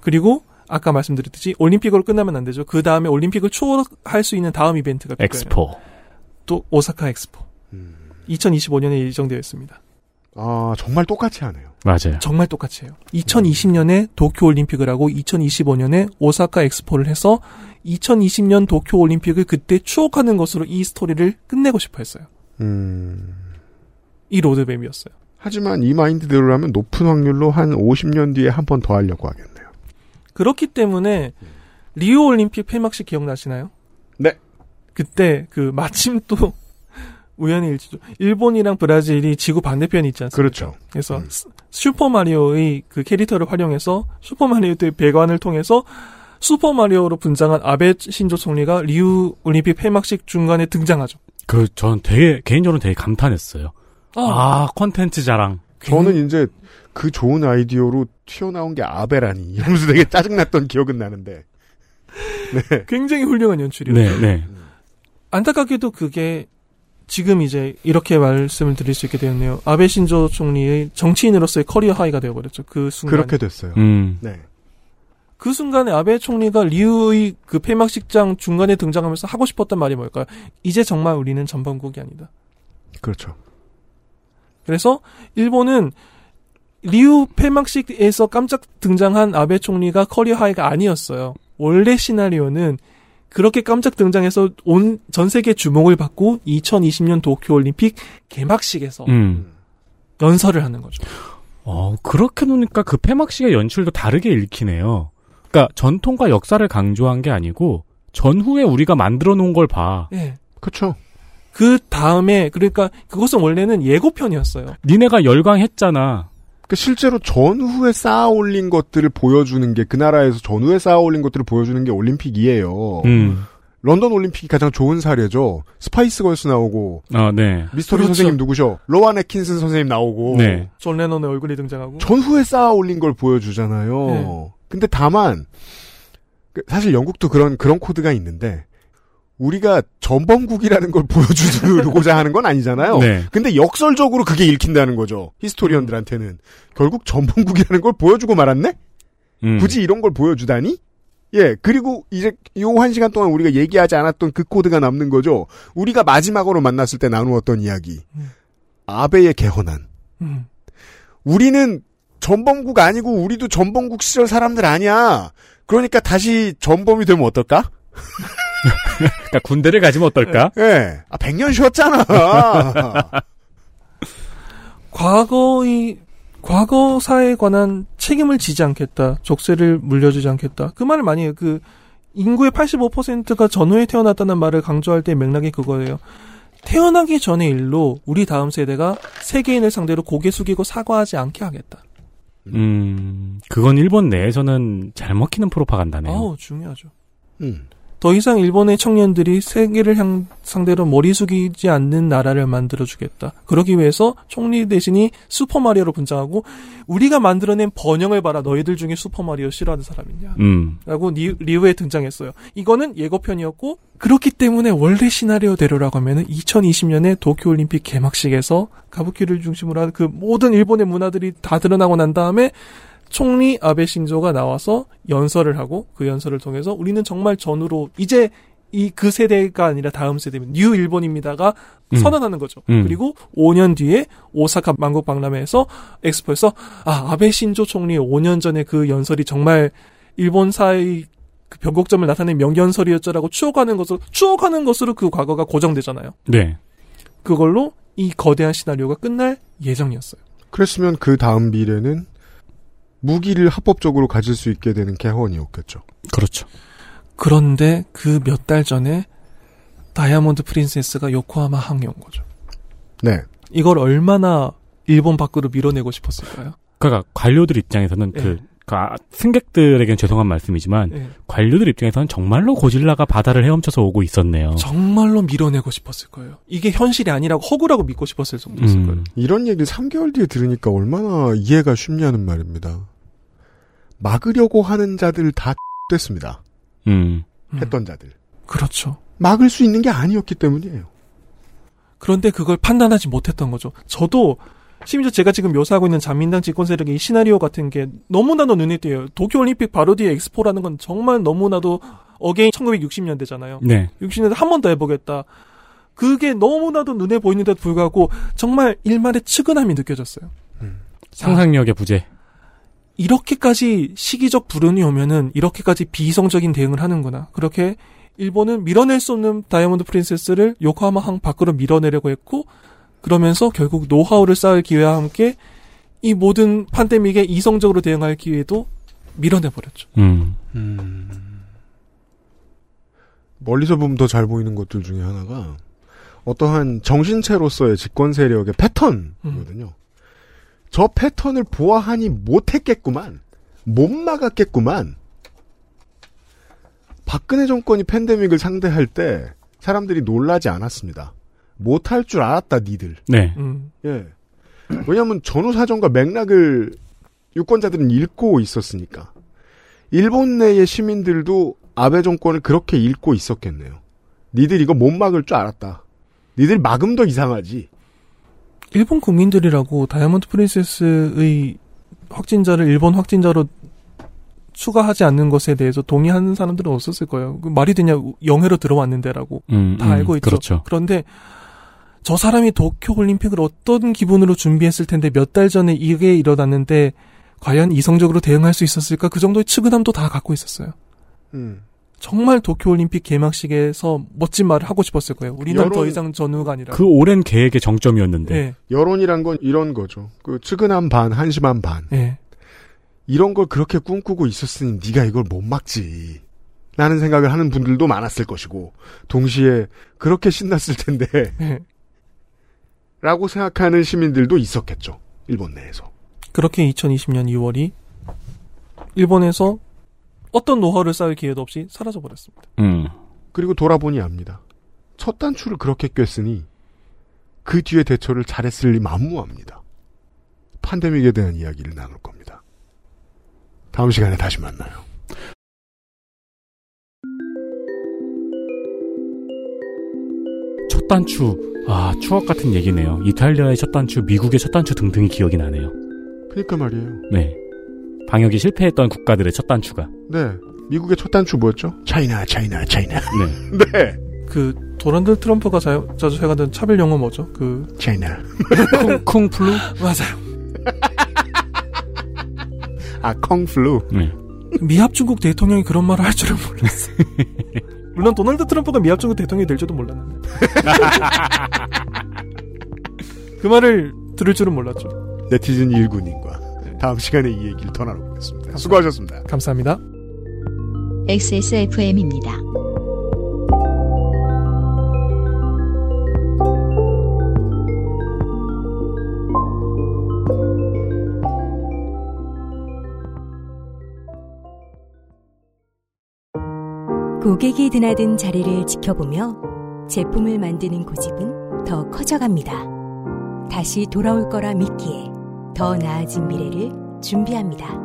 그리고 아까 말씀드렸듯이 올림픽으로 끝나면 안 되죠. 그 다음에 올림픽을 추월할 수 있는 다음 이벤트가 필요해요. 엑스포. 또 오사카 엑스포. 2025년에 예정되어 있습니다. 아, 정말 똑같이 하네요. 맞아요. 정말 똑같이 해요. 2020년에 도쿄 올림픽을 하고 2025년에 오사카 엑스포를 해서 2020년 도쿄 올림픽을 그때 추억하는 것으로 이 스토리를 끝내고 싶어 했어요. 음. 이 로드맵이었어요. 하지만 이 마인드대로라면 높은 확률로 한 50년 뒤에 한 번 더 하려고 하겠네요. 그렇기 때문에 리우 올림픽 폐막식 기억나시나요? 네. 그때 그 마침 또 우연히 일치죠. 일본이랑 브라질이 지구 반대편에 있지 않습니까? 그렇죠. 그래서 스- 슈퍼 마리오의 그 캐릭터를 활용해서 슈퍼 마리오의 배관을 통해서 슈퍼 마리오로 분장한 아베 신조 총리가 리우 올림픽 폐막식 중간에 등장하죠. 그, 전 되게, 개인적으로 되게 감탄했어요. 아. 아, 콘텐츠 자랑. 저는 이제 그 좋은 아이디어로 튀어나온 게 아베라니 이러면서 되게 짜증났던 기억은 나는데. 네. 굉장히 훌륭한 연출이에요. 네, 네. 안타깝게도 그게 지금 이제 이렇게 말씀을 드릴 수 있게 되었네요. 아베 신조 총리의 정치인으로서의 career high가 되어버렸죠. 그 순간. 그렇게 됐어요. 음. 네. 그 순간에 아베 총리가 리우의 그 폐막식장 중간에 등장하면서 하고 싶었던 말이 뭘까요? 이제 정말 우리는 전범국이 아니다. 그렇죠. 그래서 일본은 리우 폐막식에서 깜짝 등장한 아베 총리가 career high가 아니었어요. 원래 시나리오는 그렇게 깜짝 등장해서 온 전 세계 주목을 받고 2020년 도쿄 올림픽 개막식에서 음. 연설을 하는 거죠. 어, 그렇게 놓으니까 그 폐막식의 연출도 다르게 읽히네요. 그러니까 전통과 역사를 강조한 게 아니고 전후에 우리가 만들어 놓은 걸 봐. 예. 그렇죠. 그 다음에 그러니까 그것은 원래는 예고편이었어요. 니네가 열광했잖아. 그 실제로 전후에 쌓아 올린 것들을 보여주는 게 그 나라에서 전후에 쌓아 올린 것들을 보여주는 게 올림픽이에요. 음. 런던 올림픽이 가장 좋은 사례죠. 스파이스 걸스 나오고 아, 네. 미스터 빈 그렇죠. 선생님 누구셔? 로완 애킨슨 선생님 나오고 네. 존 레논의 얼굴이 등장하고 전후에 쌓아 올린 걸 보여주잖아요. 네. 근데 다만 그 사실 영국도 그런 그런 코드가 있는데 우리가 전범국이라는 걸 보여주고자 하는 건 아니잖아요. 네. 근데 역설적으로 그게 읽힌다는 거죠. historian들한테는 결국 전범국이라는 걸 보여주고 말았네. 음. 굳이 이런 걸 보여주다니? 예, 그리고 이제 요 한 시간 동안 우리가 얘기하지 않았던 그 코드가 남는 거죠. 우리가 마지막으로 만났을 때 나누었던 이야기. 아베의 개헌안. 음. 우리는 전범국 아니고 우리도 전범국 시절 사람들 아니야. 그러니까 다시 전범이 되면 어떨까? 그러니까 군대를 가지면 어떨까? 예. 아, 100년 쉬었잖아. 과거의 과거사에 관한 책임을 지지 않겠다. 족쇄를 물려주지 않겠다. 그 말을 많이 해요. 그 인구의 85%가 전후에 태어났다는 말을 강조할 때 맥락이 그거예요. 태어나기 전의 일로 우리 다음 세대가 세계인을 상대로 고개 숙이고 사과하지 않게 하겠다. 음, 그건 일본 내에서는 잘 먹히는 프로파간다네요. 아우 중요하죠. 음. 더 이상 일본의 청년들이 세계를 향 상대로 머리 숙이지 않는 나라를 만들어 주겠다. 그러기 위해서 총리 대신이 슈퍼마리오로 분장하고 우리가 만들어낸 번영을 봐라. 너희들 중에 슈퍼마리오 싫어하는 사람 있냐? 음. 라고 리, 리우에 등장했어요. 이거는 예고편이었고 그렇기 때문에 원래 시나리오대로라고 하면은 2020년에 도쿄올림픽 개막식에서 가부키를 중심으로 한 그 모든 일본의 문화들이 다 드러나고 난 다음에 총리 아베 신조가 나와서 연설을 하고 그 연설을 통해서 우리는 정말 전후로 이제 이 그 세대가 아니라 다음 세대면 new 일본입니다가 음. 선언하는 거죠. 음. 그리고 5년 뒤에 오사카 만국 박람회에서 엑스포에서 아 아베 신조 총리의 5년 전에 그 연설이 정말 일본사의 그 변곡점을 나타낸 명연설이었죠라고 추억하는 것으로 추억하는 것으로 그 과거가 고정되잖아요. 네. 그걸로 이 거대한 시나리오가 끝날 예정이었어요. 그랬으면 그 다음 미래는 무기를 합법적으로 가질 수 있게 되는 개헌이었겠죠. 그렇죠. 그런데 그 몇 달 전에 다이아몬드 프린세스가 요코하마 항에 온 거죠. 네. 이걸 얼마나 일본 밖으로 밀어내고 싶었을까요? 그러니까 관료들 입장에서는 네. 그, 그 아, 승객들에겐 죄송한 말씀이지만 네. 관료들 입장에서는 정말로 고질라가 바다를 헤엄쳐서 오고 있었네요. 정말로 밀어내고 싶었을 거예요. 이게 현실이 아니라고 허구라고 믿고 싶었을 정도였을 음. 거예요. 이런 얘기를 3개월 뒤에 들으니까 얼마나 이해가 쉽냐는 말입니다. 막으려고 하는 자들 다 됐습니다. 음. 했던 자들. 그렇죠. 막을 수 있는 게 아니었기 때문이에요. 그런데 그걸 판단하지 못했던 거죠. 저도 심지어 제가 지금 묘사하고 있는 자민당 집권 세력의 이 시나리오 같은 게 너무나도 눈에 띄어요. 도쿄올림픽 바로 뒤에 엑스포라는 건 정말 너무나도 again 1960년대잖아요. 네. 60년대 한 번 더 해보겠다. 그게 너무나도 눈에 보이는데도 불구하고 정말 일말의 측은함이 느껴졌어요. 상상력의 부재. 이렇게까지 시기적 불운이 오면은 이렇게까지 비이성적인 대응을 하는구나. 그렇게 일본은 밀어낼 수 없는 다이아몬드 프린세스를 요코하마 항 밖으로 밀어내려고 했고 그러면서 결국 노하우를 쌓을 기회와 함께 이 모든 팬데믹에 이성적으로 대응할 기회도 밀어내 버렸죠. 음. 멀리서 보면 더 잘 보이는 것들 중에 하나가 어떠한 정신체로서의 집권 세력의 패턴이거든요. 저 패턴을 보아하니 못했겠구만. 못 막았겠구만. 박근혜 정권이 팬데믹을 상대할 때 사람들이 놀라지 않았습니다. 못할 줄 알았다, 니들. 네. 음. 예. 왜냐하면 전후 사정과 맥락을 유권자들은 읽고 있었으니까. 일본 내의 시민들도 아베 정권을 그렇게 읽고 있었겠네요. 니들 이거 못 막을 줄 알았다. 니들 막음 더 이상하지. 일본 국민들이라고 다이아몬드 프린세스의 확진자를 일본 확진자로 추가하지 않는 것에 대해서 동의하는 사람들은 없었을 거예요. 그 말이 되냐 영해로 들어왔는데라고 음, 다 음, 알고 있죠. 그렇죠. 그런데 저 사람이 도쿄 올림픽을 어떤 기분으로 준비했을 텐데 몇 달 전에 이게 일어났는데 과연 이성적으로 대응할 수 있었을까? 그 정도의 측은함도 다 갖고 있었어요. 음. 정말 도쿄 올림픽 개막식에서 멋진 말을 하고 싶었을 거예요. 우리는 더 여론- 이상 전후가 아니라. 그 오랜 계획의 정점이었는데. 네. 여론이란 건 이런 거죠. 그 측은한 반, 한심한 반. 네. 이런 걸 그렇게 꿈꾸고 있었으니 네가 이걸 못 막지. 라는 생각을 하는 분들도 많았을 것이고 동시에 그렇게 신났을 텐데 네. 라고 생각하는 시민들도 있었겠죠. 일본 내에서. 그렇게 2020년 2월이 일본에서 어떤 노하우를 쌓을 기회도 없이 사라져 버렸습니다. 음. 그리고 돌아보니 압니다. 첫 단추를 그렇게 꿰으니 그 뒤에 대처를 잘했을 리 만무합니다. 팬데믹에 대한 이야기를 나눌 겁니다. 다음 시간에 다시 만나요. 첫 단추. 아, 추억 같은 얘기네요. 이탈리아의 첫 단추, 미국의 첫 단추 등등이 기억이 나네요. 그니까 말이에요. 네. 방역이 실패했던 국가들의 첫 단추가. 네. 미국의 첫 단추 뭐였죠? 차이나, 차이나, 차이나. 네. 네. 그 도널드 트럼프가 자, 자주 해가던 차별 용어 뭐죠? 그 차이나. 쿵, 쿵플루? 맞아요. 아, 콩플루. 네. 미합 중국 대통령이 그런 말을 할 줄은 몰랐어요. 물론 도널드 트럼프가 미합 중국 대통령이 될 줄도 몰랐는데. 그 말을 들을 줄은 몰랐죠. 네티즌 일군님과 다음 시간에 이 얘기를 더 나눠보겠습니다. 감사합니다. 수고하셨습니다. 감사합니다. XSFM입니다. 고객이 드나든 자리를 지켜보며 제품을 만드는 고집은 더 커져갑니다. 다시 돌아올 거라 믿기에 더 나아진 미래를 준비합니다.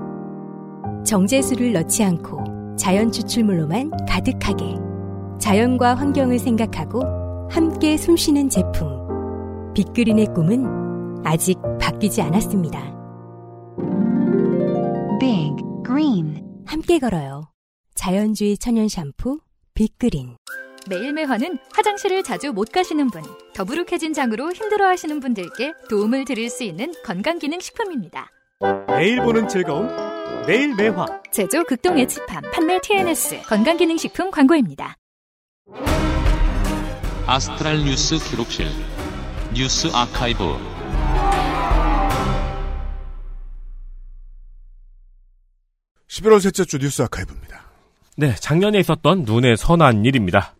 정제수를 넣지 않고 자연 추출물로만 가득하게 자연과 환경을 생각하고 함께 숨쉬는 제품. 빅그린의 꿈은 아직 바뀌지 않았습니다. Big Green 함께 걸어요. 자연주의 천연 샴푸 빅그린. 매일매화는 화장실을 자주 못 가시는 분, 더부룩해진 장으로 힘들어하시는 분들께 도움을 드릴 수 있는 건강기능식품입니다. 매일 보는 즐거움 매일 매화 제조 극동 예치팜 판매 TNS 건강기능식품 광고입니다. 아스트랄 뉴스 기록실 뉴스 아카이브 11월 셋째 주 뉴스 아카이브입니다. 네, 작년에 있었던 눈에 선한 일입니다.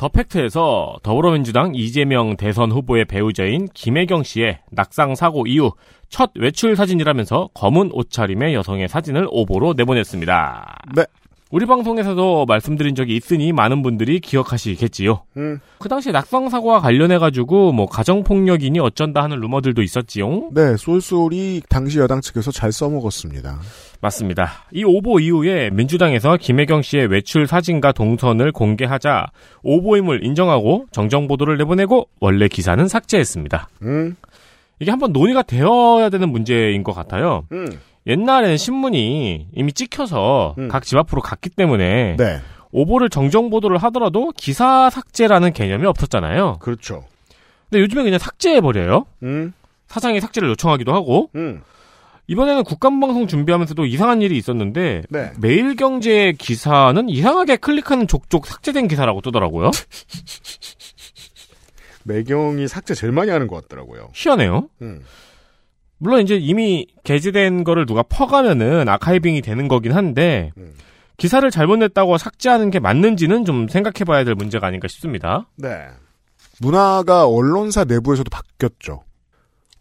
더 팩트에서 더불어민주당 이재명 대선 후보의 배우자인 김혜경 씨의 낙상 사고 이후 첫 외출 사진이라면서 검은 옷차림의 여성의 사진을 오보로 내보냈습니다. 네. 우리 방송에서도 말씀드린 적이 있으니 많은 분들이 기억하시겠지요. 음. 그 당시 낙상 사고와 관련해 가지고 뭐 가정 폭력이니 어쩐다 하는 루머들도 있었지요. 네, 쏠쏠이 당시 여당 측에서 잘 써먹었습니다. 맞습니다. 이 오보 이후에 민주당에서 김혜경 씨의 외출 사진과 동선을 공개하자 오보임을 인정하고 정정 보도를 내보내고 원래 기사는 삭제했습니다. 음. 이게 한번 논의가 되어야 되는 문제인 것 같아요. 음. 옛날에는 신문이 이미 찍혀서 각집 앞으로 갔기 때문에 네. 오보를 정정 보도를 하더라도 기사 삭제라는 개념이 없었잖아요. 그렇죠. 근데 요즘에 그냥 삭제해 버려요. 음. 사장이 삭제를 요청하기도 하고 음. 이번에는 국감방송 준비하면서도 이상한 일이 있었는데 네. 매일경제 기사는 이상하게 클릭하는 족족 삭제된 기사라고 뜨더라고요. 매경이 삭제 제일 많이 하는 것 같더라고요. 희한해요. 음. 물론 이제 이미 게재된 거를 누가 퍼가면은 아카이빙이 되는 거긴 한데 음. 기사를 잘못 냈다고 삭제하는 게 맞는지는 좀 생각해 봐야 될 문제가 아닌가 싶습니다. 네. 문화가 언론사 내부에서도 바뀌었죠.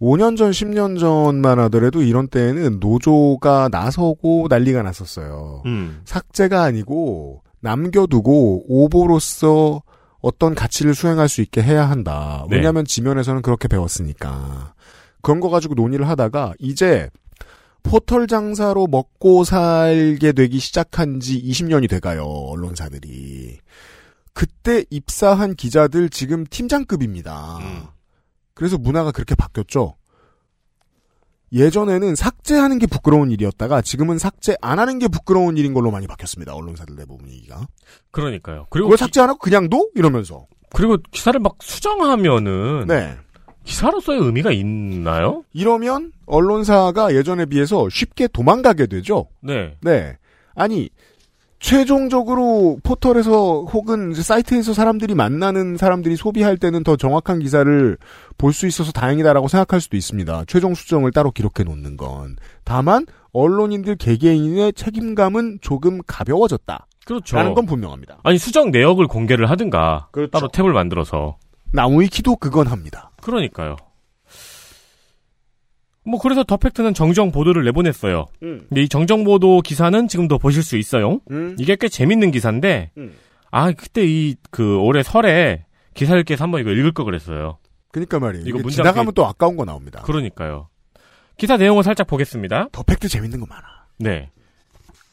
5년 전, 10년 전만 하더라도 이런 때에는 노조가 나서고 난리가 났었어요. 음. 삭제가 아니고 남겨두고 오보로서 어떤 가치를 수행할 수 있게 해야 한다. 네. 왜냐하면 지면에서는 그렇게 배웠으니까. 그런 거 가지고 논의를 하다가 이제 포털 장사로 먹고 살게 되기 시작한 지 20년이 돼가요. 언론사들이. 그때 입사한 기자들 지금 팀장급입니다. 그래서 문화가 그렇게 바뀌었죠. 예전에는 삭제하는 게 부끄러운 일이었다가 지금은 삭제 안 하는 게 부끄러운 일인 걸로 많이 바뀌었습니다. 언론사들 내부분 얘기가. 그러니까요. 그리고 그걸 삭제 안 하고 그냥 둬? 이러면서. 그리고 기사를 막 수정하면은 네. 기사로서의 의미가 있나요? 이러면 언론사가 예전에 비해서 쉽게 도망가게 되죠. 네. 네. 아니, 최종적으로 포털에서 혹은 이제 사이트에서 사람들이 만나는 사람들이 소비할 때는 더 정확한 기사를 볼 수 있어서 다행이다라고 생각할 수도 있습니다. 최종 수정을 따로 기록해 놓는 건. 다만, 언론인들 개개인의 책임감은 조금 가벼워졌다. 그렇죠. 라는 건 분명합니다. 아니 수정 내역을 공개를 하든가 그렇죠. 따로 탭을 만들어서 나무위키도 그건 합니다. 그러니까요. 뭐 그래서 더 팩트는 정정 보도를 내보냈어요. 음. 근데 이 정정 보도 기사는 지금도 보실 수 있어요. 음. 이게 꽤 재밌는 기사인데 음. 아 그때 이 그 올해 설에 기사 읽기 해서 한번 이거 읽을 걸 그랬어요. 그니까 말이에요. 이거 문장 지나가면 그- 또 아까운 거 나옵니다. 그러니까요. 기사 내용을 살짝 보겠습니다. 더 팩트 재밌는 거 많아. 네.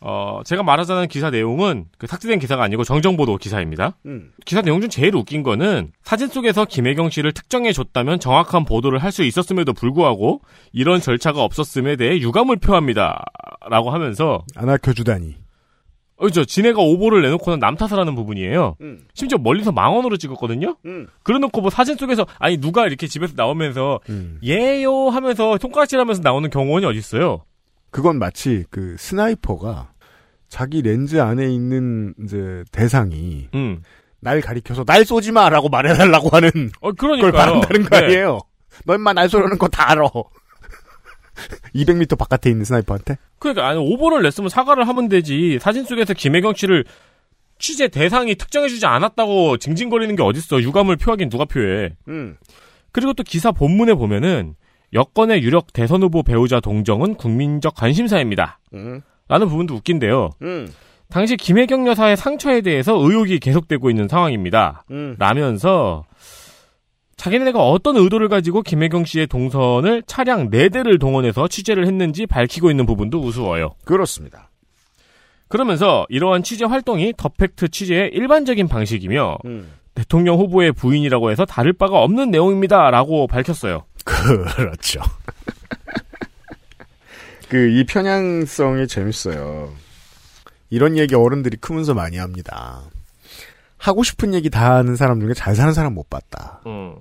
어, 제가 말하자는 기사 내용은 그 삭제된 기사가 아니고 정정보도 기사입니다. 음. 기사 내용 중 제일 웃긴 거는 사진 속에서 김혜경 씨를 특정해 줬다면 정확한 보도를 할 수 있었음에도 불구하고 이런 절차가 없었음에 대해 유감을 표합니다. 라고 하면서 안 알려주다니. 어, 저 지네가 오보를 내놓고는 남 탓을 하는 부분이에요. 음. 심지어 멀리서 망원으로 찍었거든요. 음. 그래놓고 뭐 사진 속에서 아니 누가 이렇게 집에서 나오면서 음. 예요 하면서 손가락질하면서 나오는 경우는 어디 있어요? 그건 마치 그 스나이퍼가 자기 렌즈 안에 있는 이제 대상이 음. 날 가리켜서 날 쏘지 마라고 말해달라고 하는 어, 걸 그러니까요. 바란다는 거 네. 아니에요. 너 인마 날 쏘려는 거 다 알아. 200m 바깥에 있는 스나이퍼한테? 그러니까 아니 오보를 냈으면 사과를 하면 되지. 사진 속에서 김혜경 씨를 취재 대상이 특정해주지 않았다고 징징거리는 게 어딨어. 유감을 표하긴 누가 표해. 음. 그리고 또 기사 본문에 보면은 여권의 유력 대선 후보 배우자 동정은 국민적 관심사입니다. 음. 라는 부분도 웃긴데요. 음. 당시 김혜경 여사의 상처에 대해서 의혹이 계속되고 있는 상황입니다. 음. 라면서 자기네가 어떤 의도를 가지고 김혜경 씨의 동선을 차량 4대를 동원해서 취재를 했는지 밝히고 있는 부분도 우스워요. 그렇습니다. 그러면서 이러한 취재 활동이 더 팩트 취재의 일반적인 방식이며 음. 대통령 후보의 부인이라고 해서 다를 바가 없는 내용입니다라고 밝혔어요. 그렇죠. 그 이 편향성이 재밌어요. 이런 얘기 어른들이 크면서 많이 합니다. 하고 싶은 얘기 다 하는 사람 중에 잘 사는 사람 못 봤다. 음.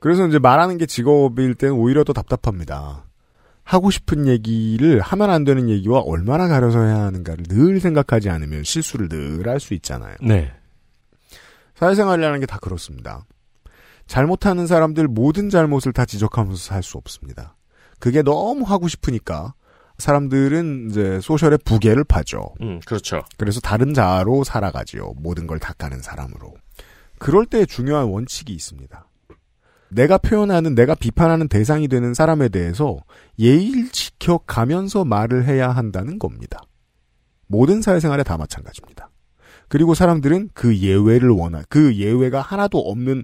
그래서 이제 말하는 게 직업일 때는 오히려 더 답답합니다. 하고 싶은 얘기를 하면 안 되는 얘기와 얼마나 가려서 해야 하는가를 늘 생각하지 않으면 실수를 늘 할 수 있잖아요. 네. 사회생활이라는 게 다 그렇습니다. 잘못하는 사람들 모든 잘못을 다 지적하면서 살 수 없습니다. 그게 너무 하고 싶으니까 사람들은 이제 소셜의 부계를 파죠. 음, 그렇죠. 그래서 다른 자아로 살아가지요. 모든 걸 닦아낸 사람으로. 그럴 때 중요한 원칙이 있습니다. 내가 표현하는, 내가 비판하는 대상이 되는 사람에 대해서 예의를 지켜가면서 말을 해야 한다는 겁니다. 모든 사회생활에 다 마찬가지입니다. 그리고 사람들은 그 예외를 원하, 그 예외가 하나도 없는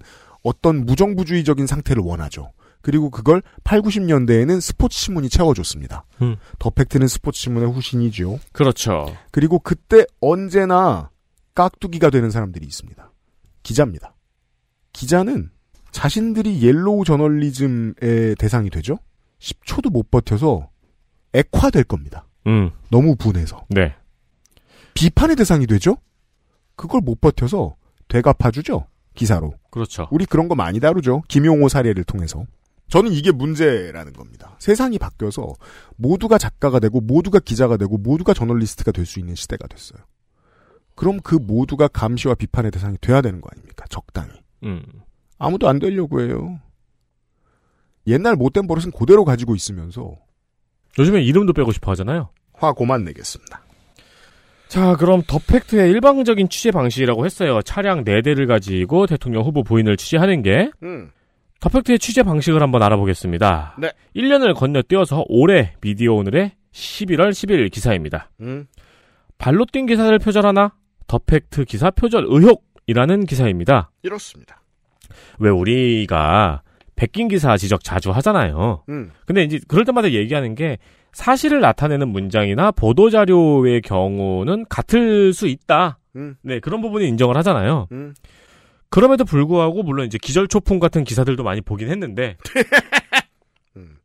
어떤 무정부주의적인 상태를 원하죠. 그리고 그걸 8, 90년대에는 스포츠 신문이 채워줬습니다. 음. 더 팩트는 스포츠 신문의 후신이죠. 그렇죠. 그리고 그때 언제나 깍두기가 되는 사람들이 있습니다. 기자입니다. 기자는 자신들이 옐로 저널리즘의 대상이 되죠? 10초도 못 버텨서 액화될 겁니다. 음. 너무 분해서. 네. 비판의 대상이 되죠? 그걸 못 버텨서 되갚아주죠? 기사로. 그렇죠. 우리 그런 거 많이 다루죠? 김용호 사례를 통해서. 저는 이게 문제라는 겁니다. 세상이 바뀌어서 모두가 작가가 되고 모두가 기자가 되고 모두가 저널리스트가 될 수 있는 시대가 됐어요. 그럼 그 모두가 감시와 비판의 대상이 돼야 되는 거 아닙니까? 적당히. 음. 아무도 안 되려고 해요. 옛날 못된 버릇은 그대로 가지고 있으면서 요즘에 이름도 빼고 싶어 하잖아요. 화 고만 내겠습니다. 자, 그럼 더 팩트의 일방적인 취재 방식이라고 했어요. 차량 4대를 가지고 대통령 후보 부인을 취재하는 게. 음. 더 팩트의 취재 방식을 한번 알아보겠습니다. 네. 1년을 건너뛰어서 올해 미디어 오늘의 11월 10일 기사입니다. 음. 발로 뛴 기사를 표절하나? 더 팩트 기사 표절 의혹이라는 기사입니다. 이렇습니다. 왜 우리가 백긴 기사 지적 자주 하잖아요. 음. 근데 이제 그럴 때마다 얘기하는 게 사실을 나타내는 문장이나 보도 자료의 경우는 같을 수 있다. 음. 네, 그런 부분은 인정을 하잖아요. 음. 그럼에도 불구하고 물론 이제 기절초풍 같은 기사들도 많이 보긴 했는데 음.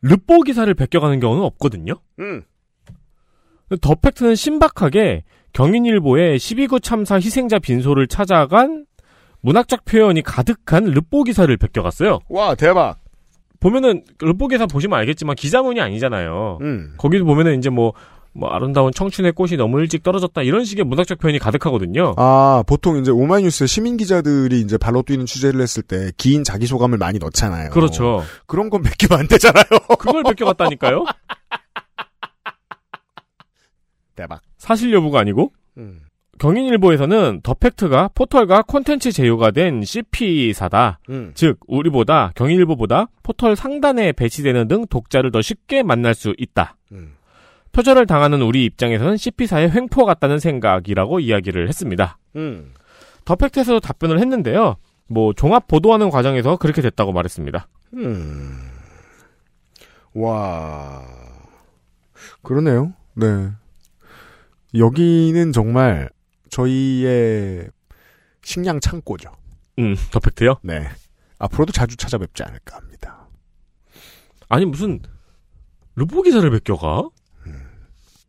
르뽀 기사를 베껴가는 경우는 없거든요. 음. 더 팩트는 신박하게 경인일보의 12구 참사 희생자 빈소를 찾아간 문학적 표현이 가득한 르뽀 기사를 베껴갔어요. 와 대박. 보면은 르뽀 기사 보시면 알겠지만 기자문이 아니잖아요. 음. 거기도 보면은 이제 뭐, 뭐 아름다운 청춘의 꽃이 너무 일찍 떨어졌다 이런 식의 문학적 표현이 가득하거든요. 아 보통 이제 오마이뉴스 시민 기자들이 이제 발로 뛰는 취재를 했을 때 긴 자기 소감을 많이 넣잖아요. 그렇죠. 그런 건 베끼면 안 되잖아요. 그걸 베껴갔다니까요. 대박. 사실 여부가 아니고 음. 경인일보에서는 더 팩트가 포털과 콘텐츠 제휴가 된 CP사다. 음. 즉 우리보다 경인일보보다 포털 상단에 배치되는 등 독자를 더 쉽게 만날 수 있다. 음. 표절을 당하는 우리 입장에서는 CP사의 횡포 같다는 생각이라고 이야기를 했습니다. 음. 더 팩트에서도 답변을 했는데요. 뭐 종합 보도하는 과정에서 그렇게 됐다고 말했습니다. 음. 와. 그러네요. 네. 여기는 정말 저희의 식량 창고죠. 음, 더 팩트요? 네. 앞으로도 자주 찾아뵙지 않을까 합니다. 아니 무슨 르보 기사를 베껴가?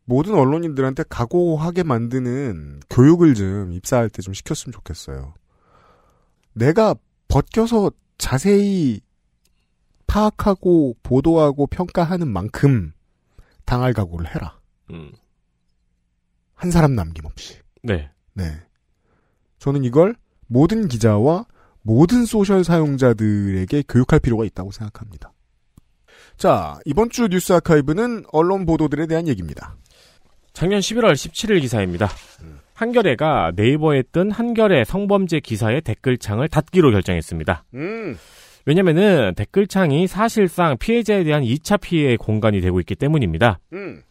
모든 언론인들한테 각오하게 만드는 교육을 좀 입사할 때 좀 시켰으면 좋겠어요. 내가 벗겨서 자세히 파악하고 보도하고 평가하는 만큼 당할 각오를 해라. 음. 한 사람 남김없이. 네. 네. 저는 이걸 모든 기자와 모든 소셜 사용자들에게 교육할 필요가 있다고 생각합니다. 자, 이번 주 뉴스 아카이브는 언론 보도들에 대한 얘기입니다. 작년 11월 17일 기사입니다. 한겨레가 네이버에 뜬 한겨레 성범죄 기사의 댓글창을 닫기로 결정했습니다. 음. 왜냐면은 댓글창이 사실상 피해자에 대한 2차 피해 공간이 되고 있기 때문입니다. 음.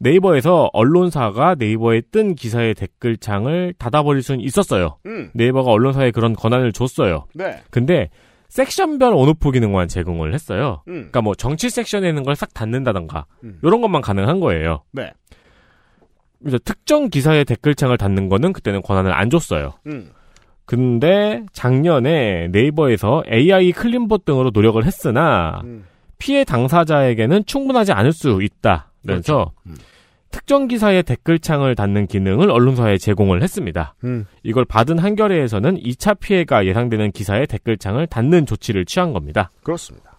네이버에서 언론사가 네이버에 뜬 기사의 댓글창을 닫아버릴 수는 있었어요. 음. 네이버가 언론사에 그런 권한을 줬어요. 네. 근데 섹션별 온오프 기능만 제공을 했어요. 음. 그러니까 뭐 정치 섹션에 있는 걸 싹 닫는다던가 음. 이런 것만 가능한 거예요. 네. 그래서 특정 기사의 댓글창을 닫는 거는 그때는 권한을 안 줬어요. 음. 근데 작년에 네이버에서 AI 클린봇 등으로 노력을 했으나 음. 피해 당사자에게는 충분하지 않을 수 있다. 그래서 그렇죠. 특정 기사의 댓글창을 닫는 기능을 언론사에 제공을 했습니다. 음. 이걸 받은 한겨레에서는 2차 피해가 예상되는 기사의 댓글창을 닫는 조치를 취한 겁니다. 그렇습니다.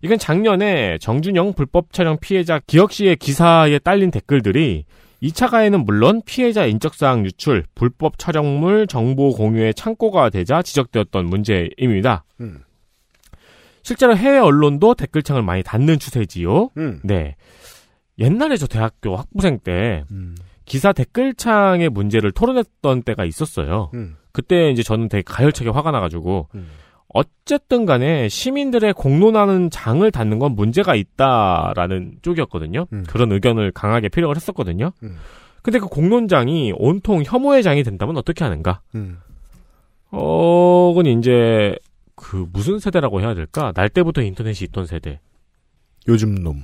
이건 작년에 정준영 불법 촬영 피해자 기혁 씨의 기사에 딸린 댓글들이 2차 가해는 물론 피해자 인적사항 유출, 불법 촬영물 정보 공유의 창고가 되자 지적되었던 문제입니다. 음. 실제로 해외 언론도 댓글창을 많이 닫는 추세지요. 음. 네. 옛날에 저 대학교 학부생 때 음. 기사 댓글창의 문제를 토론했던 때가 있었어요. 음. 그때 이제 저는 되게 가열차게 화가 나가지고 음. 어쨌든 간에 시민들의 공론하는 장을 닫는 건 문제가 있다라는 쪽이었거든요. 음. 그런 의견을 강하게 피력을 했었거든요. 음. 근데 그 공론장이 온통 혐오의 장이 된다면 어떻게 하는가? 음. 어, 그건 이제 그 무슨 세대라고 해야 될까? 날 때부터 인터넷이 있던 세대. 요즘 놈.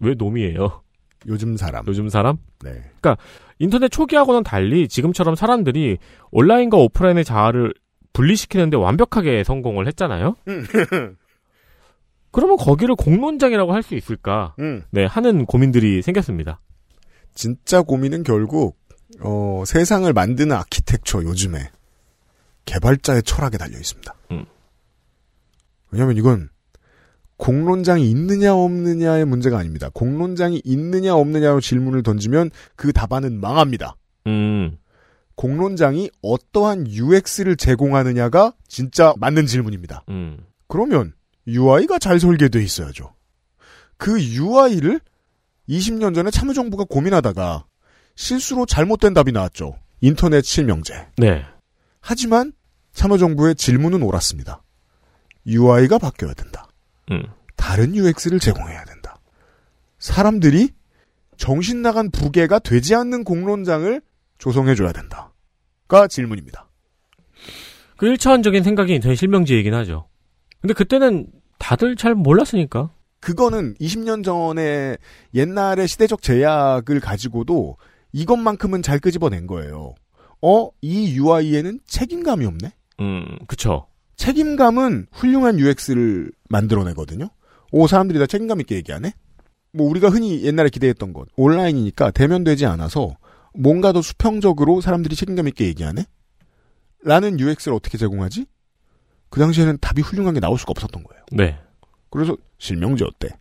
왜 놈이에요? 요즘 사람. 요즘 사람? 네. 그러니까 인터넷 초기하고는 달리 지금처럼 사람들이 온라인과 오프라인의 자아를 분리시키는데 완벽하게 성공을 했잖아요. 그러면 거기를 공론장이라고 할 수 있을까? 음. 네, 하는 고민들이 생겼습니다. 진짜 고민은 결국 어, 세상을 만드는 아키텍처 요즘에 개발자의 철학에 달려 있습니다. 음. 왜냐하면 이건 공론장이 있느냐 없느냐의 문제가 아닙니다. 공론장이 있느냐 없느냐로 질문을 던지면 그 답안은 망합니다. 음, 공론장이 어떠한 UX를 제공하느냐가 진짜 맞는 질문입니다. 음, 그러면 UI가 잘 설계돼 있어야죠. 그 UI를 20년 전에 참여정부가 고민하다가 실수로 잘못된 답이 나왔죠. 인터넷 실명제. 네, 하지만 참여정부의 질문은 옳았습니다. UI가 바뀌어야 된다. 음, 다른 UX를 제공해야 된다. 사람들이 정신 나간 부계가 되지 않는 공론장을 조성해줘야 된다. 가 질문입니다. 그 1차원적인 생각이 인터넷 실명제이긴 하죠. 근데 그때는 다들 잘 몰랐으니까. 그거는 20년 전에 옛날의 시대적 제약을 가지고도 이것만큼은 잘 끄집어낸 거예요. 어, 이 UI에는 책임감이 없네? 음, 그쵸. 책임감은 훌륭한 UX를 만들어내거든요. 오, 사람들이 다 책임감 있게 얘기하네? 뭐, 우리가 흔히 옛날에 기대했던 것. 온라인이니까 대면되지 않아서 뭔가 더 수평적으로 사람들이 책임감 있게 얘기하네? 라는 UX를 어떻게 제공하지? 그 당시에는 답이 훌륭한 게 나올 수가 없었던 거예요. 네. 그래서 실명제 어때?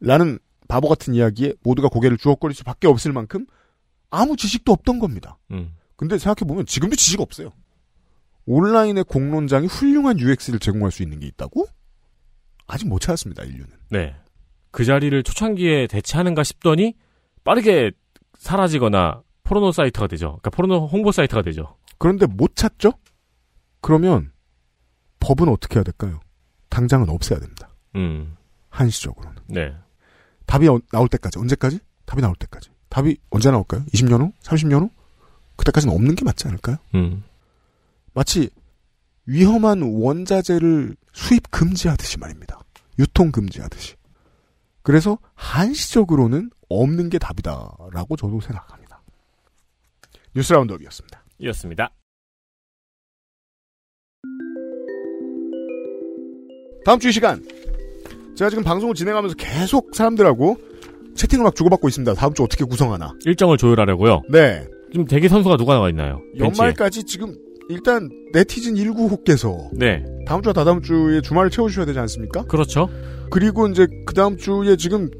라는 바보 같은 이야기에 모두가 고개를 주걱거릴 수밖에 없을 만큼 아무 지식도 없던 겁니다. 음, 근데 생각해 보면 지금도 지식 없어요. 온라인의 공론장이 훌륭한 UX를 제공할 수 있는 게 있다고? 아직 못 찾았습니다, 인류는. 네. 그 자리를 초창기에 대체하는가 싶더니 빠르게 사라지거나 포르노 사이트가 되죠. 그러니까 포르노 홍보 사이트가 되죠. 그런데 못 찾죠? 그러면 법은 어떻게 해야 될까요? 당장은 없애야 됩니다. 음, 한시적으로는. 네. 답이 어- 나올 때까지, 언제까지? 답이 나올 때까지. 답이 언제 나올까요? 20년 후? 30년 후? 그때까지는 없는 게 맞지 않을까요? 음, 마치 위험한 원자재를 수입 금지하듯이 말입니다. 유통 금지하듯이. 그래서 한시적으로는 없는 게 답이다라고 저도 생각합니다. 뉴스 라운드업이었습니다. 이었습니다. 다음 주 이 시간 제가 지금 방송을 진행하면서 계속 사람들하고 채팅을 막 주고받고 있습니다. 다음 주 어떻게 구성하나. 일정을 조율하려고요. 네. 지금 대기 선수가 누가 나와 있나요? 벤치에. 연말까지 지금 일단 네티즌 19호께서 네. 다음 주와 다다음 주에 주말을 채워주셔야 되지 않습니까? 그렇죠. 그리고 이제 그 다음 주에 지금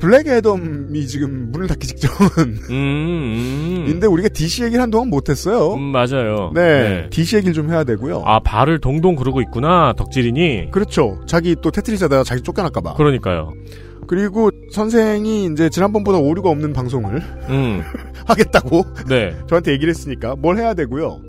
블랙 애덤이 지금 문을 닫기 직전인데 음, 음. 우리가 DC 얘기를 한동안 못했어요. 음, 맞아요. 네, DC 얘기를 좀 해야 되고요. 아, 발을 동동 그러고 있구나, 덕질인이. 그렇죠. 자기 또 테트리스 하다가 자기 쫓겨날까봐. 그러니까요. 그리고 선생이 이제 지난번보다 오류가 없는 방송을 음, 하겠다고 네. 저한테 얘기를 했으니까 뭘 해야 되고요.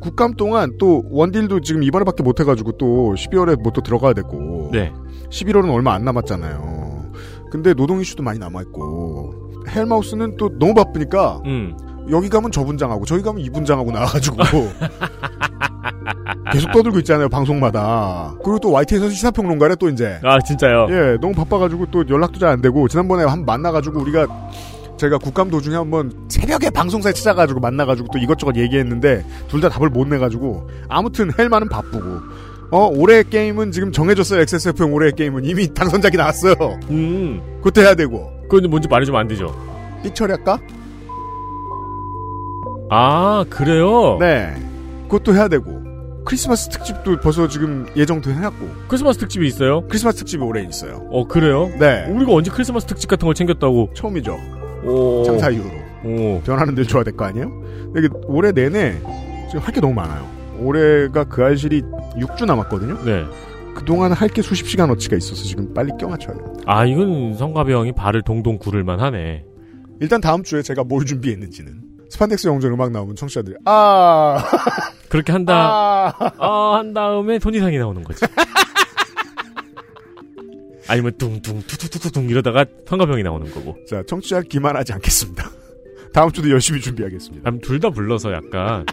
국감 동안 또 원딜도 지금 이번에밖에 못 해가지고 또 12월에 뭐 또 들어가야 되고 네. 11월은 얼마 안 남았잖아요. 근데 노동 이슈도 많이 남아있고 헬마우스는 또 너무 바쁘니까 음. 여기 가면 저 분장하고 저기 가면 이 분장하고 나와가지고 계속 떠들고 있잖아요 방송마다. 그리고 또 YT에서 시사평론가래 또 이제. 아 진짜요? 예, 너무 바빠가지고 또 연락도 잘 안 되고 지난번에 한번 만나가지고 우리가 제가 국감 도중에 한번 새벽에 방송사에 찾아가지고 만나가지고 또 이것저것 얘기했는데 둘 다 답을 못 내가지고 아무튼 헬마는 바쁘고 어 올해 게임은 지금 정해졌어요 XSFM 올해 게임은 이미 당선작이 나왔어요. 음. 그것도 해야 되고. 그건 뭔지 말해주면 안 되죠. 삐처리할까? 아 그래요? 네. 그것도 해야 되고. 크리스마스 특집도 벌써 지금 예정도 해놨고. 크리스마스 특집이 있어요? 크리스마스 특집이 올해 있어요. 어 그래요? 네. 우리가 언제 크리스마스 특집 같은 걸 챙겼다고? 처음이죠. 오. 장사 이후로. 오. 변하는 늘 줘야 될 거 아니에요? 이게 올해 내내 지금 할 게 너무 많아요. 올해가 그 알실이 6주 남았거든요. 네. 그동안 할 게 수십 시간 어치가 있어서 지금 빨리 껴맞춰야 돼요. 아 이건 성가병이 발을 동동 구를만 하네. 일단 다음 주에 제가 뭘 준비했는지는 스판덱스 영전 음악 나오면 청취자들이 아 그렇게 한다. 아, 한 다음에 손이상이 나오는 거지. 아니면 둥둥 투투투투둥 이러다가 성가병이 나오는 거고. 자 청취자 기만하지 않겠습니다. 다음 주도 열심히 준비하겠습니다. 둘 다 불러서 약간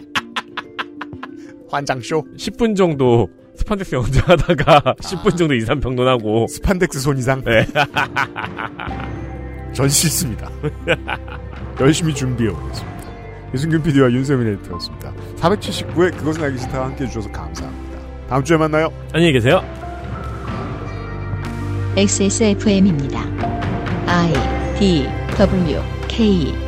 환장쇼 10분 정도 스판덱스 영장하다가 10분 정도 이산 평론하고 스판덱스 손이상 네. 전 싫습니다. 열심히 준비해 오겠습니다. 유승균 PD와 윤세민 에디터였습니다. 479회 그것은 알기 싫다와 함께 해 주셔서 감사합니다. 다음 주에 만나요. 안녕히 계세요. XSFM입니다. I D W K